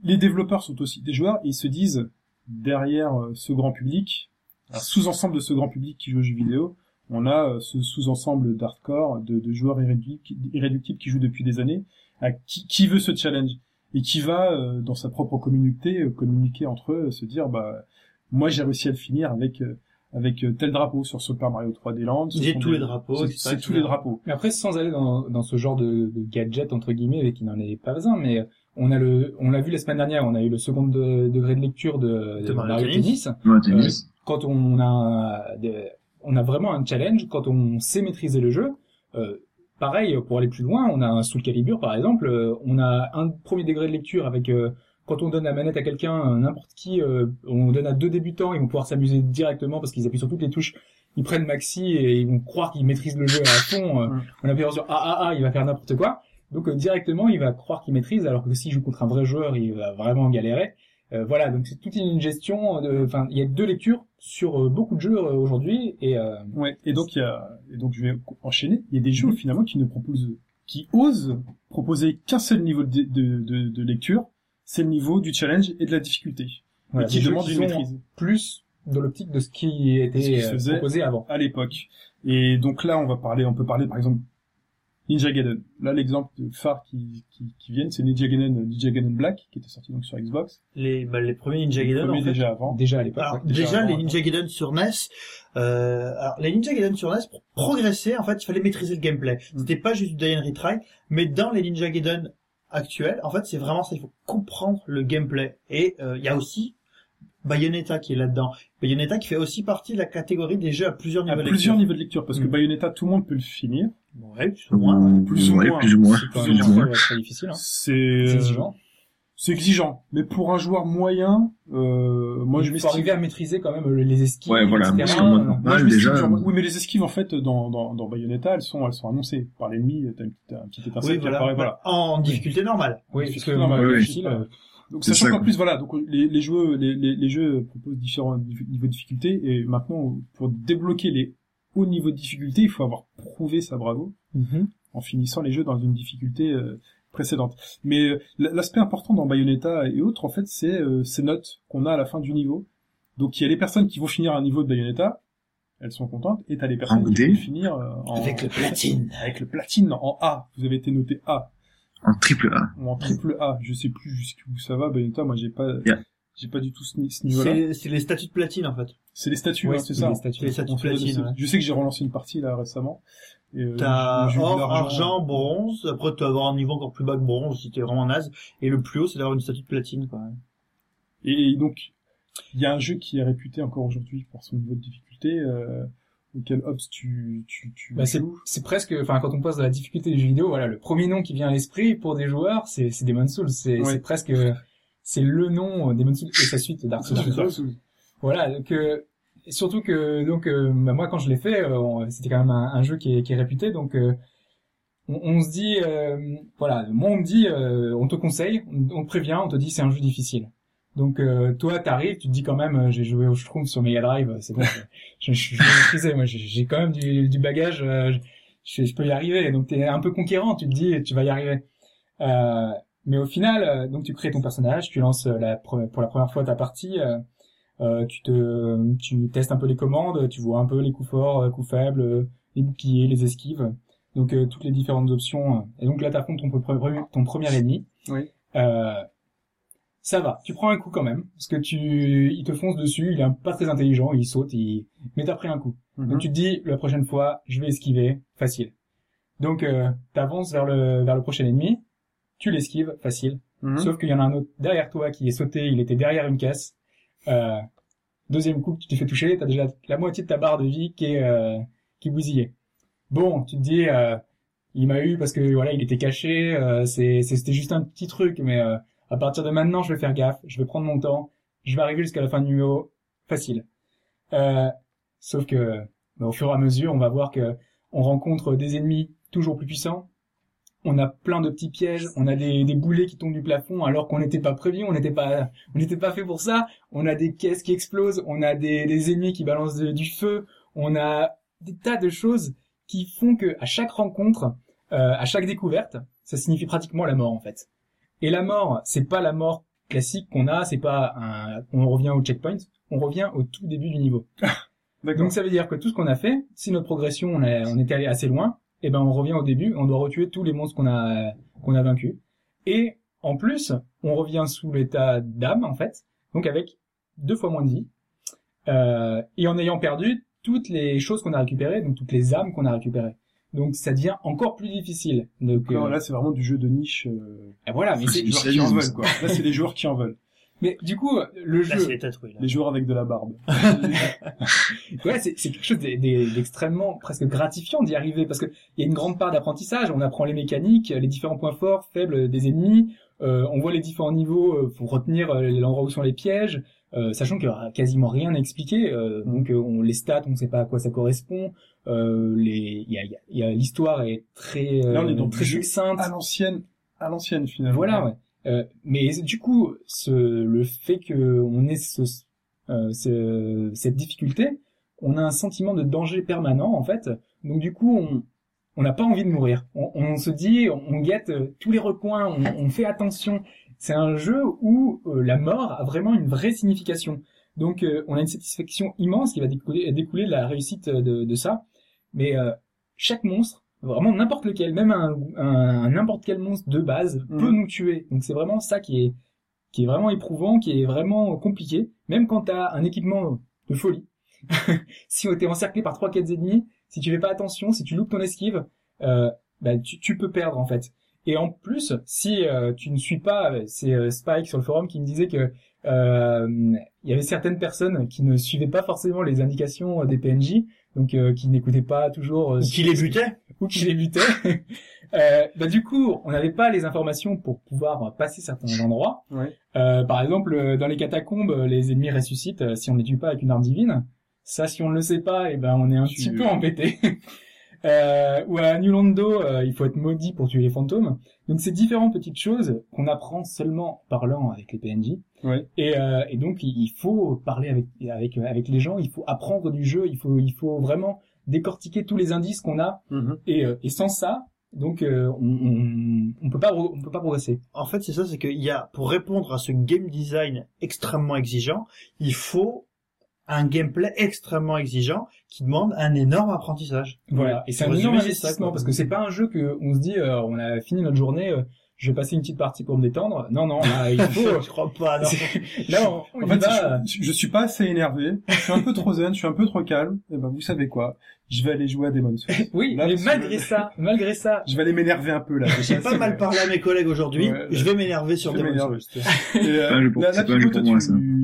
les développeurs sont aussi des joueurs et ils se disent derrière euh, ce grand public un sous-ensemble de ce grand public qui joue aux jeux vidéo on a euh, ce sous-ensemble d'hardcore de, de joueurs irréductibles, irréductibles qui jouent depuis des années à qui, qui veut ce challenge et qui va euh, dans sa propre communauté euh, communiquer entre eux se dire bah moi j'ai réussi à le finir avec euh, avec tel drapeau sur Super Mario 3D Land. Ce J'ai sont tous des- les drapeaux, c'est- tous les drapeaux. Mais après, sans aller dans, dans ce genre de, de gadget entre guillemets, et qui n'en est pas un, mais on a le, on l'a vu la semaine dernière, on a eu le second de- degré de lecture de, De Mario Tennis. Ouais, tennis. Quand on a, des- on a vraiment un challenge, quand on sait maîtriser le jeu. euh, pareil, pour aller plus loin, on a un Soul Calibur par exemple, euh, on a un premier degré de lecture avec euh, quand on donne la manette à quelqu'un, euh, n'importe qui, euh, on donne à deux débutants, ils vont pouvoir s'amuser directement parce qu'ils appuient sur toutes les touches, ils prennent maxi et ils vont croire qu'ils maîtrisent le jeu à fond. euh. En appuyant sur A, A, A, il va faire n'importe quoi. Donc euh, directement, il va croire qu'il maîtrise, alors que s'il joue contre un vrai joueur, il va vraiment galérer. Euh, voilà, donc c'est toute une gestion. de- Enfin, il y a deux lectures sur euh, beaucoup de jeux euh, aujourd'hui et euh, Ouais, et donc il y a, et donc je vais enchaîner. Il y a des jeux finalement qui ne proposent, qui osent proposer qu'un seul niveau de, de, de, de lecture, c'est le niveau du challenge et de la difficulté, voilà, et qui demande une maîtrise plus dans l'optique de ce qui était Ce qui se proposé avant. à l'époque. Et donc là, on va parler, on peut parler par exemple Ninja Gaiden. Là, l'exemple de phare qui, qui, qui viennent, c'est Ninja Gaiden, Ninja Gaiden Black, qui était sorti donc sur Xbox. les, bah, les premiers Ninja Gaiden, premier en fait. déjà avant. Déjà à l'époque. Ouais. déjà déjà, avant, les. Ninja Gaiden sur NES, euh, alors, les Ninja Gaiden sur NES, pour progresser, en fait, il fallait maîtriser le gameplay. Mm. C'était pas juste du die and retry, mais dans les Ninja Gaiden actuels, en fait, c'est vraiment ça, il faut comprendre le gameplay. Et, euh, il y a aussi Bayonetta qui est là-dedans. Bayonetta qui fait aussi partie de la catégorie des jeux à plusieurs À niveaux de plusieurs lecture. niveaux de lecture, parce que Mm. Bayonetta, tout le monde peut le finir. Ouais, plus ou moins. plus ou ouais, moins. plus ou moins. C'est plus ou moins. très difficile. Hein. C'est euh, exigeant. C'est exigeant, mais pour un joueur moyen, euh, moi je m'estime. arriver à maîtriser quand même les esquives, Ouais, voilà, etc. parce que moi, Moi, normal, je m'estime déjà. genre- Oui, mais les esquives en fait dans dans, dans Bayonetta, elles sont elles sont annoncées par l'ennemi. T'as une petite, un petit étincelle Oui, qui voilà. apparaît, voilà. En difficulté normale. Oui, parce que Non, moi, mais le oui, euh, Donc sachant ça, qu'en plus voilà, donc les, les jeux les, les, les jeux proposent différents niveaux de difficulté et maintenant pour débloquer les haut niveau de difficulté, il faut avoir prouvé sa bravo en finissant les jeux dans une difficulté euh, précédente. Mais euh, l'aspect important dans Bayonetta et autres, en fait, c'est euh, ces notes qu'on a à la fin du niveau. Donc il y a les personnes qui vont finir un niveau de Bayonetta, elles sont contentes, et t'as les personnes En qui D. vont finir euh, en... Avec le platine. Avec le platine en A. Vous avez été noté A En triple A. ou en triple A. Je sais plus jusqu'où ça va, Bayonetta. Moi, j'ai pas, Yeah. j'ai pas du tout ce, ni- ce niveau-là. C'est les statuts de platine en fait. C'est les statuts, Ouais, hein, c'est ça. les statuts. Les de platine. ouais. Je sais que j'ai relancé une partie là récemment. Euh, T'as j'ai- j'ai eu de or, argent, bronze. Après, tu vas avoir un niveau encore plus bas que bronze si t'es vraiment naze. Et le plus haut, c'est d'avoir une statue de platine, quoi. Et donc, il y a un jeu qui est réputé encore aujourd'hui pour son niveau de difficulté, euh, auquel Hobbs tu, tu, tu Bah, c'est, presque, enfin, quand on passe de la difficulté des jeux vidéo, voilà, le premier nom qui vient à l'esprit pour des joueurs, c'est, c'est Demon's Souls. C'est, Ouais. presque, c'est le nom euh, Demon's Souls et sa suite Dark Souls. Dark Souls. Voilà, euh, et surtout que, donc, euh, bah, moi, quand je l'ai fait, euh, c'était quand même un, un jeu qui est, qui est réputé, donc, euh, on, on se dit, euh, voilà, moi, on me dit, euh, on te conseille, on, on te prévient, on te dit c'est un jeu difficile. Donc, euh, toi, t'arrives, tu te dis quand même, euh, j'ai joué au Schtroumpf sur Mega Drive, c'est bon, je, je, je, maîtriser, moi, j'ai, quand même du, du bagage, euh, je, je peux y arriver. Donc, t'es un peu conquérant, tu te dis, tu vas y arriver. Euh, mais au final, euh, donc tu crées ton personnage, tu lances euh, la, pour la première fois ta partie, euh, euh, tu te, tu testes un peu les commandes, tu vois un peu les coups forts, euh, coups faibles, euh, les boucliers, les esquives, donc euh, toutes les différentes options. euh. Et donc là, t'affrontes ton, ton premier ennemi. Oui. Euh, ça va, tu prends un coup quand même, parce que tu, il te fonce dessus, il est pas très intelligent, il saute, il, mais t'as pris un coup. Mhm. Donc tu te dis, la prochaine fois, je vais esquiver, facile. Donc euh, t'avances vers le vers le prochain ennemi, tu l'esquives, facile. Mhm. Sauf qu'il y en a un autre derrière toi qui est sauté, il était derrière une caisse. Euh, deuxième coup que tu t'es fait toucher, t'as déjà la moitié de ta barre de vie qui est euh, qui est bousillée. Bon, tu te dis, euh, il m'a eu parce que voilà, il était caché. euh, c'était juste un petit truc, mais euh, à partir de maintenant, je vais faire gaffe, je vais prendre mon temps, je vais arriver jusqu'à la fin du numéro, facile. Euh, sauf que bah, au fur et à mesure, on va voir que on rencontre des ennemis toujours plus puissants. On a plein de petits pièges, on a des, boulets qui tombent du plafond alors qu'on n'était pas prévu, on n'était pas, on n'était pas fait pour ça. On a des caisses qui explosent, on a des, ennemis qui balancent du feu, on a des tas de choses qui font que à chaque rencontre, euh, à chaque découverte, ça signifie pratiquement la mort en fait. Et la mort, c'est pas la mort classique qu'on a, c'est pas un, on revient au checkpoint, on revient au tout début du niveau. D'accord. Donc ça veut dire que tout ce qu'on a fait, si notre progression, on, a- on était allé assez loin, eh ben on revient au début, on doit retuer tous les monstres qu'on a qu'on a vaincus. Et en plus, on revient sous l'état d'âme en fait, donc avec deux fois moins de vie, euh, et en ayant perdu toutes les choses qu'on a récupérées, donc toutes les âmes qu'on a récupérées. Donc ça devient encore plus difficile. Donc Non, euh, là, c'est vraiment du jeu de niche. Euh... et voilà, mais c'est les joueurs qui en veulent, quoi. Là, c'est les joueurs qui en veulent. mais du coup le Là, jeu c'est les tatoués, là. Les joueurs avec de la barbe. Ouais, c'est c'est quelque chose d'e- d'e- d'extrêmement presque gratifiant d'y arriver parce que il y a une grande part d'apprentissage. On apprend les mécaniques, les différents points forts, faibles des ennemis. Euh, on voit les différents niveaux euh, pour retenir euh, l'endroit où sont les pièges, euh, sachant qu'il y aura quasiment rien à expliquer. Euh, donc euh, on les stats, on ne sait pas à quoi ça correspond. Euh, les, il y a, y a- l'histoire est très euh, Là, on est dans très succincte. À l'ancienne, à l'ancienne, finalement. Voilà, ouais. Euh, mais du coup, ce, le fait que on ait ce, euh, ce- cette difficulté, on a un sentiment de danger permanent en fait. Donc du coup, on on n'a pas envie de mourir. On, on se dit, on, on guette euh, tous les recoins, on, on fait attention. C'est un jeu où euh, la mort a vraiment une vraie signification. Donc euh, on a une satisfaction immense qui va découler, découler de la réussite de, de ça. Mais euh, chaque monstre, vraiment n'importe lequel, même un, n'importe quel monstre de base Mhm. peut nous tuer. Donc c'est vraiment ça qui est qui est vraiment éprouvant, qui est vraiment compliqué. Même quand t'as un équipement de folie, si t'es encerclé par trois quatre ennemis, si tu fais pas attention, si tu loupes ton esquive, euh, bah, tu, tu peux perdre en fait. Et en plus, si euh, tu ne suis pas, c'est euh, Spike sur le forum qui me disait que euh, il y avait certaines personnes qui ne suivaient pas forcément les indications des PNJ, donc euh, qui n'écoutaient pas toujours euh, Ou qui les butait ou qui les butait. euh, bah, du coup, on n'avait pas les informations pour pouvoir passer certains endroits. Ouais. Euh, par exemple, euh, dans les catacombes, euh, les ennemis ressuscitent euh, si on les tue pas avec une arme divine. Ça, si on ne le sait pas, et ben on est un Tu- petit peu embêté. euh, ou à New euh, il faut être maudit pour tuer les fantômes. Donc c'est différentes petites choses qu'on apprend seulement en parlant avec les PNJ. Ouais. Et, euh, et donc il faut parler avec avec avec les gens, il faut apprendre du jeu, il faut il faut vraiment décortiquer tous les indices qu'on a et, euh, et sans ça, donc euh, on, on, on peut pas on peut pas progresser. En fait, c'est ça, c'est qu'il y a, pour répondre à ce game design extrêmement exigeant, il faut un gameplay extrêmement exigeant qui demande un énorme apprentissage. Voilà, et c'est un énorme investissement parce que c'est pas un jeu que on se dit euh, on a fini notre journée, euh, je vais passer une petite partie pour me détendre. Non non, là il faut je crois pas, non. là on, on En fait, va. je, je suis pas assez énervé, je suis un peu trop zen, je suis un peu trop calme. Et ben, vous savez quoi Je vais aller jouer à Demon's Souls. Oui, Là, mais que- malgré ça, malgré ça, Je vais aller m'énerver un peu là. J'ai pas mal parlé à mes collègues aujourd'hui, Ouais, je vais m'énerver sur je vais Demon's m'énerver. Souls. Euh, pas un jeu pour- là, c'est là, pas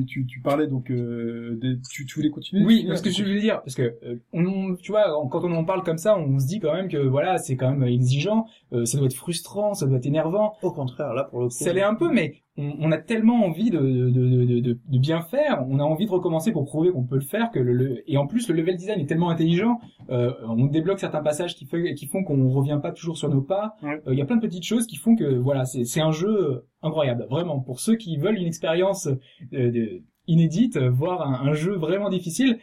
tu, tu, tu parlais donc, euh, des- tu, tu voulais continuer Oui, parce que je veux dire, parce que euh, on, tu vois, quand on en parle comme ça, on se dit quand même que voilà, c'est quand même exigeant, euh, ça doit être frustrant, ça doit être énervant. Au contraire, là, pour le coup. Ça l'est un peu, mais on, on a tellement envie de, de, de, de, de- de bien faire, on a envie de recommencer pour prouver qu'on peut le faire, que le, le- et en plus le level design est tellement intelligent, euh, on débloque certains passages qui, fait, qui font qu'on revient pas toujours sur nos pas. Euh, Il Ouais. y a plein de petites choses qui font que voilà, c'est c'est un jeu incroyable, vraiment. Pour ceux qui veulent une expérience euh, inédite, voir un, un jeu vraiment difficile.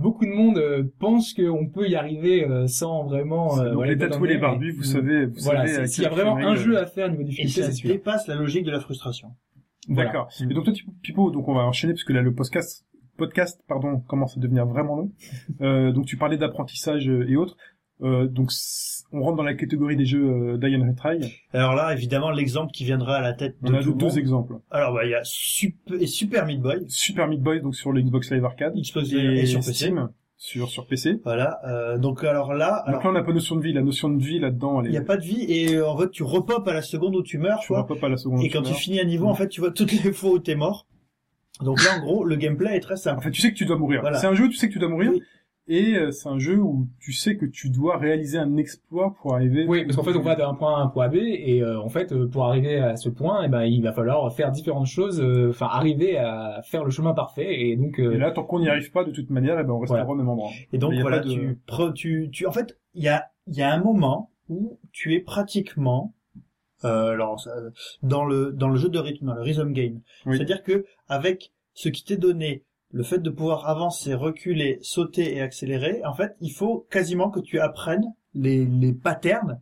Beaucoup de monde euh, pense qu'on peut y arriver euh, sans vraiment. euh, Donc voilà, les tatoués, le les barbus, vous savez, vous Voilà, savez. s'il y a vraiment un jeu à faire niveau Et difficulté, ça c'est celui-là. dépasse la logique de la frustration. Voilà. D'accord. Et donc toi, Pipo, donc on va enchaîner parce que là le podcast, podcast, pardon, commence à devenir vraiment long. Euh, donc tu parlais d'apprentissage et autres. Euh, donc on rentre dans la catégorie des jeux euh, Die and Retry. Alors là, évidemment, l'exemple qui viendra à la tête de On a tout le deux exemples. Alors, bah, il y a Super, et Super Meat Boy, Super Meat Boy donc sur le Xbox Live Arcade Xbox et, et sur PC. Steam sur sur PC. Voilà. Euh, donc alors là, Donc alors là on n'a pas notion de vie. La notion de vie là-dedans, elle il n'y est. a pas de vie et euh, en fait tu repopes à la seconde où tu meurs, Tu tu vois pas la seconde. Et quand tu meurs. finis un niveau, en fait, tu vois toutes les fois où t'es mort. Donc là, en gros, le gameplay est très En simple. fait, tu sais que tu dois mourir. Voilà. C'est un jeu, tu sais que tu dois mourir. Oui. Et euh, c'est un jeu où tu sais que tu dois réaliser un exploit pour arriver. Oui, parce qu'en fait, on va d'un point A à un point B, et euh, en fait, euh, pour arriver à ce point, eh ben, il va falloir faire différentes choses, euh, enfin, arriver à faire le chemin parfait, et donc, euh, Et là, tant qu'on n'y arrive pas, de toute manière, eh ben, on restera Voilà. au même endroit. Et donc voilà, de- tu, pre- tu, tu, en fait, il y a, il y a un moment où tu es pratiquement, euh, alors dans le dans le jeu de rythme, dans le rhythm game. Oui. C'est-à-dire que avec ce qui t'est donné, le fait de pouvoir avancer, reculer, sauter et accélérer, en fait, il faut quasiment que tu apprennes les les patterns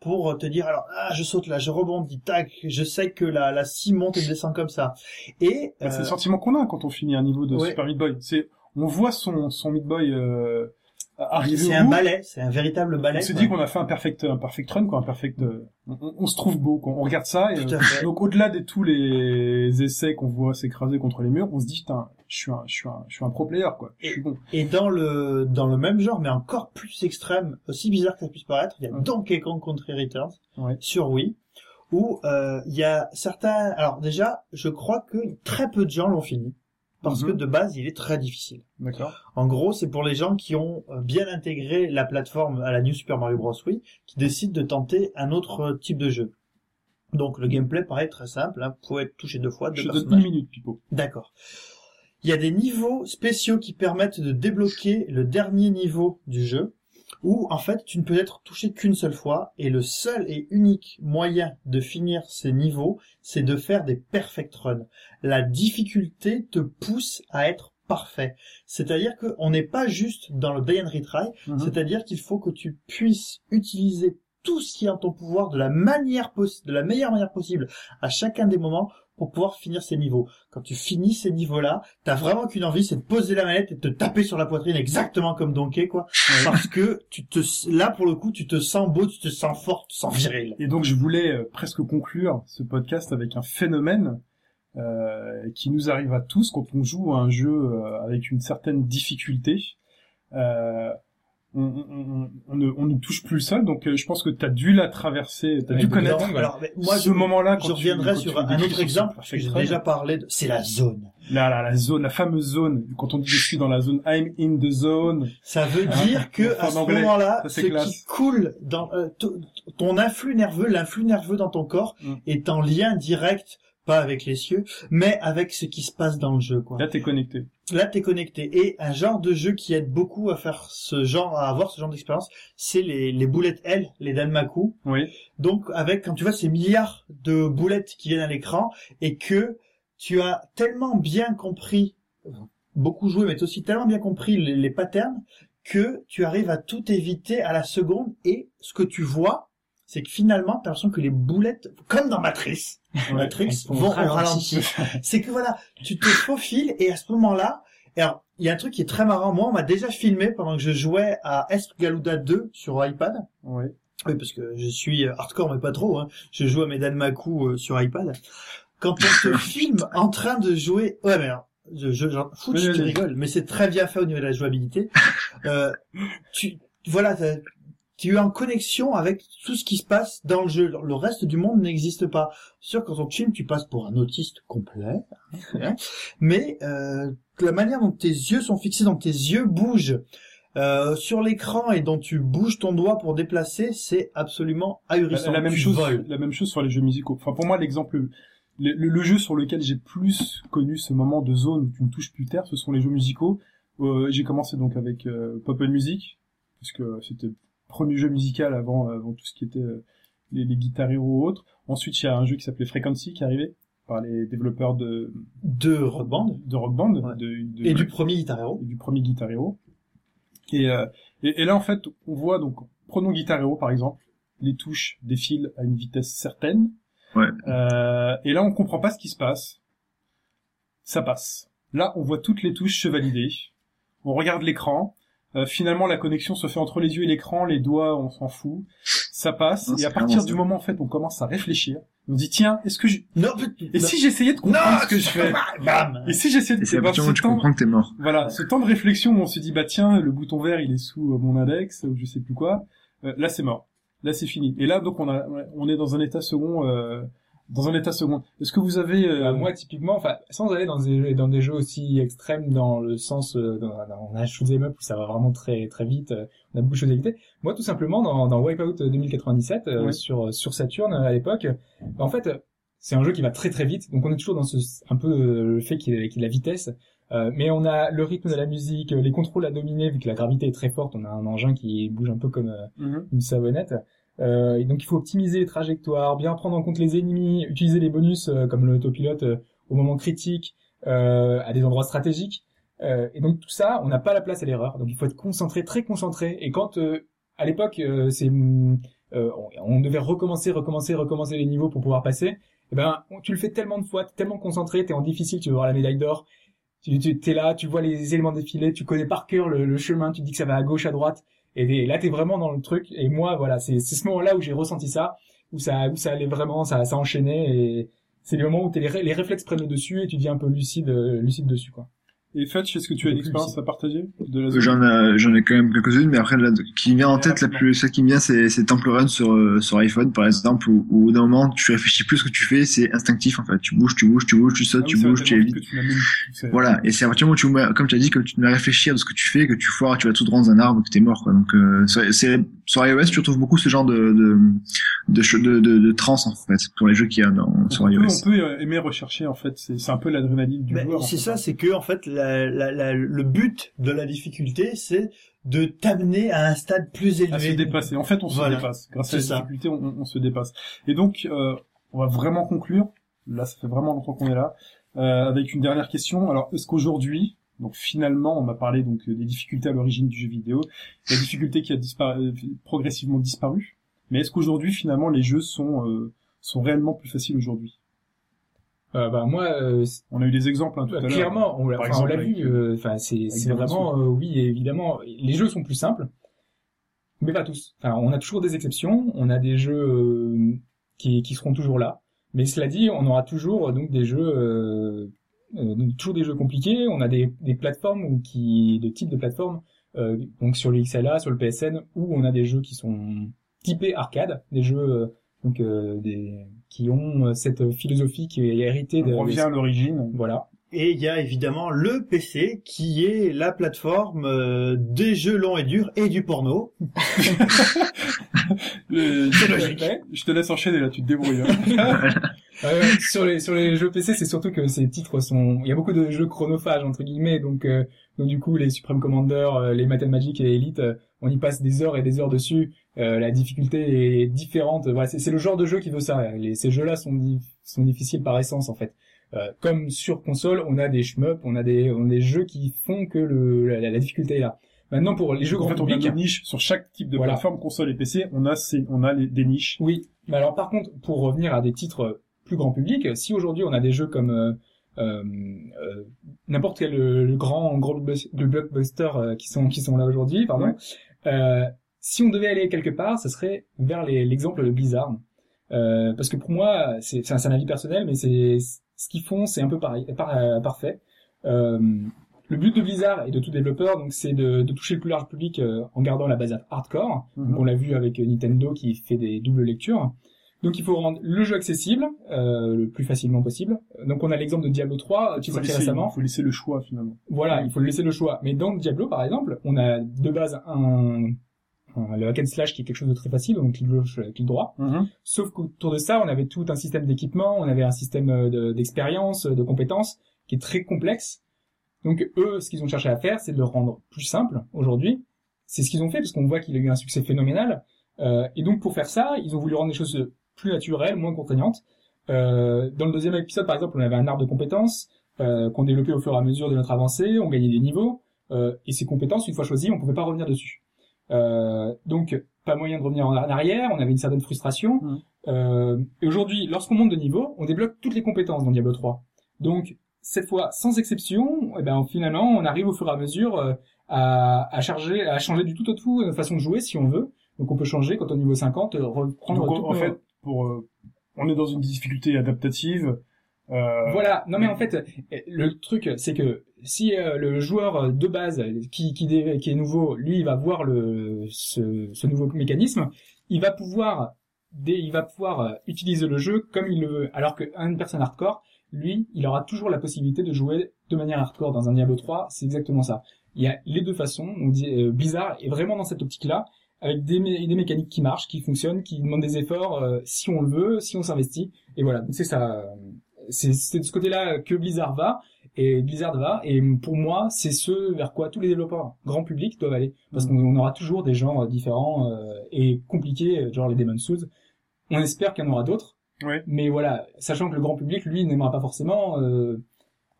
pour te dire alors ah je saute là, je rebondis, tac, je sais que la la scie monte et descend comme ça. Et Bah, C'est euh, le sentiment qu'on a quand on finit un niveau de ouais. Super Meat Boy. C'est, on voit son, son Meat Boy, euh, arriver c'est un ballet, c'est un véritable ballet. On se dit qu'on a fait un perfect, un perfect run, quoi, un perfect, euh, on, on- on se trouve beau, quoi. On regarde ça et, euh, donc au-delà de tous les essais qu'on voit s'écraser contre les murs, on se dit, putain, je suis un, je suis un, je suis un pro player, quoi. Je suis bon. Et dans le dans le même genre, mais encore plus extrême, aussi bizarre que ça puisse paraître, il y a Ouais. Donkey Kong Country Returns Ouais. sur Wii, où euh, il y a certains. Alors déjà, je crois que très peu de gens l'ont fini parce Mhm. que de base, il est très difficile. D'accord. En gros, c'est pour les gens qui ont euh, bien intégré la plateforme à la New Super Mario Bros. Wii, qui décident de tenter un autre type de jeu. Donc le gameplay paraît très simple, hein, vous pouvez être touché deux fois, deux Je personnages. une minute, Pipo. D'accord. Il y a des niveaux spéciaux qui permettent de débloquer le dernier niveau du jeu, où en fait tu ne peux être touché qu'une seule fois, et le seul et unique moyen de finir ces niveaux, c'est de faire des perfect runs. La difficulté te pousse à être parfait. C'est-à-dire qu'on n'est pas juste dans le day and retry, Mhm. c'est-à-dire qu'il faut que tu puisses utiliser tout ce qui est en ton pouvoir de la manière de la meilleure manière possible à chacun des moments pour pouvoir finir ces niveaux. Quand tu finis ces niveaux-là, t'as vraiment qu'une envie, c'est de poser la manette et de te taper sur la poitrine exactement comme Donkey, quoi. Parce que tu te, là, pour le coup, tu te sens beau, tu te sens fort, tu te sens viril. Et donc je voulais euh, presque conclure ce podcast avec un phénomène euh, qui nous arrive à tous quand on joue à un jeu euh, avec une certaine difficulté. Euh, on, on, on, on ne, on ne touche plus le sol, donc euh, je pense que tu as dû la traverser, tu as Ouais, dû connaître alors, Alors, mais moi, ce je, moment-là. je reviendrai sur un autre exemple, parce que j'ai déjà parlé de, c'est la zone. Là, là, la zone, la fameuse zone. Quand on dit je suis dans la zone, I'm in the zone. Ça veut Ah, dire que à ce moment-là, ce classe. qui coule dans euh, ton influx nerveux, l'influx nerveux dans ton corps Mm. est en lien direct, pas avec les cieux, mais avec ce qui se passe dans le jeu, quoi. Là, t'es connecté. Là, t'es connecté. Et un genre de jeu qui aide beaucoup à faire ce genre, à avoir ce genre d'expérience, c'est les, les boulettes L, les Danmaku. Oui. Donc, avec, quand tu vois ces milliards de boulettes qui viennent à l'écran, et que tu as tellement bien compris, beaucoup joué, mais t'as aussi tellement bien compris les, les patterns, que tu arrives à tout éviter à la seconde et ce que tu vois, c'est que finalement, t'as l'impression que les boulettes, comme dans Matrix, vont au ralenti. c'est que voilà, tu te faufiles et à ce moment-là, alors, il y a un truc qui est très marrant. Moi, on m'a déjà filmé pendant que je jouais à Galuda 2 sur iPad. Ouais. Oui, parce que je suis euh, hardcore, mais pas trop. Hein. Je joue à Medan Maku euh, sur iPad. Quand on te filme en train de jouer... Ouais, mais alors, je, je, Oui, je oui, oui. rigole, mais c'est très bien fait au niveau de la jouabilité. euh, tu, voilà, tu es en connexion avec tout ce qui se passe dans le jeu. Le reste du monde n'existe pas. Sûr, quand on te filme, tu passes pour un autiste complet. hein. mais euh, la manière dont tes yeux sont fixés, dont tes yeux bougent euh, sur l'écran et dont tu bouges ton doigt pour déplacer, c'est absolument La, ahurissant. la même Tu chose, voles. la même chose sur les jeux musicaux. Enfin, pour moi, l'exemple, le, le- le jeu sur lequel j'ai plus connu ce moment de zone où tu ne touches plus terre, ce sont les jeux musicaux. Euh, j'ai commencé donc avec euh, Pop Music, parce que c'était premier jeu musical avant, avant tout ce qui était euh, les, les Guitar Hero ou autres. Ensuite, il y a un jeu qui s'appelait Frequency qui est arrivé par les développeurs de, De Rock Band de Rock Band, Ouais. de, de- et du premier Guitar Hero. et du premier Guitar Hero. Et, euh, et, et là, en fait, on voit donc, prenons Guitar Hero par exemple, les touches défilent à une vitesse certaine. Ouais. Euh, et là, on comprend pas ce qui se passe. Ça passe. Là, on voit toutes les touches se valider. On regarde l'écran. Euh, finalement, la connexion se fait entre les yeux et l'écran. Les doigts, on s'en fout. Ça passe. Non, et à partir du moment, en fait, on commence à réfléchir. On se dit, tiens, est-ce que je... Non, Et si j'essayais de comprendre ce que je fais Bam Et si j'essayais de... Et où ce tu temps- comprends que t'es mort. voilà, ce temps de réflexion où on se dit bah tiens, le bouton vert il est sous euh, mon index ou je sais plus quoi, euh, là c'est mort, là c'est fini. Et là donc on a, on est dans un état second, euh, dans un état second. Est-ce que vous avez euh, Euh, moi, typiquement, enfin, sans aller dans des, dans des jeux aussi extrêmes dans le sens, euh, dans, dans un shoot up où ça va vraiment très très vite, euh, on a beaucoup de choses à éviter. Moi, tout simplement, dans, dans Wipeout 2097 euh, Oui. sur sur Saturn euh, à l'époque, bah, en fait, euh, c'est un jeu qui va très très vite, donc on est toujours dans ce un peu euh, le fait qu'il ait qu'il ait la vitesse. Euh, mais on a le rythme de la musique, euh, les contrôles à dominer vu que la gravité est très forte. On a un engin qui bouge un peu comme euh, mhm. une savonnette. Euh, donc il faut optimiser les trajectoires, bien prendre en compte les ennemis, utiliser les bonus euh, comme l'autopilote euh, au moment critique, euh, à des endroits stratégiques. Et donc tout ça, on n'a pas la place à l'erreur. Donc il faut être concentré, très concentré. Et quand à l'époque, on, devait recommencer, recommencer, recommencer les niveaux pour pouvoir passer. Eh ben, tu le fais tellement de fois, t'es tellement concentré, t'es en difficile, tu veux voir la médaille d'or. Tu, tu t'es là, tu vois les éléments défiler, tu connais par cœur le, le chemin, tu dis que ça va à gauche, à droite. Et, là, t'es vraiment dans le truc. Et moi, voilà, c'est ce moment-là où j'ai ressenti ça, où ça, où ça allait vraiment, ça, ça enchaînait. Et c'est le moment où les, les réflexes prennent le dessus et tu dis un peu lucide, euh, lucide dessus, quoi. Et Fetch, est-ce que tu as une expérience à partager de la zone? J'en ai, j'en ai quand même quelques-unes, mais après, là, qui vient en tête, la plus, celle qui me vient, c'est, c'est Temple Run sur, euh, sur iPhone, par exemple, où, où d'un moment, tu réfléchis plus ce que tu fais, c'est instinctif, en fait. Tu bouges, tu bouges, tu bouges, tu sautes, Ah oui, tu bouges, tu évites. Voilà. Et c'est à partir du moment où tu, comme tu as dit, que tu à réfléchir de ce que tu fais, que tu foires, tu vas tout droit dans un arbre, que t'es mort, quoi. Donc, euh, c'est, c'est- sur iOS, tu retrouves beaucoup ce genre de, de, de, de, de, de trans, en fait, pour les jeux qu'il y a dans, sur on peut, iOS. on peut euh, aimer rechercher en fait, c'est c'est un peu l'adrénaline du Mais joueur. c'est ça, c'est que en fait, la, la, la- le but de la difficulté, c'est de t'amener à un stade plus élevé. à se dépasser. En fait, on se dépasse. Grâce à la ça. difficulté, on, on- on se dépasse. Et donc, euh, on va vraiment conclure. Là, ça fait vraiment longtemps qu'on est là. Euh, avec une dernière question. Alors, est-ce qu'aujourd'hui, donc finalement, on a parlé donc euh, des difficultés à l'origine du jeu vidéo, la difficulté qui a disparu, euh, progressivement disparu. Mais est-ce qu'aujourd'hui, finalement, les jeux sont euh, sont réellement plus faciles aujourd'hui? Euh, bah moi, euh, On a eu des exemples hein, tout à Euh, l'heure. Clairement, on l'a enfin, vu. euh, Enfin, c'est vraiment euh, oui, évidemment, les jeux sont plus simples, mais pas tous. Enfin, on a toujours des exceptions. On a des jeux euh, qui qui seront toujours là, mais cela dit, on aura toujours donc des jeux donc, toujours des jeux compliqués. On a des des plateformes ou qui de type de plateforme euh, donc sur le XLA, sur le PSN, où on a des jeux qui sont typés arcade, des jeux euh, donc euh, des qui ont euh, cette philosophie qui est héritée de on revient à l'origine. voilà. Et il y a évidemment le PC qui est la plateforme euh, des jeux longs et durs et du porno. Le- C'est logique. Ouais. Je te laisse enchaîner là, tu te débrouilles. hein. Sur les sur les jeux PC, c'est surtout que ces titres sont. Il y a beaucoup de jeux chronophages entre guillemets, donc euh, donc du coup les Supreme Commander, euh, les Math and Magic et les Elite, euh, on y passe des heures et des heures dessus. Euh, la difficulté est différente. Voilà, c'est c'est le genre de jeu qui veut ça. Les, ces jeux-là sont di- sont difficiles par essence en fait. Euh, comme sur console, on a des shmup, on a des on a des jeux qui font que le la, la difficulté est là. Maintenant, pour les jeux En grand fait, on a public, des niches sur chaque type de Voilà. plateforme, console et PC. On a ces, on a les, des niches. Oui, mais alors par contre, pour revenir à des titres plus grand public, si aujourd'hui on a des jeux comme euh, euh, euh, n'importe quel euh, le grand gros blockbuster euh, qui sont qui sont là aujourd'hui, pardon, Ouais. euh, si on devait aller quelque part, ce serait vers l'exemple de Blizzard, Euh, parce que pour moi, c'est un, c'est un avis personnel, mais c'est ce qu'ils font, c'est un peu pareil, par- euh, parfait. Euh, le but de Blizzard et de tout développeur, donc, c'est de, de toucher le plus large public euh, en gardant la base hardcore. Mhm. On l'a vu avec Nintendo qui fait des doubles lectures. Donc il faut rendre le jeu accessible euh, le plus facilement possible. Donc on a l'exemple de Diablo 3 euh, qui sorti récemment. il faut laisser le choix finalement. Voilà, il faut laisser le choix. Mais dans Diablo par exemple, on a de base un- le hack and slash qui est quelque chose de très facile, donc clic gauche, clic droit. Sauf qu'autour de ça, on avait tout un système d'équipement, on avait un système euh, de- d'expérience, euh, de compétences qui est très complexe. Donc eux, ce qu'ils ont cherché à faire, c'est de le rendre plus simple aujourd'hui. C'est ce qu'ils ont fait parce qu'on voit qu'il a eu un succès phénoménal. Euh, et donc pour faire ça, ils ont voulu rendre les choses plus naturelles, moins contraignantes. Euh, dans le deuxième épisode, par exemple, on avait un arbre de compétences euh, qu'on développait au fur et à mesure de notre avancée, on gagnait des niveaux, euh, et ces compétences, une fois choisies, on pouvait pas revenir dessus. Euh, donc pas moyen de revenir en arrière, on avait une certaine frustration. Mhm. Euh, et aujourd'hui, lorsqu'on monte de niveau, on débloque toutes les compétences dans Diablo 3. Donc cette fois, sans exception, eh ben finalement, on arrive au fur et à mesure euh, à, à charger, à changer du tout au tout notre façon de jouer si on veut. Donc on peut changer quand au niveau 50, euh, reprendre Donc, en, en nos- fait, pour, euh, on est dans une difficulté adaptative. Euh, Voilà. Non mais en fait, le truc, c'est que si euh, le joueur de base qui, qui, qui est nouveau, lui, il va voir le ce, ce nouveau mécanisme, il va pouvoir il va pouvoir euh, utiliser le jeu comme il le veut. Alors qu'une personne hardcore, lui, il aura toujours la possibilité de jouer de manière hardcore dans un Diablo 3. C'est exactement ça. Il y a les deux façons. On dit euh, Blizzard est vraiment dans cette optique-là, avec des, mé- des mécaniques qui marchent, qui fonctionnent, qui demandent des efforts euh, si on le veut, si on s'investit. Et voilà. C'est ça. euh, c'est de ce côté-là que Blizzard va et Blizzard va et pour moi c'est ce vers quoi tous les développeurs grand public doivent aller. Parce qu'on on aura toujours des genres différents euh, et compliqués genre les Demon's Souls. On espère qu'il y en aura d'autres. Ouais. mais voilà sachant que le grand public lui n'aimera pas forcément euh,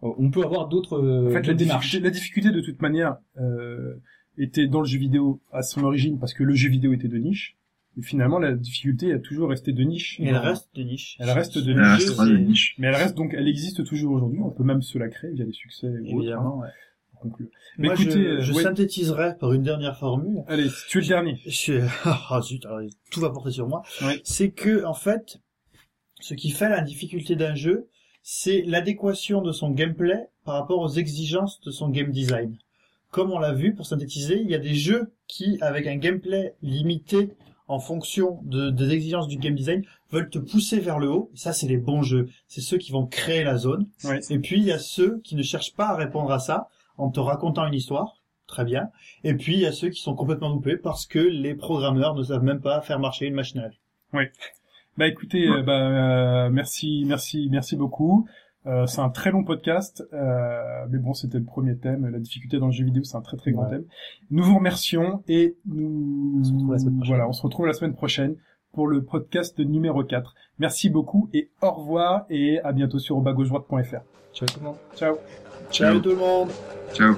on peut avoir d'autres euh, En fait, la démarches. difficulté, la difficulté de toute manière euh, était dans le jeu vidéo à son origine parce que le jeu vidéo était de niche. Et finalement, la difficulté a toujours resté de niche. Et elle reste de niche. Elle reste de Elle niche. jeu, restera de c'est- niche. Mais elle reste donc, elle existe toujours aujourd'hui. On peut même se la créer via des succès. ou autres, hein, Évidemment, ouais. conclure. Mais Moi, écoutez, je, euh, je ouais. synthétiserai par une dernière formule. allez, tu es le dernier. Je suis... Ah, zut, alors, tout va porter sur moi. Ouais. C'est que, en fait, ce qui fait la difficulté d'un jeu, c'est l'adéquation de son gameplay par rapport aux exigences de son game design. Comme on l'a vu, pour synthétiser, il y a des jeux qui, avec un gameplay limité en fonction de, des exigences du game design, veulent te pousser vers le haut. Et ça, c'est les bons jeux. C'est ceux qui vont créer la zone. Ouais. Et puis, il y a ceux qui ne cherchent pas à répondre à ça en te racontant une histoire. Très bien. Et puis, il y a ceux qui sont complètement loupés parce que les programmeurs ne savent même pas faire marcher une machine à laver. Bah écoutez, euh, bah, euh, merci, merci, merci beaucoup. Euh, c'est un très long podcast, euh, mais bon, c'était le premier thème. La difficulté dans le jeu vidéo, c'est un très très grand Ouais. thème. Nous vous remercions et nous, se retrouve la semaine prochaine. voilà, on se retrouve la semaine prochaine pour le podcast numéro 4. Merci beaucoup et au revoir et à bientôt sur obagaugedroite.fr. Ciao tout le monde Ciao. Ciao tout le monde Ciao.